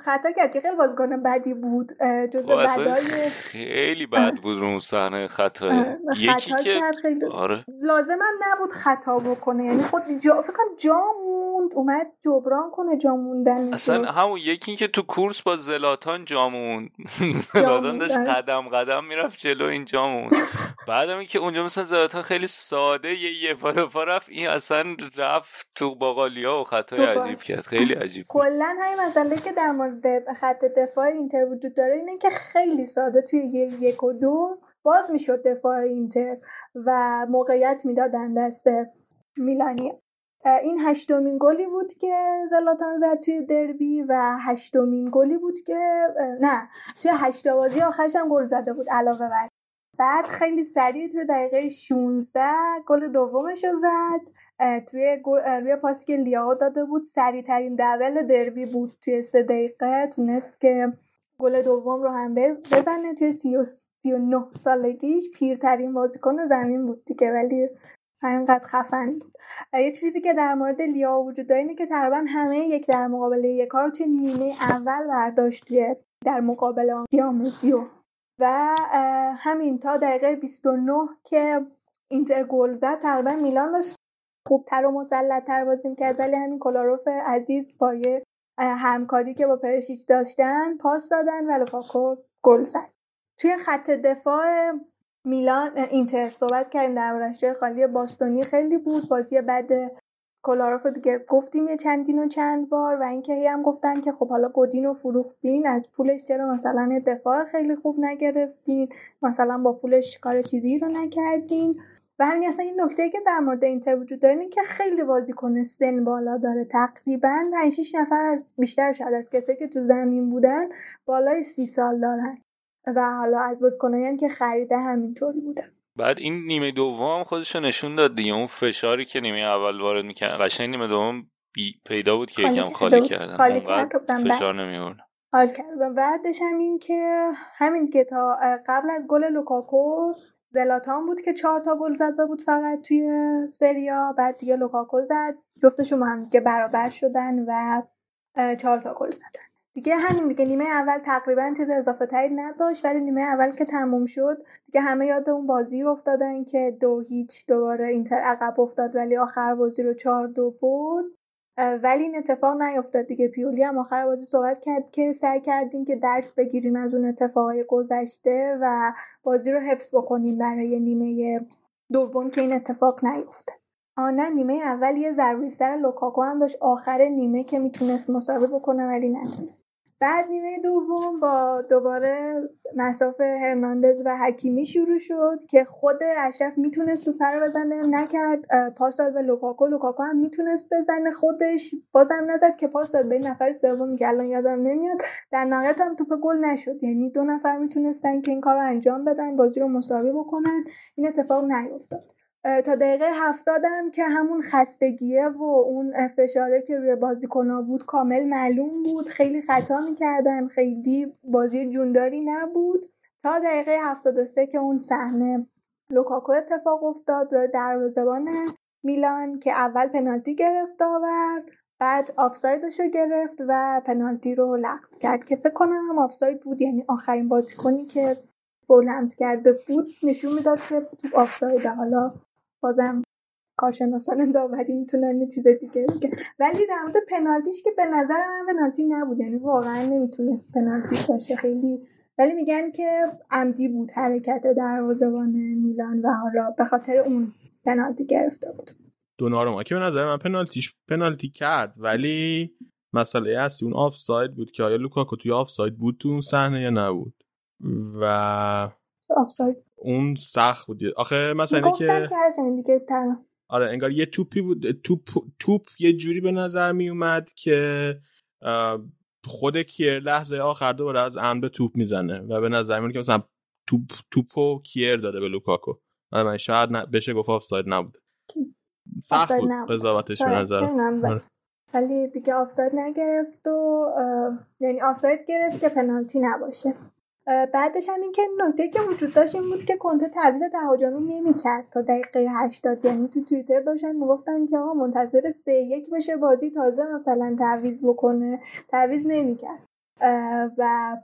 خطا کرد که خیلی بازیکن بدی بود خب جزو اصلا بدای خیلی بد بود رو اون صحنه خطای. اه، یکی خطا که خیلی. آره. لازم هم نبود خطا بکنه یعنی خود جا فکر کنم جا موند اومد جبران کنه جا موندن اصلا همون یکی که تو کورس با زلاتان جامون <laughs> زلاتان داشت آره. قدم قدم می‌رفت جلو این جامون بعدم این که اونجا مثلا زلاتان خیلی ساده یه یه پا رفت این اصلا رفت تو باقالیا و خطای عجیب کرد. خیلی عجیب. کلا همین مسئله که در مورد خط دفاع اینتر وجود داره اینه که خیلی ساده توی یک و دو باز می‌شد دفاع اینتر و موقعیت می‌دادن دست میلانی. این هشتمین گلی بود که زلاتان زد توی دربی و هشتمین گلی بود که نه توی هشت بازی آخرش هم گل زده بود علاوه بر. بعد خیلی سریع توی دقیقه 16 گل دومش رو زد. توی روی پاسی که لیاو داده بود سریع ترین دبل دربی بود توی سه دقیقه. تونست که گل دوم رو هم بز- بزنه. توی سی و, سی و نه سالگیش پیرترین بازیکن زمین بود دیگه ولی همینقدر خفن بود. یه چیزی که در مورد لیاو وجود داره اینه که تقریبا همه یک در مقابل یک ها رو توی نیمه اول برداشت در مقابل دیامزیو و همین تا دقیقه 29 که اینتر گل زد تقریبا میلان داشت خوبتر و مسلطتر بازی می‌کرد. ولی همین کلاروف عزیز با همکاری که با پرشیچ داشتن پاس دادن و لوکاکو گل زد. توی خط دفاع میلان اینتر صحبت کردیم دربارش جای خالی باستونی خیلی بود. بازی بد کلاروف رو دیگه گفتیم یه چندین و چند بار و اینکه هی هم گفتن که خب حالا گودین رو فروختین از پولش چرا مثلا دفاع خیلی خوب نگرفتین؟ مثلا با پولش کار چیزی رو نکردین؟ و همین اصلا این نکته که در مورد اینتر وجود داره که خیلی بازیکن سن بالا داره. تقریبا 5 6 نفر از بیشتر شاید از کسایی که تو زمین بودن بالای سی سال دارن و حالا از بازیکنایی هم که خریده همینطوری بودن بعد این نیمه دوم خودش رو نشون داد دیگه. اون فشاری که نیمه اول وارد می‌کرد قشنگ نیمه دوم بی پیدا بود که یکم خالی. کردن. خالی بله. فشار نمیورد حال کرد. و بعدش هم این که همین که تا قبل از گل لوکاکو زلاتان بود که چهار تا گل زده بود فقط توی سریا بعد دیگه لوکاکو زد. جفتشون هم دیگه برابر شدن و چهار تا گل زدن. دیگه همین دیگه نیمه اول تقریبا چیز اضافه تری نداشت ولی نیمه اول که تموم شد دیگه همه یاد اون بازی افتادن که دو هیچ دوباره اینتر عقب افتاد ولی آخر بازی رو چهار دو برد. ولی این اتفاق نیفتاد دیگه. پیولی هم آخر بازی صحبت کرد که سعی کردیم که درس بگیریم از اون اتفاقای گذشته و بازی رو حفظ بکنیم برای نیمه دوم که این اتفاق نیفته آه نه نیمه اول یه ضربه سر لوکاکو هم داشت. آخر نیمه که می‌تونست مساوی بکنه ولی نتونست. بعد نیمه دوم با دوباره مصاف هرناندز و حکیمی شروع شد که خود اشرف می‌تونست تو رو بزنه نکرد پاس داد به لوکاکو. لوکاکو هم می‌تونست بزنه خودش بازم نزد که پاس داد. به نفر سوم که الان یادم نمیاد در نهایت هم توپ گل نشد. یعنی دو نفر می‌تونستن که این کار رو انجام بدن بازی رو مساوی بکنن. این اتفاق نیفتاد. تا دقیقه هفتادم که همون خستگیه و اون فشاره که روی بازیکنها بود کامل معلوم بود. خیلی خطا می‌کردن خیلی بازی جونداری نبود. تا دقیقه 73 که اون صحنه لوکاکو اتفاق افتاد روی دروازه‌بان میلان که اول پنالتی گرفت داور بعد آفسایدش رو گرفت و پنالتی رو لغو کرد که فکر کنم هم آفساید بود. یعنی آخرین بازیکنی که گل کرده بود نشون می‌داد که تو آفساید حالا بازم کارشناسان داوری می‌تونن یه چیز دیگه بگن. ولی در مورد پنالتیش که به نظر من پنالتی نبود یعنی واقعا نمی‌تونست پنالتی باشه خیلی. ولی میگن که عمدی بود حرکت دروازه‌بان میلان و حالا به خاطر اون پنالتی گرفته بود. دوناروما که به نظر من پنالتیش پنالتی کرد. ولی مسئله اصلی اون آفساید بود که آیا لوکاکو توی آفساید بود تو اون صحنه یا نبود؟ و آفساید. اون سخت بود. آخه مثلا که که دیگه آره انگار یه توپی بود توپ توپ یه جوری به نظر می اومد که خود کیر لحظه آخر دوباره از عمد به توپ می‌زنه و به نظر میاد که مثلا توپ توپو کیر داده به لوکاکو. آره من شاید بشه گفت آفساید نبود سخت بود. قضاوتش به آره، نظر آره. ولی دیگه آفساید نگرفت و یعنی آفساید گرفت که پنالتی نباشه. بعدش هم این که نکته که وجود داشت این بود که کنته تعویض تهاجمی نمی‌کرد. تا دقیقه 80 یعنی تو توییتر داشتن می‌گفتن که آقا منتظر سه یک بشه بازی تازه مثلا تعویض بکنه. تعویض نمی‌کرد. و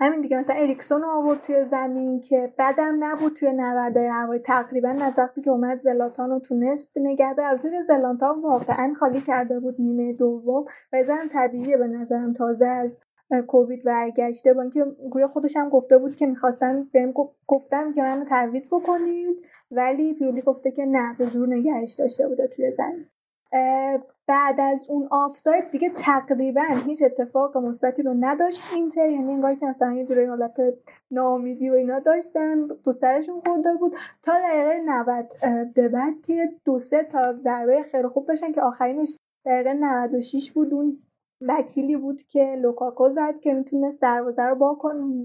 همین دیگه مثلا اریکسون آورد توی زمین که بدم نبود توی نبردهای هوایی. تقریبا از وقتی که اومد زلاتان رو تونست نگه داره البته زلاتان واقعا خالی کرده بود نیمه دوم و زن طبیعیه به نظرم. تازه از کووید برگشته با اینکه گویا خودش هم گفته بود که می‌خواستن بهم گف- گفتم که منو تعویض بکنید ولی پیولی گفته که نه به زور نگهش داشته بوده توی زمین. بعد از اون آفساید دیگه تقریبا هیچ اتفاق مثبتی رو نداشت. اینتر یعنی انگار که مثلا یه جوری حالت ناامیدی و اینا داشتن تو سرشون خورده بود. تا دقیقه 90 اه، به بعد که دو سه تا ضربه خیلی خوب داشتن که آخرینش دقیقه 96 بود اون وکیلی بود که لوکاکو زد که می‌تونست دروازه رو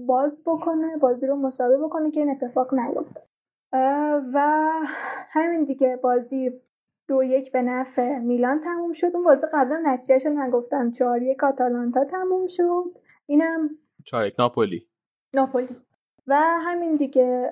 باز بکنه بازی رو مساوی بکنه که این اتفاق نیفتاد. اه، و همین دیگه بازی دو یک به نفع میلان تموم شد. اون بازی قبلا نتیجهش رو نگفتم چهار یک آتالانتا تموم شد. اینم چارک ناپولی. ناپولی. و همین دیگه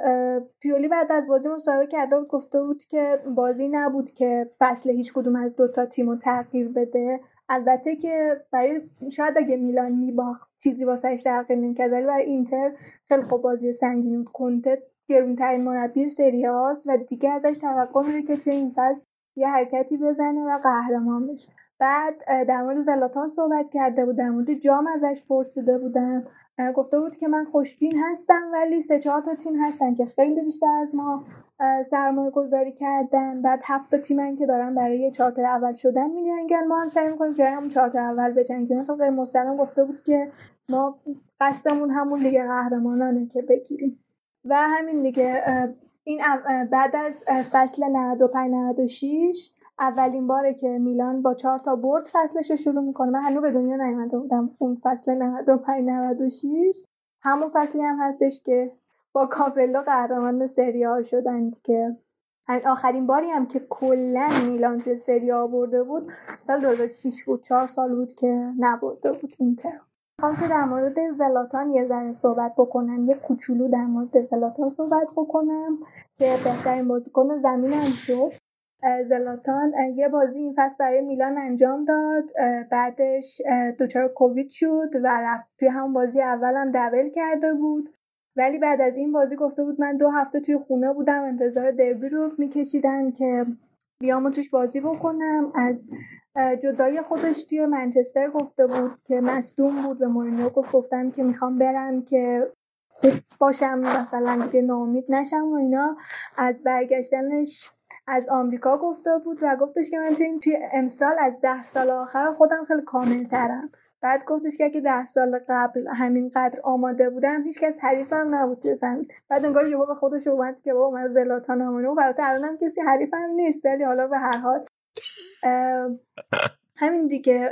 پیولی بعد از بازی مصاحبه کرده بود گفته بود که بازی نبود که فصل هیچ کدوم از دوتا تیم رو تغییر بده. البته که برای شاید اگه میلان میباخت چیزی واسهش تغییر نمی‌کرد ولی برای اینتر خیلی خوب بازی سنگینی بود. کنته گرونترین مربی سری هاست و دیگه ازش توقع میره که توی این فصل یه حرکتی بزنه و قهرمان بشه. بعد در مورد زلاتان صحبت کرده بود در مورد جام ازش پرسیده بودن اه، گفته بود که من خوشبین هستم ولی سه چهار تا تیم هستن که خیلی بیشتر از ما سرمایه گذاری کردن. بعد هفت تا تیمن که دارن برای چارت اول شدن میجنگن ما هم سعی می‌کنیم که هم چارت اول بجنگیم مثلا غیر مستقیم گفته بود که ما قصدمون همون لیگ قهرمانانه که بگیریم. و همین دیگه این بعد از فصل 95 96 اولین باره که میلان با چهار تا برد فصلش رو شروع می‌کنه. من هنوز به دنیا نیومده بودم. اون فصل 95 96 همون فصلی هم هستش که با کاپلو قهرمان سری آ شدن که آخرین باری هم که کلا میلان توی سری آ برده بود سال 2006 بود. چهار سال بود که نبرده بود اینتر می‌خوام که در مورد زلاتان یه ذره صحبت بکنم. یه کوچولو در مورد زلاتان صحبت بکنم که بهترین بازیکن زمین هم شد. زلاتان یه بازی این فصل برای میلان انجام داد. بعدش اه، دچار کووید شد و رفت توی همون بازی اول هم دبل کرده بود. ولی بعد از این بازی گفته بود من دو هفته توی خونه بودم انتظار دربی رو میکشیدم که بیام توش بازی بکنم. از جدای خودش توی منچستر گفته بود که مصدوم بود به مورینیو گفت گفتم که می‌خوام برم که خوب باشم مثلا دیگه ناامید نشم و اینا. از برگشتنش از آمریکا گفته بود و گفتش که من توی توی امسال از ده سال آخر خودم خیلی کامل ترم بعد گفتش که اگه ده سال قبل همینقدر آماده بودم هیچکس حریفم نبود توی زمین. بعد انگار یهو به خودش اومد که بابا من زلاتان همونه و البته الانم کسی حریفم نیست ولی حالا به هر حال همین دیگه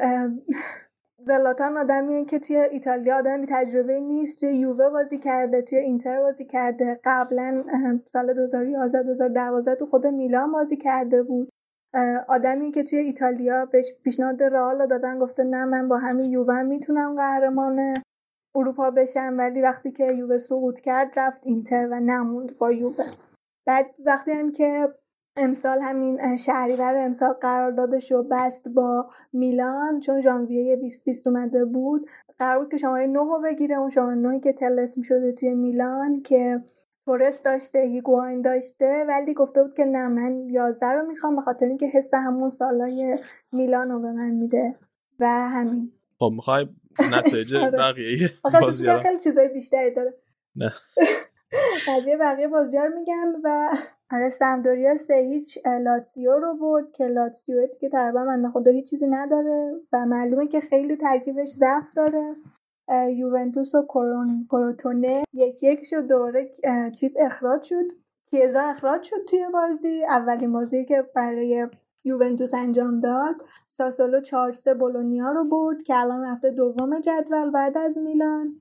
زلاتان آدمیه که توی ایتالیا آدمی تجربه نیست توی یووه بازی کرده توی اینتر بازی کرده. قبلا سال 2011 2012 تو خود میلان بازی کرده بود. آدمی که توی ایتالیا بهش پیشنهاد رئال دادن گفته نه من با همین یووه می‌تونم قهرمان اروپا بشم. ولی وقتی که یووه سقوط کرد رفت اینتر و نموند با یووه. بعد وقتی هم که امسال همین شهریور امسال قراردادش رو بست با میلان چون ژانویه 2020 اومده بود قرار بود که شماره 9 رو بگیره اون شماره 9 که تلسم شده توی میلان که تورست داشته هیگواین داشته ولی گفته بود که نه من 11 رو می‌خوام به خاطر اینکه حس همون سالای میلان رو به من میده و همین خب می‌خوای نتایج <laughs> آره. بقیه آخه بازی احساس می‌کنم خیلی چیزای بیشتری داره نه. <laughs> قضیه بقیه بازی رو میگم و آره سمدوریا سه هیچ لاتسیو رو برد که لاتسیو که تقریبا من خدا هیچ چیزی نداره و معلومه که خیلی ترکیبش ضعف داره. یوونتوس و کروتونه یک یک شد دوره اه، چیز اخراج شد. کیزا اخراج شد توی بازی. اولین بازی که برای یوونتوس انجام داد ساسولو 4 3 بولونیا رو برد که الان رفته دوم جدول بعد از میلان.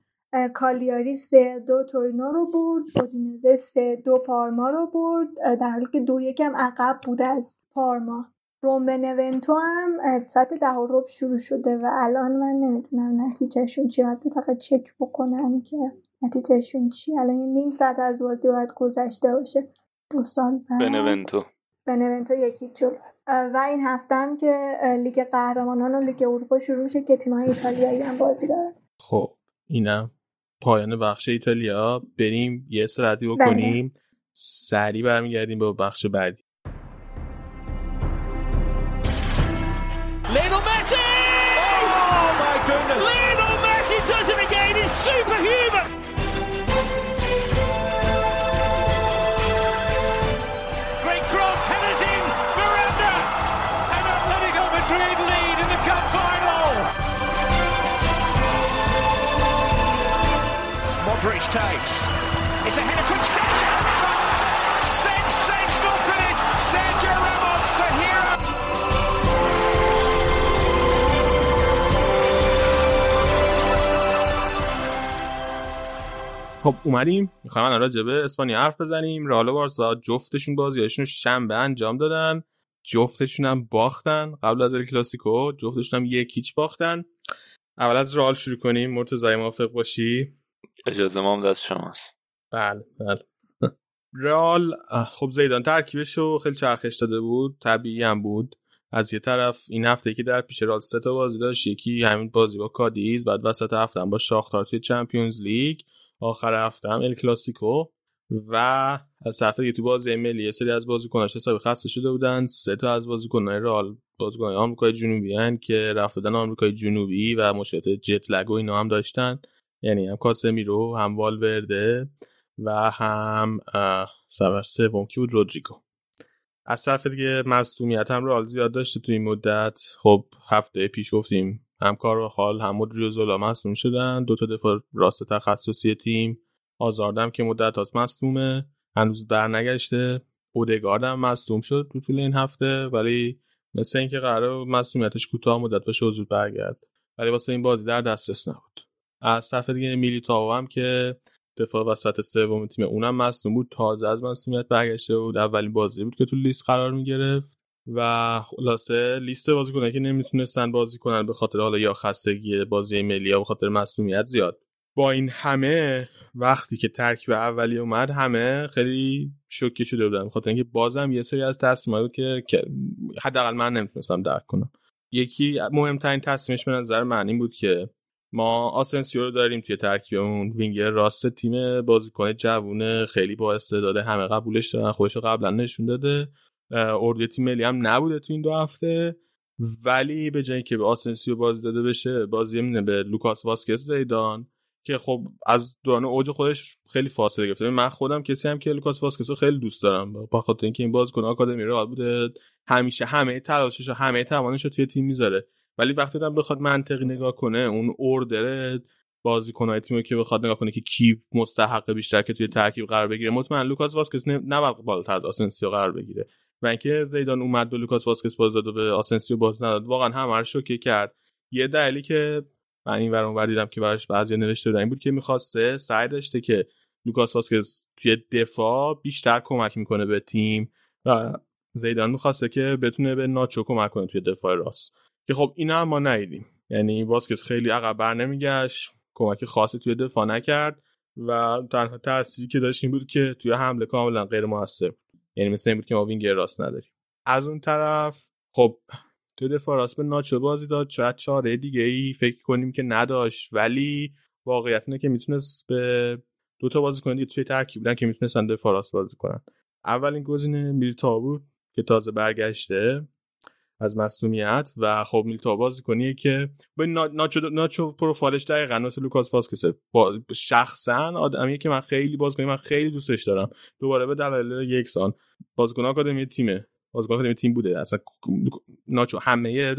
کالیاری سه دو تورینو رو برد اودینزه سه دو پارما رو برد در حالی که دو یکم عقب بوده از پارما. روم بنونتو هم ساعت ده و ربع شروع شده و الان من نمی‌دونم نتیجهشون چی باید فقط چک بکنم که نتیجهشون چی الان یه نیم ساعت از بازی باید گذشته باشه. دو سال بعد. بنونتو بنونتو یکی جلو و این هفته هم که لیگ قهرمانان و لیگ اروپا شروع میشه که تیم‌های ایتالیایی هم بازی دارن. خب اینم پایان بخش ایتالیا بریم یه استراحتی بله. بکنیم سریع برمیگردیم به بخش بعدی takes. It's a header from Sergio Ramos. Sensational finish. Sergio Ramos, the hero. خب اومدیم می‌خوایم الان راجع به اسپانیا حرف بزنیم رئال و بارسا جفتشون بازیاشون شنبه انجام دادن جفتشون هم باختن قبل از کلاسیکو جفتشون هم یک هیچ باختن اول از رئال شروع کنیم مرتضی موافق باشی اجازه ما هم دست شماست بله بله. رئال خب زیدان ترکیبش رو خیلی چرخش داده بود طبیعی هم بود. از یه طرف این هفته که در پیش رئال سه تا بازی داشت یکی همین بازی با کادیز بعد وسط هفته هم با شاختار توی چمپیونز لیگ آخر هفته هم ال کلاسیکو. و از دیگه تو بازی ملی یه سری از بازیکناش حسابی خسته شده بودن. سه تا از بازیکنان رئال بازیکنان آمریکای جنوبی هن که رفت دادن آمریکای جنوبی و مشکلات جت لگ و اینا هم داشتن. یعنی هم کاسمیرو هم والورده و هم سر سوم کی بود رودریگو. از طرف دیگه مصدومیت هم رئال زیاد داشته تو این مدت. خب هفته پیش گفتیم هم کاراخال هم مدریوزولا مصدوم شدن. دو تا دفاع راست تخصصی تیم. آزاردم که مدت هاست مصدومه هنوز برنگشته. اودگارد هم مصدوم شد تو طول این هفته. ولی مثل اینکه قرار مصدومیتش کوتاه مدت بشه زود برگرد. ولی واسه این بازی در دسترس نبود. از طرف دیگه میلیتائو هم که دفاع وسط سوم تیم اونم مصدوم بود. تازه از مصدومیت برگشته بود. اولین بازی بود که تو لیست قرار می‌گرفت و خلاصه لیست بازیکنایی که نمی‌تونستن بازی کنن به خاطر حالا یا خستگی بازی ملی یا به خاطر مصدومیت زیاد. با این همه وقتی که ترکیب اولی اومد همه خیلی شوکه شده بودن. خاطر اینکه بازم یه سری از تصمیمایی که حداقل من نمی‌تونستم درک کنم. یکی مهمترین تصمیمش به نظر من این بود که ما آسنسیو رو داریم توی ترکیبمون وینگر راست تیم بازیکن جوونه خیلی با استعداده همه قبولش دارن خودش قبلا نشون داده. اردوی تیم ملی هم نبوده تو این دو هفته. ولی به جای که به آسنسیو بازی داده بشه بازی میده به لوکاس واسکز زیدان که خب از دوران اوج خودش خیلی فاصله گرفته. من خودم کسی هم که لوکاس واسکز رو خیلی دوست دارم. با خاطر اینکه این بازیکن آکادمی رئال بوده همیشه همه تلاشش و همه توانش رو توی تیم می‌ذاره. ولی وقتی آدم بخواد منطقی نگاه کنه اون order بازیکن‌های تیمی که بخواد نگاه کنه که کی مستحق بیشتر که توی ترکیب قرار بگیره. مطمئن لوکاس واسکس نباید بالاتر از آسنسیو قرار بگیره. و اینکه زیدان اومد و لوکاس واسکس بازی داد و به آسنسیو بازی نداد واقعا همه شوکه کرد. یه دلیلی که من این ورون دیدم که براش بعضی نوشته بودن این بود که می‌خواسته سعی داشته که لوکاس واسکس توی دفاع بیشتر کمک می‌کنه به تیم و زیدان می‌خواسته که بتونه به ناچو کمک کنه توی دفاع راست. که خب اینا هم ما ندیدیم. یعنی واسکس خیلی عقب بر نمیگشت کمک خاصی توی دفاع نکرد و تنها تأثیری که داشت این بود که توی حمله کاملا غیر موثر یعنی مثل این بود که ما وینگر راست نداریم. از اون طرف خب توی دفاع راست به ناچو بازی داد. شاید چاره دیگه ای فکر کنیم که نداشت. ولی واقعیت اینه که می‌تونست به دو تا بازیکن دیگه توی ترکیب بودن که می‌تونستن دفاع راست بازی کنن. اولین گزینه میلیتا بود که تازه برگشته. از مصونیت و خب میلتا بازی کنیه که به ناچو ناچو پروفایلش دقیقاً مثل لوکاس واسکس. با شخصا آدمیه که من خیلی بازیکن من خیلی دوستش دارم. دوباره به دلایل یکسان بازیکن آکادمی تیمه. بازیکن آکادمی تیم بوده. اصلا ناچو همه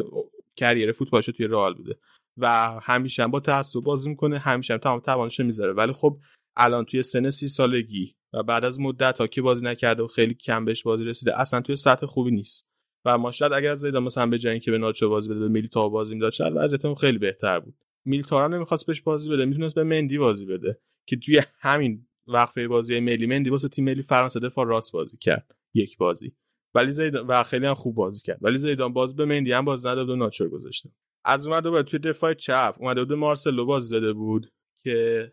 کریر فوتبالش توی رئال بوده. و همیشه با تعصب بازی می‌کنه همیشه هم تمام توانش می‌ذاره. ولی خب الان توی سن سی سالگی و بعد از مدت ها که بازی نکرده و خیلی کم بهش بازی رسیده اصلا توی سطح خوبی نیست. و ما شاید اگر زیدان مثلا به جای اینکه به ناچو بازی بده به میلیتا بازی می‌داد شاید وضعیتمون خیلی بهتر بود. میلیتا هم نمی‌خواست بهش بازی بده می‌تونست به مندی بازی بده که توی همین وقفه بازی ملی مندی واسه تیم ملی فرانسه دفاع راست بازی کرد یک بازی. ولی زیدان و خیلی هم خوب بازی کرد. ولی زیدان باز به مندی هم باز نداد و ناچو گذاشته از اومده بود توی دفاع چپ اومده بود مارسلو بازی داده بود که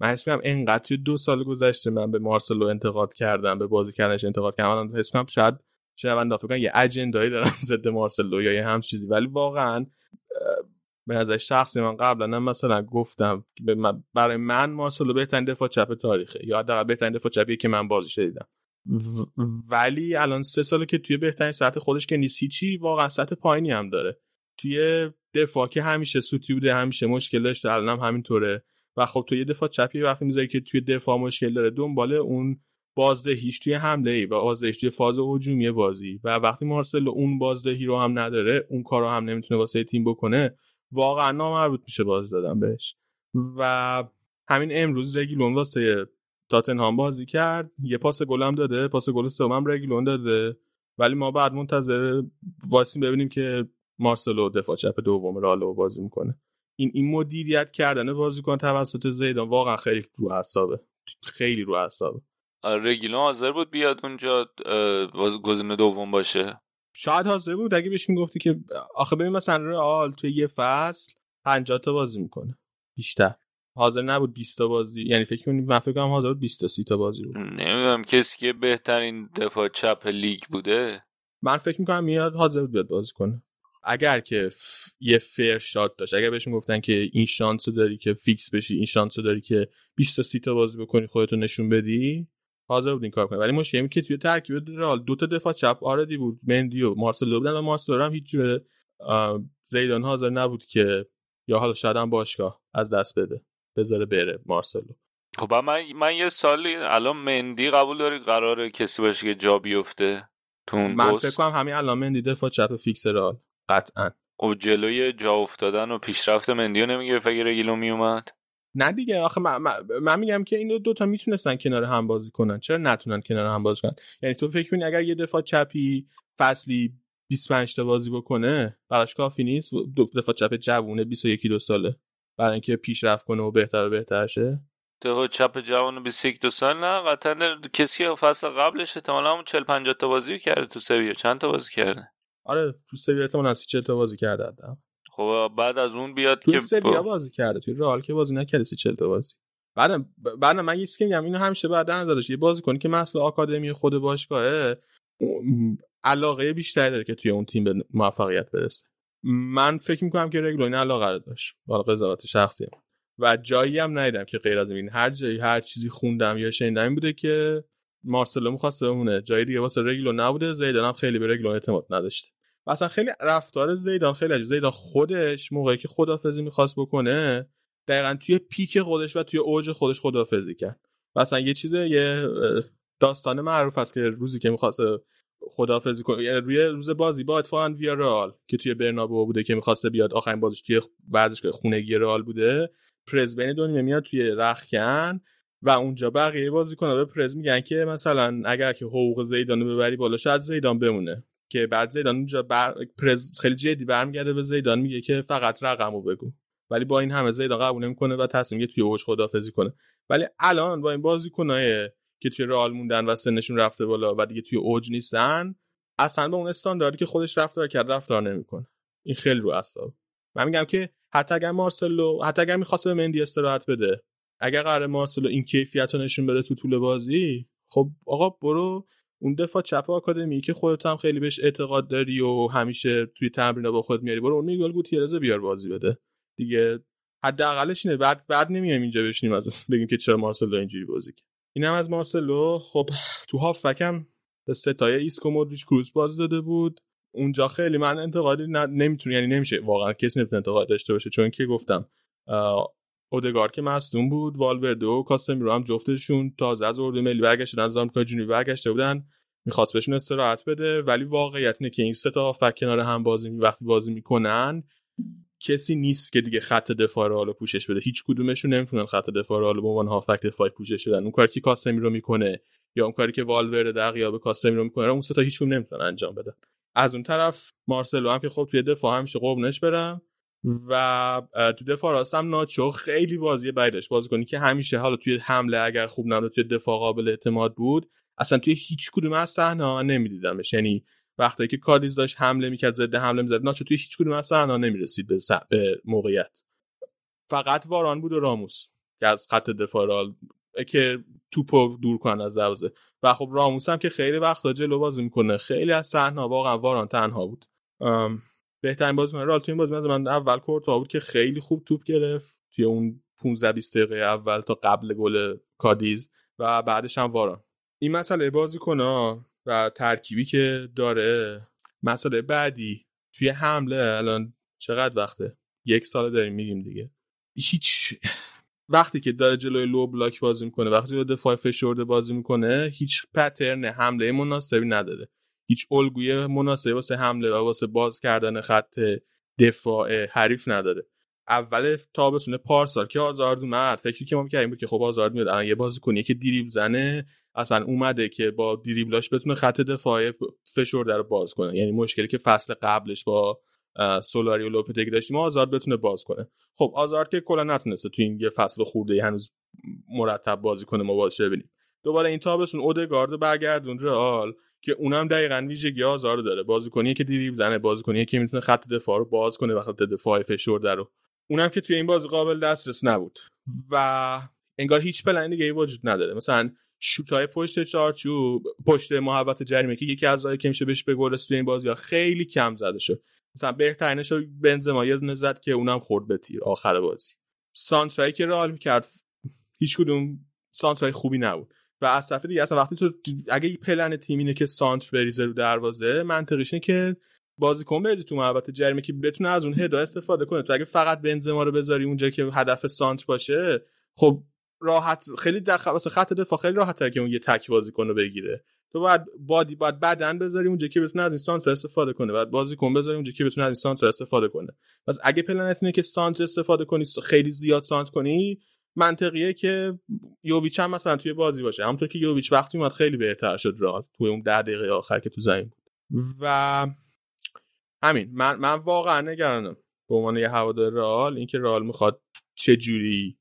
من حس می‌کنم انقدر توی دو سال گذشته من به مارسلو انتقاد کردم به بازی کردنش انتقاد کردم. من حس می‌کنم شاید شنونده فکر یه اجندایی دارن <laughs> ضد مارسلو یا یه هم چیزی. ولی واقعا به نظر شخصی من قبلا مثلا گفتم برای من مارسلو بهترین دفاع چپ تاریخه. یا حداقل بهترین دفاع چپی که من بازی دیدم. ولی الان سه ساله که توی بهترین سطح خودش که نیست چی واقعا سطح پایینی هم داره. توی دفاع که همیشه سوتی بوده همیشه مشکل داشته الان هم همینطوره. و خب تو یه دفاع چپی وقتی می‌ذاری که توی دفاع مشکل داره دنبال اون بازدهیش توی حمله ای و بازدهیش توی فاز هجومی بازی. و وقتی مارسلو اون بازدهی رو هم نداره اون کارو هم نمی‌تونه واسه تیم بکنه واقعا نامربوط میشه باز دادن بهش. و همین امروز رگیلون واسه تاتنهام بازی کرد. یه پاس گل هم داده. پاس گل سوم رگیلون داده. ولی ما بعد منتظر واسیم ببینیم که مارسلو دفاع چپ دوم رالو بازی می‌کنه. این این مدیریت کردن بازیکن توسط زیدان واقعا خیلی رو حسابه خیلی رو حسابه رگیلون حاضر بود بیاد اونجا گزینه دوم باشه؟ شاید حاضر بود اگه بهش می‌گفتی که آخه ببین مثلا رئال توی یه فصل 50 تا بازی می‌کنه. بیشتر. حاضر نبود 20 تا بازی یعنی فکر کنم من فکر کنم حاضر بود 20 تا 30 تا بازی بود نمی‌دونم کسی که بهترین دفاع چپ لیگ بوده؟ من فکر می‌کنم میاد حاضر بود بیاد بازی کنه. اگر که ف... یه fair shot داشت اگر بهش می‌گفتن که این شانس داری که فیکس بشی این شانس داری که 20 تا 30 تا بازی بکنی خودتو نشون بدی حاضر بود این کار کنه. ولی مشکل اینه که توی ترکیب رئال دو تا دفاع چپ already بود مندی و مارسلو بودن و مارسلو هم هیچ جوره زیدان حاضر نبود که یا حالا شاید هم باشگاه از دست بده بذاره بره مارسلو. خب من من یه سالی الان مندی قبول داری؟ قراره کسی باشه که جا بیفته تو اون من؟ فکر کنم همین الان مندی دفاع چپ فیکس رئال قطعا. و جلوی جا افتادن و پیشرفت مندیو نمی‌گرفت اگه رگیلو میومد؟ نه دیگه آخه من, من, من میگم که این دو دوتا می‌تونستن کنار هم بازی کنن. چرا نتونن کنار هم بازی کنن؟ یعنی تو فکر کنی اگر یه دفاع چپی فصلی 25 تا بازی بکنه براش کافی نیست؟ دو دفاع چپ جوونه 21 دو ساله. برای اینکه پیشرفت کنه و بهتر و بهتر شه دفاع چپ جوان 21 دو سال نه قطعا کسی که فصل قبلش احتمالا همون 40 50 تا بازی کرده تو سویا. چند تا بازی کرده؟ آره تو سویا احتمالاً از 40 تا بازی کرده. خب بعد از اون بیاد که سویا با- بازی کرده. توی رئال که بازی نکرده 40 تا بازی. بعدم بعد من یه چیزی که میگم اینو همیشه بعد نظرش یه بازی کنی که مثل آکادمی خود باشگاهه علاقه بیشتری داره که توی اون تیم به موفقیت برسه. من فکر می‌کنم که رگلو این علاقه رو داشت. حالا قضاوت شخصی. و جایی هم ندیدم که غیر از این. هر جایی هر چیزی خوندم یا شنیدم بوده که مارسلو می‌خواسته بمونه. جای دیگه واسه رگلو نبوده. زیدان هم خیلی به رگلو اعتماد نداشته. و اصلا خیلی رفتار زیدان خیلی عجیب. زیدان خودش موقعی که خدافزی می‌خواست بکنه دقیقا توی پیک خودش و توی اوج خودش خدافزی کرد. و اصلا یه چیز یه داستان معروف هست که روزی که می‌خواست خدافزی کنه یعنی روی روز بازی با اتفاقا ویا رئال که توی برنابو بوده که می‌خواسته بیاد آخرین بازیش توی ورزشگاه خونگی رئال بوده پرز بین دو نیمه میاد توی رخکن و اونجا بقیه بازیکن‌ها به پرز میگن که مثلا اگر که حقوق زیدان رو ببری بالا شاید زیدان بمونه. که بعد زیدان اونجا بر... پرز خیلی جدی برمیگرده به زیدان میگه که فقط رقمو بگو. ولی با این همه زیدان قبول نمی‌کنه و تصمیم میگه توی اوج خدافزی کنه. ولی الان با این بازیکنای که توی رئال موندن و سنشون رفته بالا و دیگه توی اوج نیستن اصلا به اون استانداردی که خودش رفتار کرد رفتار نمی‌کنه. این خیلی رو اعصاب. من میگم که حتی اگر مارسلو حتی اگر می‌خواست به مندی استراحت بده اگر قرار مارسلو این کیفیت رو نشون بده تو طول بازی خب آقا برو اون دفاع چپ آکادمی که خودت هم خیلی بهش اعتقاد داری و همیشه توی تمرین با خود میاری برو اون میگل گوتیرز بیار بازی بده. دیگه حداقلش اینه. بعد بعد نمیایم اینجا بشینیم از <laughs> بگیم که چرا مارسلو اینجوری بازی کرد. اینم از مارسلو. خب تو هافبکم به سه تای ایسکو مودریچ کروز بازی داده بود. اونجا خیلی من انتقادی. نمی‌تونه یعنی نمیشه واقعا کسی نمی‌تونه انتقاد داشته باشه. چون که گفتم اودگار که مصدوم بود والورده و کاسمیرو هم جفتشون تازه از اردو ملی برگشتن از آمریکا جنوبی برگشته بودن. می‌خواست بهشون استراحت بده ولی واقعیت اینه که این سه تا هافبک کنار هم بازی وقتی بازی می‌کنن کسی نیست که دیگه خط دفاع رو حالا پوشش بده. هیچ کدومشون نمی‌تونن خط دفاع رو حالا به عنوان هافبک دفاعی پوشش بدن. اون کاری که کاسمیرو می‌کنه یا اون کاری که والورده در غیاب می‌کنه رو اون سه تا هیچ کدوم نمی‌تونن انجام بدن. از اون طرف مارسلو هم که خب توی دفاع همیشه قربونش برم و تو دفاع راست هم ناچو خیلی بازی داشت بازی کنی که همیشه حالا توی حمله اگر خوب نبود توی دفاع قابل اعتماد بود اصلا توی هیچ کدوم از صحنه ها نمیدیدمش. یعنی وقتی که کادیز داشت حمله می‌کرد ضد حمله می‌زد. ناچو توی هیچ کدوم از صحنه نمی‌رسید به, س- به موقعیت. فقط واران بود و راموس که از خط دفاع رال که توپو دور کنن از دروازه. و خب راموس هم که خیلی وقتا جلو بازی می‌کنه. خیلی از صحنه واقعا واران تنها بود. ام، بهترین بازیکن رال تو این بازی من اول کورتوا بود که خیلی خوب توپ گرفت. توی اون 15 20 دقیقه اول تا قبل گل کادیز و بعدش هم واران. این مسئله بازیکن و ترکیبی که داره. مسئله بعدی توی حمله الان چقدر وقته؟ یک سال داریم میگیم دیگه. هیچ وقتی که داره جلوی لو بلاک بازی می‌کنه وقتی جلوی دفاع فشرده بازی می‌کنه هیچ پترن حمله مناسبی نداره. هیچ الگوی مناسبی واسه حمله و واسه باز کردن خط دفاع حریف نداره. اول تابستون پارسال که آزارد اومد فکری که ما می‌کردیم بود که خب آزارد میاد الان یه بازیکنی که دریبل زنه اصلا اومده که با دریبلاش بتونه خط دفاع فشرده رو باز کنه. یعنی مشکلی که فصل قبلش با سولاری و لوپتگی داشتیم آزارد بتونه باز کنه. خب آزارد که کلا نتونسته تو این یه فصل خورده هنوز مرتب بازی کنه ما بازش ببینیم. دوباره این تابستون اودگارد برگردون رئال که اونم دقیقا ویژگی آزار داره. بازیکنی که دریبل زنه بازیکنی که می‌تونه خط دفاع رو باز کنه و خط دفاع فشرده رو. اونم که توی این بازی قابل دسترس نبود. و انگار هیچ پلن دیگه ای وجود نداره. مثلا شوتای پشت چارچوب پشت محوط جریمه که یکی از که میشه بهش به گل توی این بازی ها خیلی کم زده شد. مثلا بهترینش رو بنزما یه دونه زد که اونم خورد به تیر آخر بازی. سانترایی که رئال می‌کرد هیچ کدوم سانترای خوبی نبود. و از طرف دیگه اصلا وقتی تو اگه پلن تیم اینه که سانتر بریزه رو دروازه منطقیش اینه که بازیکن بریزی تو محوطه جریمه که بتونه از اون هدا استفاده کنه. تو اگه فقط بنزما رو بذاری اونجا که هدف سانتر باشه خب راحت خیلی در خ... خط دفاع خیلی راحت که اون یه تک بازیکن رو بگیره. تو باید بادی باید بدن بذاری اونجا که بتونه از این سانتر استفاده کنه. بعد بازیکن بذاری اونجا که بتونه از این سانتر استفاده کنه. پس اگه پلنت اینه که سانتر استفاده کنی خیلی زیاد سانتر کنی منطقیه که یوویچ هم مثلا توی بازی باشه. همونطور که یوویچ وقتی اومد خیلی بهتر شد راه توی اون ده دقیقه آخر که تو زمین بود. و همین من من واقعا نگرانم. به عنوان یه هوادار رئال اینکه رئال می‌خواد چه جوری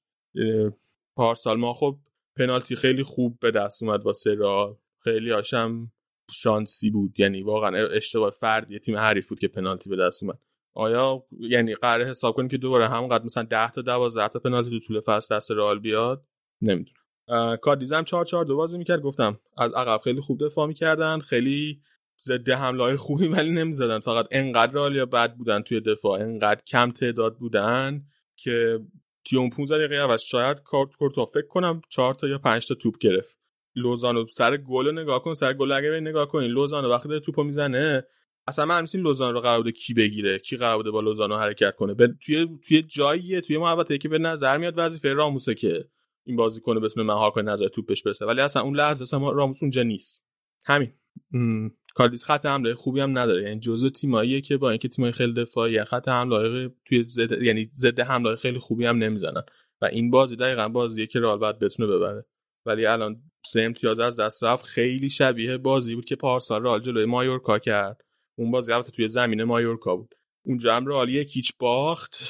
پارسال ما خب پنالتی خیلی خوب به دست اومد واسه رئال. خیلی هاشم شانسی بود. یعنی واقعا اشتباه فردی تیم حریف بود که پنالتی به دست اومد. آیا یعنی قراره حساب کنیم که دوباره همونقدر مثلا 10 تا 12 تا پنالتی تو طول فصل دست رئال بیاد؟ نمی‌دونم. کاردیز هم 4 4 2 بازی می‌کرد. گفتم از عقب خیلی خوب دفاع می‌کردن. خیلی ضد حمله های خوبی ولی نمی‌زدن. فقط انقدر رئالیا بد بودن توی دفاع انقدر کم تعداد بودن که تیون 15 دقیقه اول شاید کارت کورتو فکر کنم 4 تا یا 5 تا توپ گرفت. لوزانو سر گل نگاه کن سر گل اگه نگاه کنین لوزانو وقتی داره توپو می‌زنه اصلا من همین لوزانو رو قرار بوده کی بگیره کی قرار بوده با لوزانو حرکت کنه. به توی توی جاییه توی محوطه که به نظر میاد وظیفه راموسه که این بازیکن بتونه مهار کنه نظر توپ بهش برسه. ولی اصلا اون لحظه اصلا راموس اونجا نیست. همین. کادیس خط حمله خوبی هم نداره. یعنی جزء تیماییه که با اینکه تیمای خیلی دفاعی خط حمله توی زد... یعنی ضد حمله خیلی خوبی هم نمی‌زنن. و این بازی دقیقا بازیه که رئال باید بتونه ببره. ولی الان سه امتیاز از دست رفت. خیلی شبیه بازی بود که پارسال رئال جلوی مایورکا کرد. اون بازی البته توی زمین مایورکا بود. اونجا هم رئال یک هیچ باخت.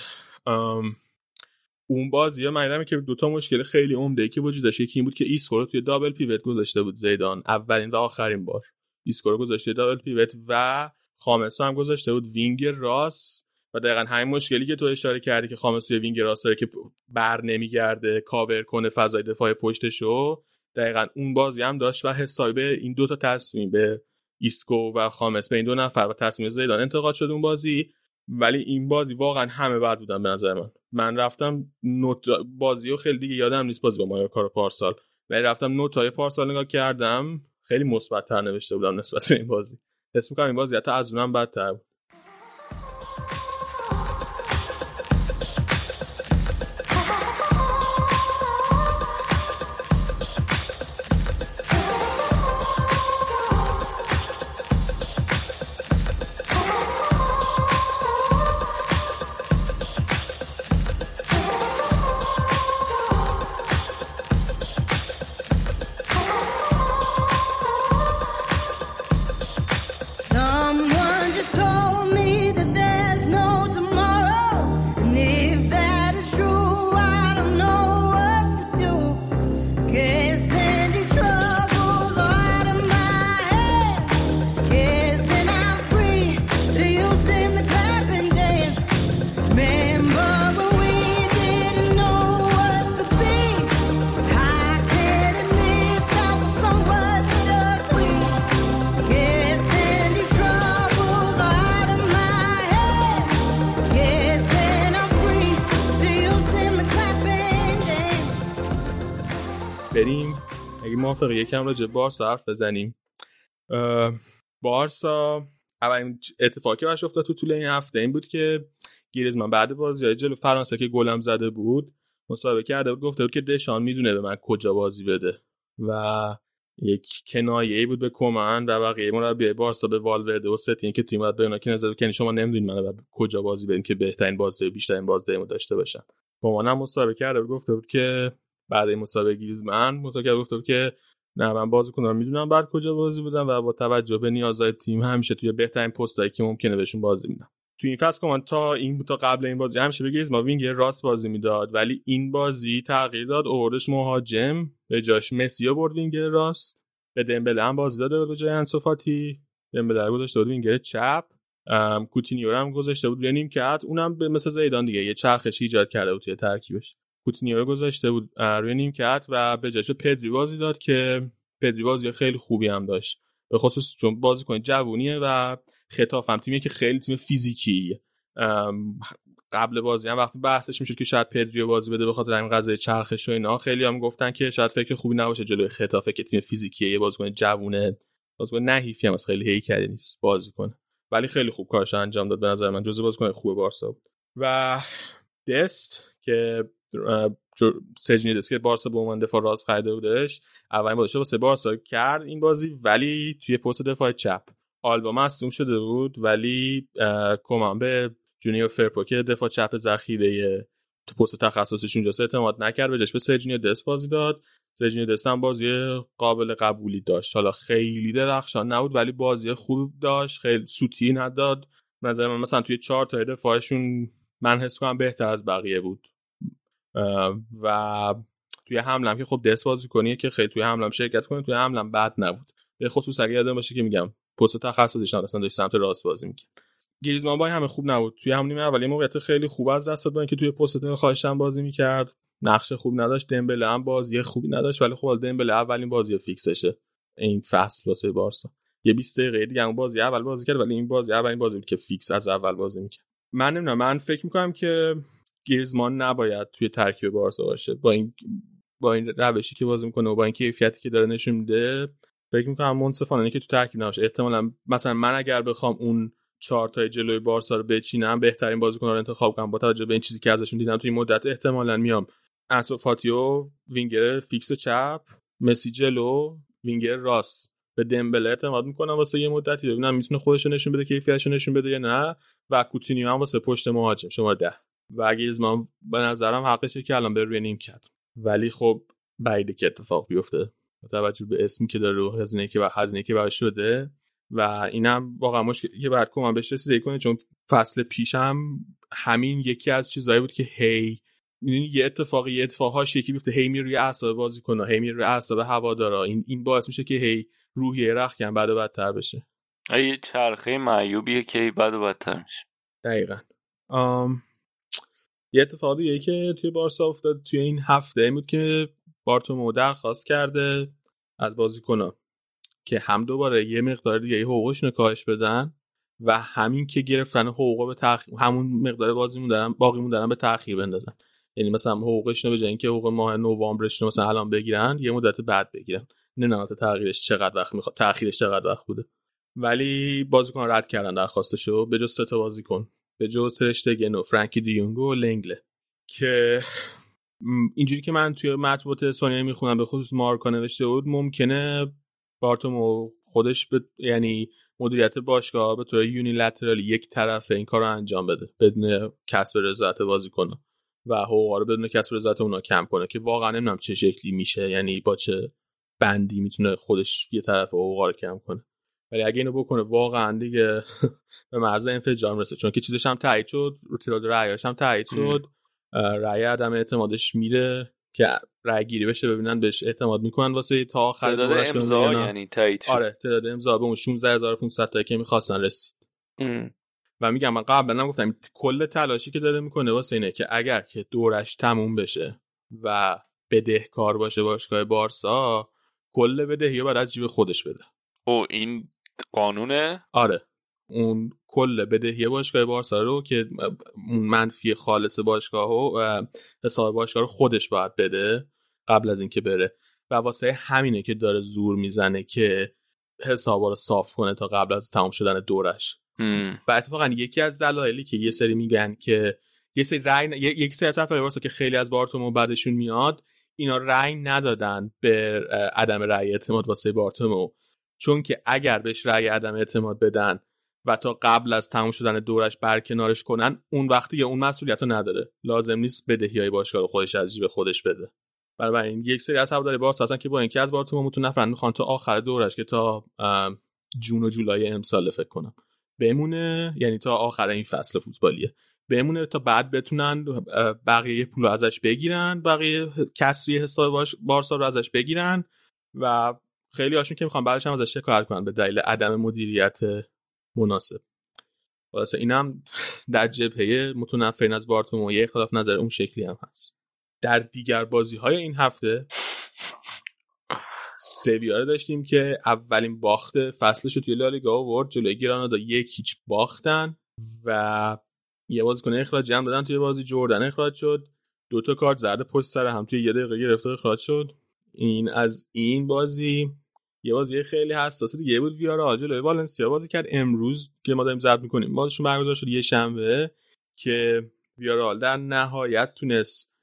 اون بازی من که دوتا مشکل خیلی عمده که وجود داشت. یکی این بود که ایسکو رو توی double pivot گذاشته بود زیدان. اولین و آخرین بار. ایسکو رو گذاشته double pivot و خامس هم گذاشته بود وینگ راست و دقیقا همین مشکلی که تو اشاره کردی که خامس توی وینگ راست داره که بر نمیگرده کاور کنه فضای دفاع پشتشو. دقیقا اون بازی هم داشت و حسابی این دوتا تصمیم به ایسکو و خامس به این دو نفر و تصمیم زیدان انتقاد شد اون بازی. ولی این بازی واقعا همه بد بودن به نظر من. من رفتم نوت بازی و خیلی دیگه یادم نیست بازی با مایورکا پارسال. ولی رفتم نوتای پارسال نگاه کردم. خیلی مثبت تر نوشته بودم نسبت به این بازی. حس می‌کنم این بازی حتی از اونم بدتر بود. یکم راجع بارسا حرف بزنیم. بارسا اولین اتفاقی که براش افتاد تو طول این هفته این بود که گریزمان بعد بازی جلو فرانسه که گلم زده بود مصاحبه کرده بود گفته بود که دشان می‌دونه به من کجا بازی بده و یک کنایه بود به کمن و بقیه مربی بارسا به والورده و ستین که تیم باید به که نظر یعنی شما نمی‌دونید من کجا بازی بدیم که بهترین بازی بیشترین بازی داشته باشم. با مصاحبه کرده بود گفته بود که بعد این مسابقه گریزمن متوجه گفته بود که نه من بازیکن رو می‌دونم باید کجا بازی بدم و با توجه به نیازهای تیم همیشه توی بهترین پستایی که ممکنه بهشون بازی میدم. تو این فصل کمان تا این تا قبل این بازی همیشه به گریزمان وینگ راست بازی می‌داد ولی این بازی تغییر داد. اووردش مهاجم به جاش مسی برد وینگ راست. به دمبله هم بازی داده به جای آنسو فاتی دمبله گذاشته بود وینگ چپ. کوتینیو هم گذاشته بود. روی نیمکت اونم به مثل زیدان دیگه یه چرخش ایجاد کرده بود توی ترکیبش. کوتینیو رو گذاشته بود روی نیمکت و به جاش پدری بازی داد که پدری بازی خیلی خوبی هم داشت. به خصوص چون بازی کنه جوونیه و خطاف هم تیمیه که خیلی تیم فیزیکیه قبل بازی هم وقتی بحثش می‌شد که شاید پدریو بازی بده به خاطر همین قضیه چرخش و اینا خیلی هم گفتن که شاید فکر خوبی نباشه جلوی خطافه که تیم فیزیکیه یه بازیکن جوونه. بازیکن نحیفی هم از خیلی هیکلی نیست بازی کنه ولی خیلی خوب کارش انجام داد. به نظر من جزو بازیکن خوب بارسا بود. و دست که سرجینیو دست که بارسا به عنوان دفاع راست خریده بودش. اولین بازیش واسه بارسا کرد این بازی ولی توی پست دفاع چپ. آلبا مصدوم شده بود ولی کمان به جونیور فرپو که دفاع چپ ذخیره تو پست تخصصیش اونجاست اعتماد نکرد به به سرجینیو دست بازی داد. سرجینیو دست هم بازی قابل قبولی داشت. حالا خیلی درخشان نبود ولی بازی خوب داشت. خیلی سوتی نداد. نظر من مثلا توی چهار تا دفاعشون من حس کنم بهتر از بقیه بود. و توی حملم که خب دست بازی کنیه که خیلی توی حملم شرکت کنه توی حملم بد نبود. به خصوص اگه یادم باشه که میگم پست تخصصیش اصلا داشت سمت راست بازی می‌کرد. گریزمان بای همه خوب نبود. توی هم نیمه اولی موقعیت خیلی خوب از دست دادن که توی پست خواهشم بازی می‌کرد. نقش خوب نداشت دمبله هم بازی خوبی نداشت ولی خب دمبله اولین بازی فیکسشه. این فصل واسه بارسا. یه 20 دقیقه دیگه هم بازی اول بازی کرد ولی این بازی اولین بازی بود که فیکس از اول بازی می‌کرد. من نمی‌دونم من فکر می‌کنم که گریزمان نباید توی ترکیب بارسا باشه. با این با این روشی که بازی می‌کنه و با این کیفیتی که داره نشون میده فکر می‌کنم منصفانه که تو ترکیب نباشه. احتمالا مثلا من اگر بخوام اون چهار تا جلوی بارسا رو بچینم بهترین بازیکن رو انتخاب کنم با توجه به این چیزی که ازشون دیدم. توی مدت احتمالا میام. انسو فاتیو وینگر فیکس چپ مسی جلو وینگر راست. به دمبله اعتماد می‌کنم واسه یه مدتی. ببینم می‌تونه خودش نشون بده کیفیتش نشون بده یا نه. و کوتینیو هم واسه پشت مهاجم. شماره ده. و گریزمان به نظرم حقشه که الان به روی نیمکته ولی خب بعیده که اتفاق بیفته. با توجه به اسمی که داره و هزینه که و هزینه که براش شده و اینم واقعا مشکلی که باید کمان بهش رسیدگی کنه چون فصل پیشم همین یکی از چیزایی بود که هی یه اتفاقی یه اتفاقهاش یکی بیفته. هی میره روی اعصاب بازی کنه هی میره روی اعصاب هوادارا. این این باعث میشه که هی روحیه رخکن بعد و بدتر بشه. یه چرخه معیوبیه که بعد و بدتر میشه. دقیقا. آم... یه اتفاق دیگه که توی بارسا افتاد توی این هفته این بود که بارتومو درخواست کرده از بازیکن‌ها که هم دوباره یه مقدار دیگه حقوقش کاهش بدن و همین که گرفتن حقوق به تأخیر همون مقدار بازی دارن باقی دارن به تاخیر بندازن. یعنی مثلا حقوقش به جای اینکه حقوق ماه نوامبرش رو مثلا الان بگیرن یه مدت بعد بگیرن. نه تغییرش چقدر وقت می‌خواد تاخیرش چقدر وقت بوده. ولی بازیکن رد کردن درخواستشو به جز سه تا بازیکن. به جز ترشتگن و فرانکی دیونگو و لنگله. که اینجوری که من توی مطبوعات اسپانیایی می‌خونم به خصوص مارکا نوشته بود ممکنه بارتومو خودش به یعنی مدیریت باشگاه به طور یونیلترال یک طرفه این کار رو انجام بده بدون کسب رضایت بازیکن و حقوقا رو بدون کسب رضایت اونا کم کنه که واقعا نمی‌دونم چه شکلی میشه یعنی با چه بندی می‌تونه خودش یه طرف حقوقا رو کم کنه. ولی اگه اینو بکنه واقعا دیگه <laughs> به مرز انفجار می‌رسه چون که چیزش هم تایید شد تعداد رأیاش هم تایید شد. رأی عدم اعتمادش میره که رأی گیری بشه ببینن بهش اعتماد می‌کنن واسه تا آخر تعداد امضا یعنی تایید شد. آره تعداد امضا به اون 16500 تا که می‌خواستن رسید. و میگم من قبلا گفتم کل تلاشی که داره می‌کنه واسه اینه که اگر که دورش تموم بشه و بدهکار باشه باشگاه بارسا کل بدهی بعد از جیب خودش بده. او این قانونه آره. اون کل بدهی باشگاه بارسا رو که منفی خالص باشگاه و حساب باشگاه رو خودش باید بده قبل از اینکه بره. و واسه همینه که داره زور می‌زنه که حسابا رو صاف کنه تا قبل از تمام شدن دورش. و اتفاقا یکی از دلایلی که یه سری میگن که یه سری رای ن... یک سری از بارسا که خیلی از بارتومو بعدشون میاد اینا رأی ندادن به عدم رأی اعتماد واسه بارتومو. چون که اگر بهش رأی عدم اعتماد بدن و تا قبل از تموم شدن دورش برکنارش کنن اون وقتی اون مسئولیت رو نداره. لازم نیست بدهی های باشگاه رو خودش از جیب خودش بده. بنابراین یک سری از هواداری بارس هستن که با اینکه از بارتومو متون نفرن می‌خوان تا آخر دورش که تا جون و جولای امسال فکر کنم. بمونه یعنی تا آخر این فصل فوتبالیه. بمونه تا بعد بتونن بقیه پول ازش بگیرن بقیه کسری حساب بارسا رو ازش بگیرن و خیلی هاشون که می‌خوان بعدش هم ازش شکایت کنن به دلیل عدم مدیریت مناسب. واسه اینم در جبهه متنفرین از بارتومو یه اختلاف نظر اون شکلی هم هست. در دیگر بازی های این هفته سویا داشتیم که اولین باخت فصلش رو توی لالیگا آورد جلوی گرانادا یک هیچ باختن و یه بازیکن اخراجی هم دادن توی بازی جردن اخراج شد. دو تا کارت زرد پشت سر هم توی یه دقیقه گرفته اخراج شد. این از این بازی یه بازی خیلی حساسه دیگه بود ویارال جلوی والنسیا بازی کرد امروز که ما داریم ضبط می‌کنیم. بازیشون برگزار شد یه شنبه که ویارال در نهایت تونست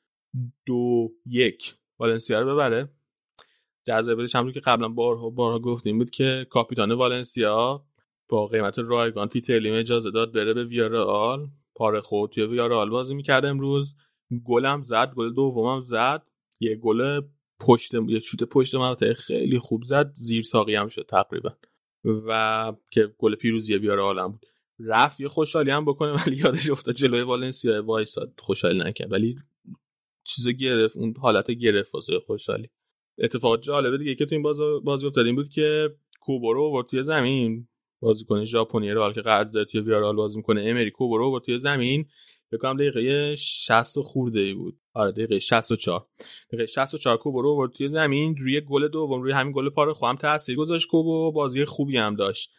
دو یک والنسیا رو ببره. جذابیتش همونطور که قبلا بارها بارها گفتیم بود که کاپیتان والنسیا با قیمت رایگان پیتر لیم اجازه داد بره به ویارال پاره خود توی ویارال بازی می‌کرد امروز. گلم زد گل دومم زد. یه گل پشت یه شوت پشت منطقه خیلی خوب زد زیر ساقی هم شد تقریبا. و که گل پیروزی ویارال هم بود. رفت یه خوشحالی هم بکنه ولی یادش افتاد جلوی والنسیا وایساد خوشحال نکرد. ولی چیزو گرفت اون حالت گرفت واسه خوشحالی. اتفاق جالبه دیگه که تو این باز بازی افتاد این بود که کوبورو آورد توی زمین. بازیکن ژاپنی رو که قرض داره توی ویارال بازی می‌کنه امری کوبورو آورد توی زمین. کنم دقیقه 60 خورده ای بود. آره دقیقه 64 دقیقه 64 کوبورو آورد توی زمین روی گل دوم روی همین گل پاره خواهم تاثیر گذاشت کوبو بازی خوبی هم داشت.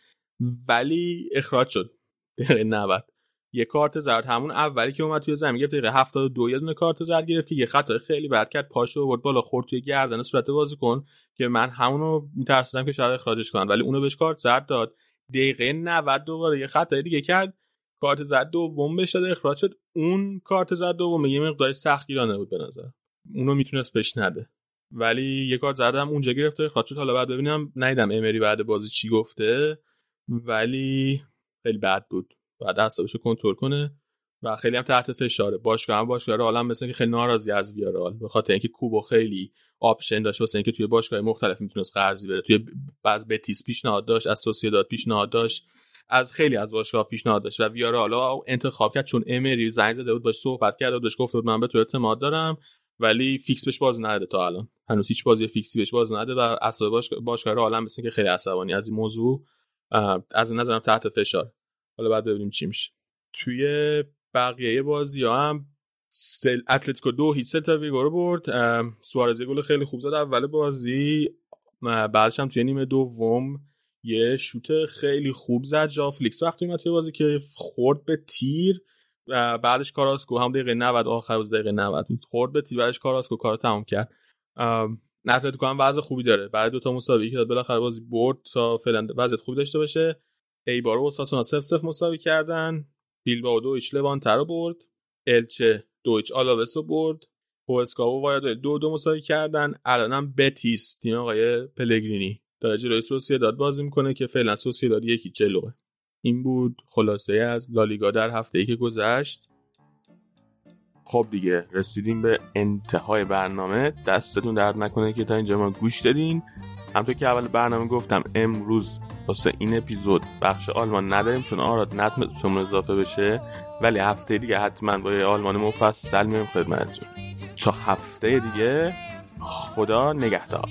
ولی اخراج شد. دقیقه 90 یه کارت زرد همون اولی که اومد توی زمین گرفت. دقیقه 72 یه دونه کارت زرد گرفت که یه خطای خیلی بد کرد. پاشو آورد بالا خورد توی گردن صورت بازیکن که من همونو میترسیدم که شاید اخراجش کنن. ولی اونو بهش کارت زرد داد. دقیقه 90 دوباره یه خطای دیگه کرد. کارت زرد دوم بهش داد اخراج شد. اون کارت زرد دوم یه مقدار سختگیرانه بود به نظر. اونو می‌تونست بهش نده. ولی یه کارت زرد هم اونجا گرفت و اخراج شد. حالا بعد ببینم ندیدم امری بعد بازی چی گفته. ولی خیلی بد بود. بعد اعصابشو کنترل کنه و خیلی هم تحت فشاره. باشگاه هم باشگاه حالا مثلا که خیلی ناراضی از ویارال به خاطر اینکه کوبو خیلی option داشت واسه اینکه توی باشگاه مختلف می‌تونست قرضی بره توی بعض بتیس پیشنهاد داشت از سوسییداد پیشنهاد داشت. از خیلی از باشگاه پیشنهاد داشت و ویارال حالا انتخاب کرد چون امری زنگ زده بود باش صحبت کرد و داشت گفت من به تو اعتماد دارم ولی فیکس بهش بازی نداده تا الان. هنوز هیچ بازی فیکسی بهش بازی نداده و اعصاب باشگاه باشگاه رئالم مثل که خیلی عصبانی. از این موضوع از نظرم تحت فشار. حالا باید ببینیم چی میشه. توی بقیه بازی ها هم سل... اتلتیکو دو هیچ سلتا ویگو رو برد. سوارز گل خیلی خوب زد. اول بازی بعدش هم توی نیمه دوم یه شوت خیلی خوب زد جا فلیکس وقتی اومد توی بازی که خورد به تیر و بعدش کاراسکو هم دقیقه 90 آخر روز دقیقه 90 خورد به تیر بعدش کاراسکو کارو تمام کرد. اتلتیکو هم وضع خوبی داره. بعد دو تا مساوی که داد بالاخره بازی برد تا فعلا وضع خوبی داشته باشه. ایبار و اوساسونا صفر صفر مساوی کردن. بیلبائو دو ایچ لوانتر رو برد. الچه دو ایچ آلاوس برد. هوسکا و دو دو مساوی کردن. الانم بتیس تیم آقای پلگرینی. داره جلوی سوسییداد بازی می‌کنه که فعلا سوسییداد یکی جلوه. این بود خلاصه از لالیگا در هفته ای که گذشت. خب دیگه رسیدیم به انتهای برنامه. دستتون درد نکنه که تا اینجا ما گوش دادین. همطور که اول برنامه گفتم امروز واسه این اپیزود بخش آلمان نداریم چون آراد نتونستمون اضافه بشه. ولی هفته دیگه حتما با یه آلمان مفصل میایم خدمتتون. تا هفته دیگه خدا نگهدار.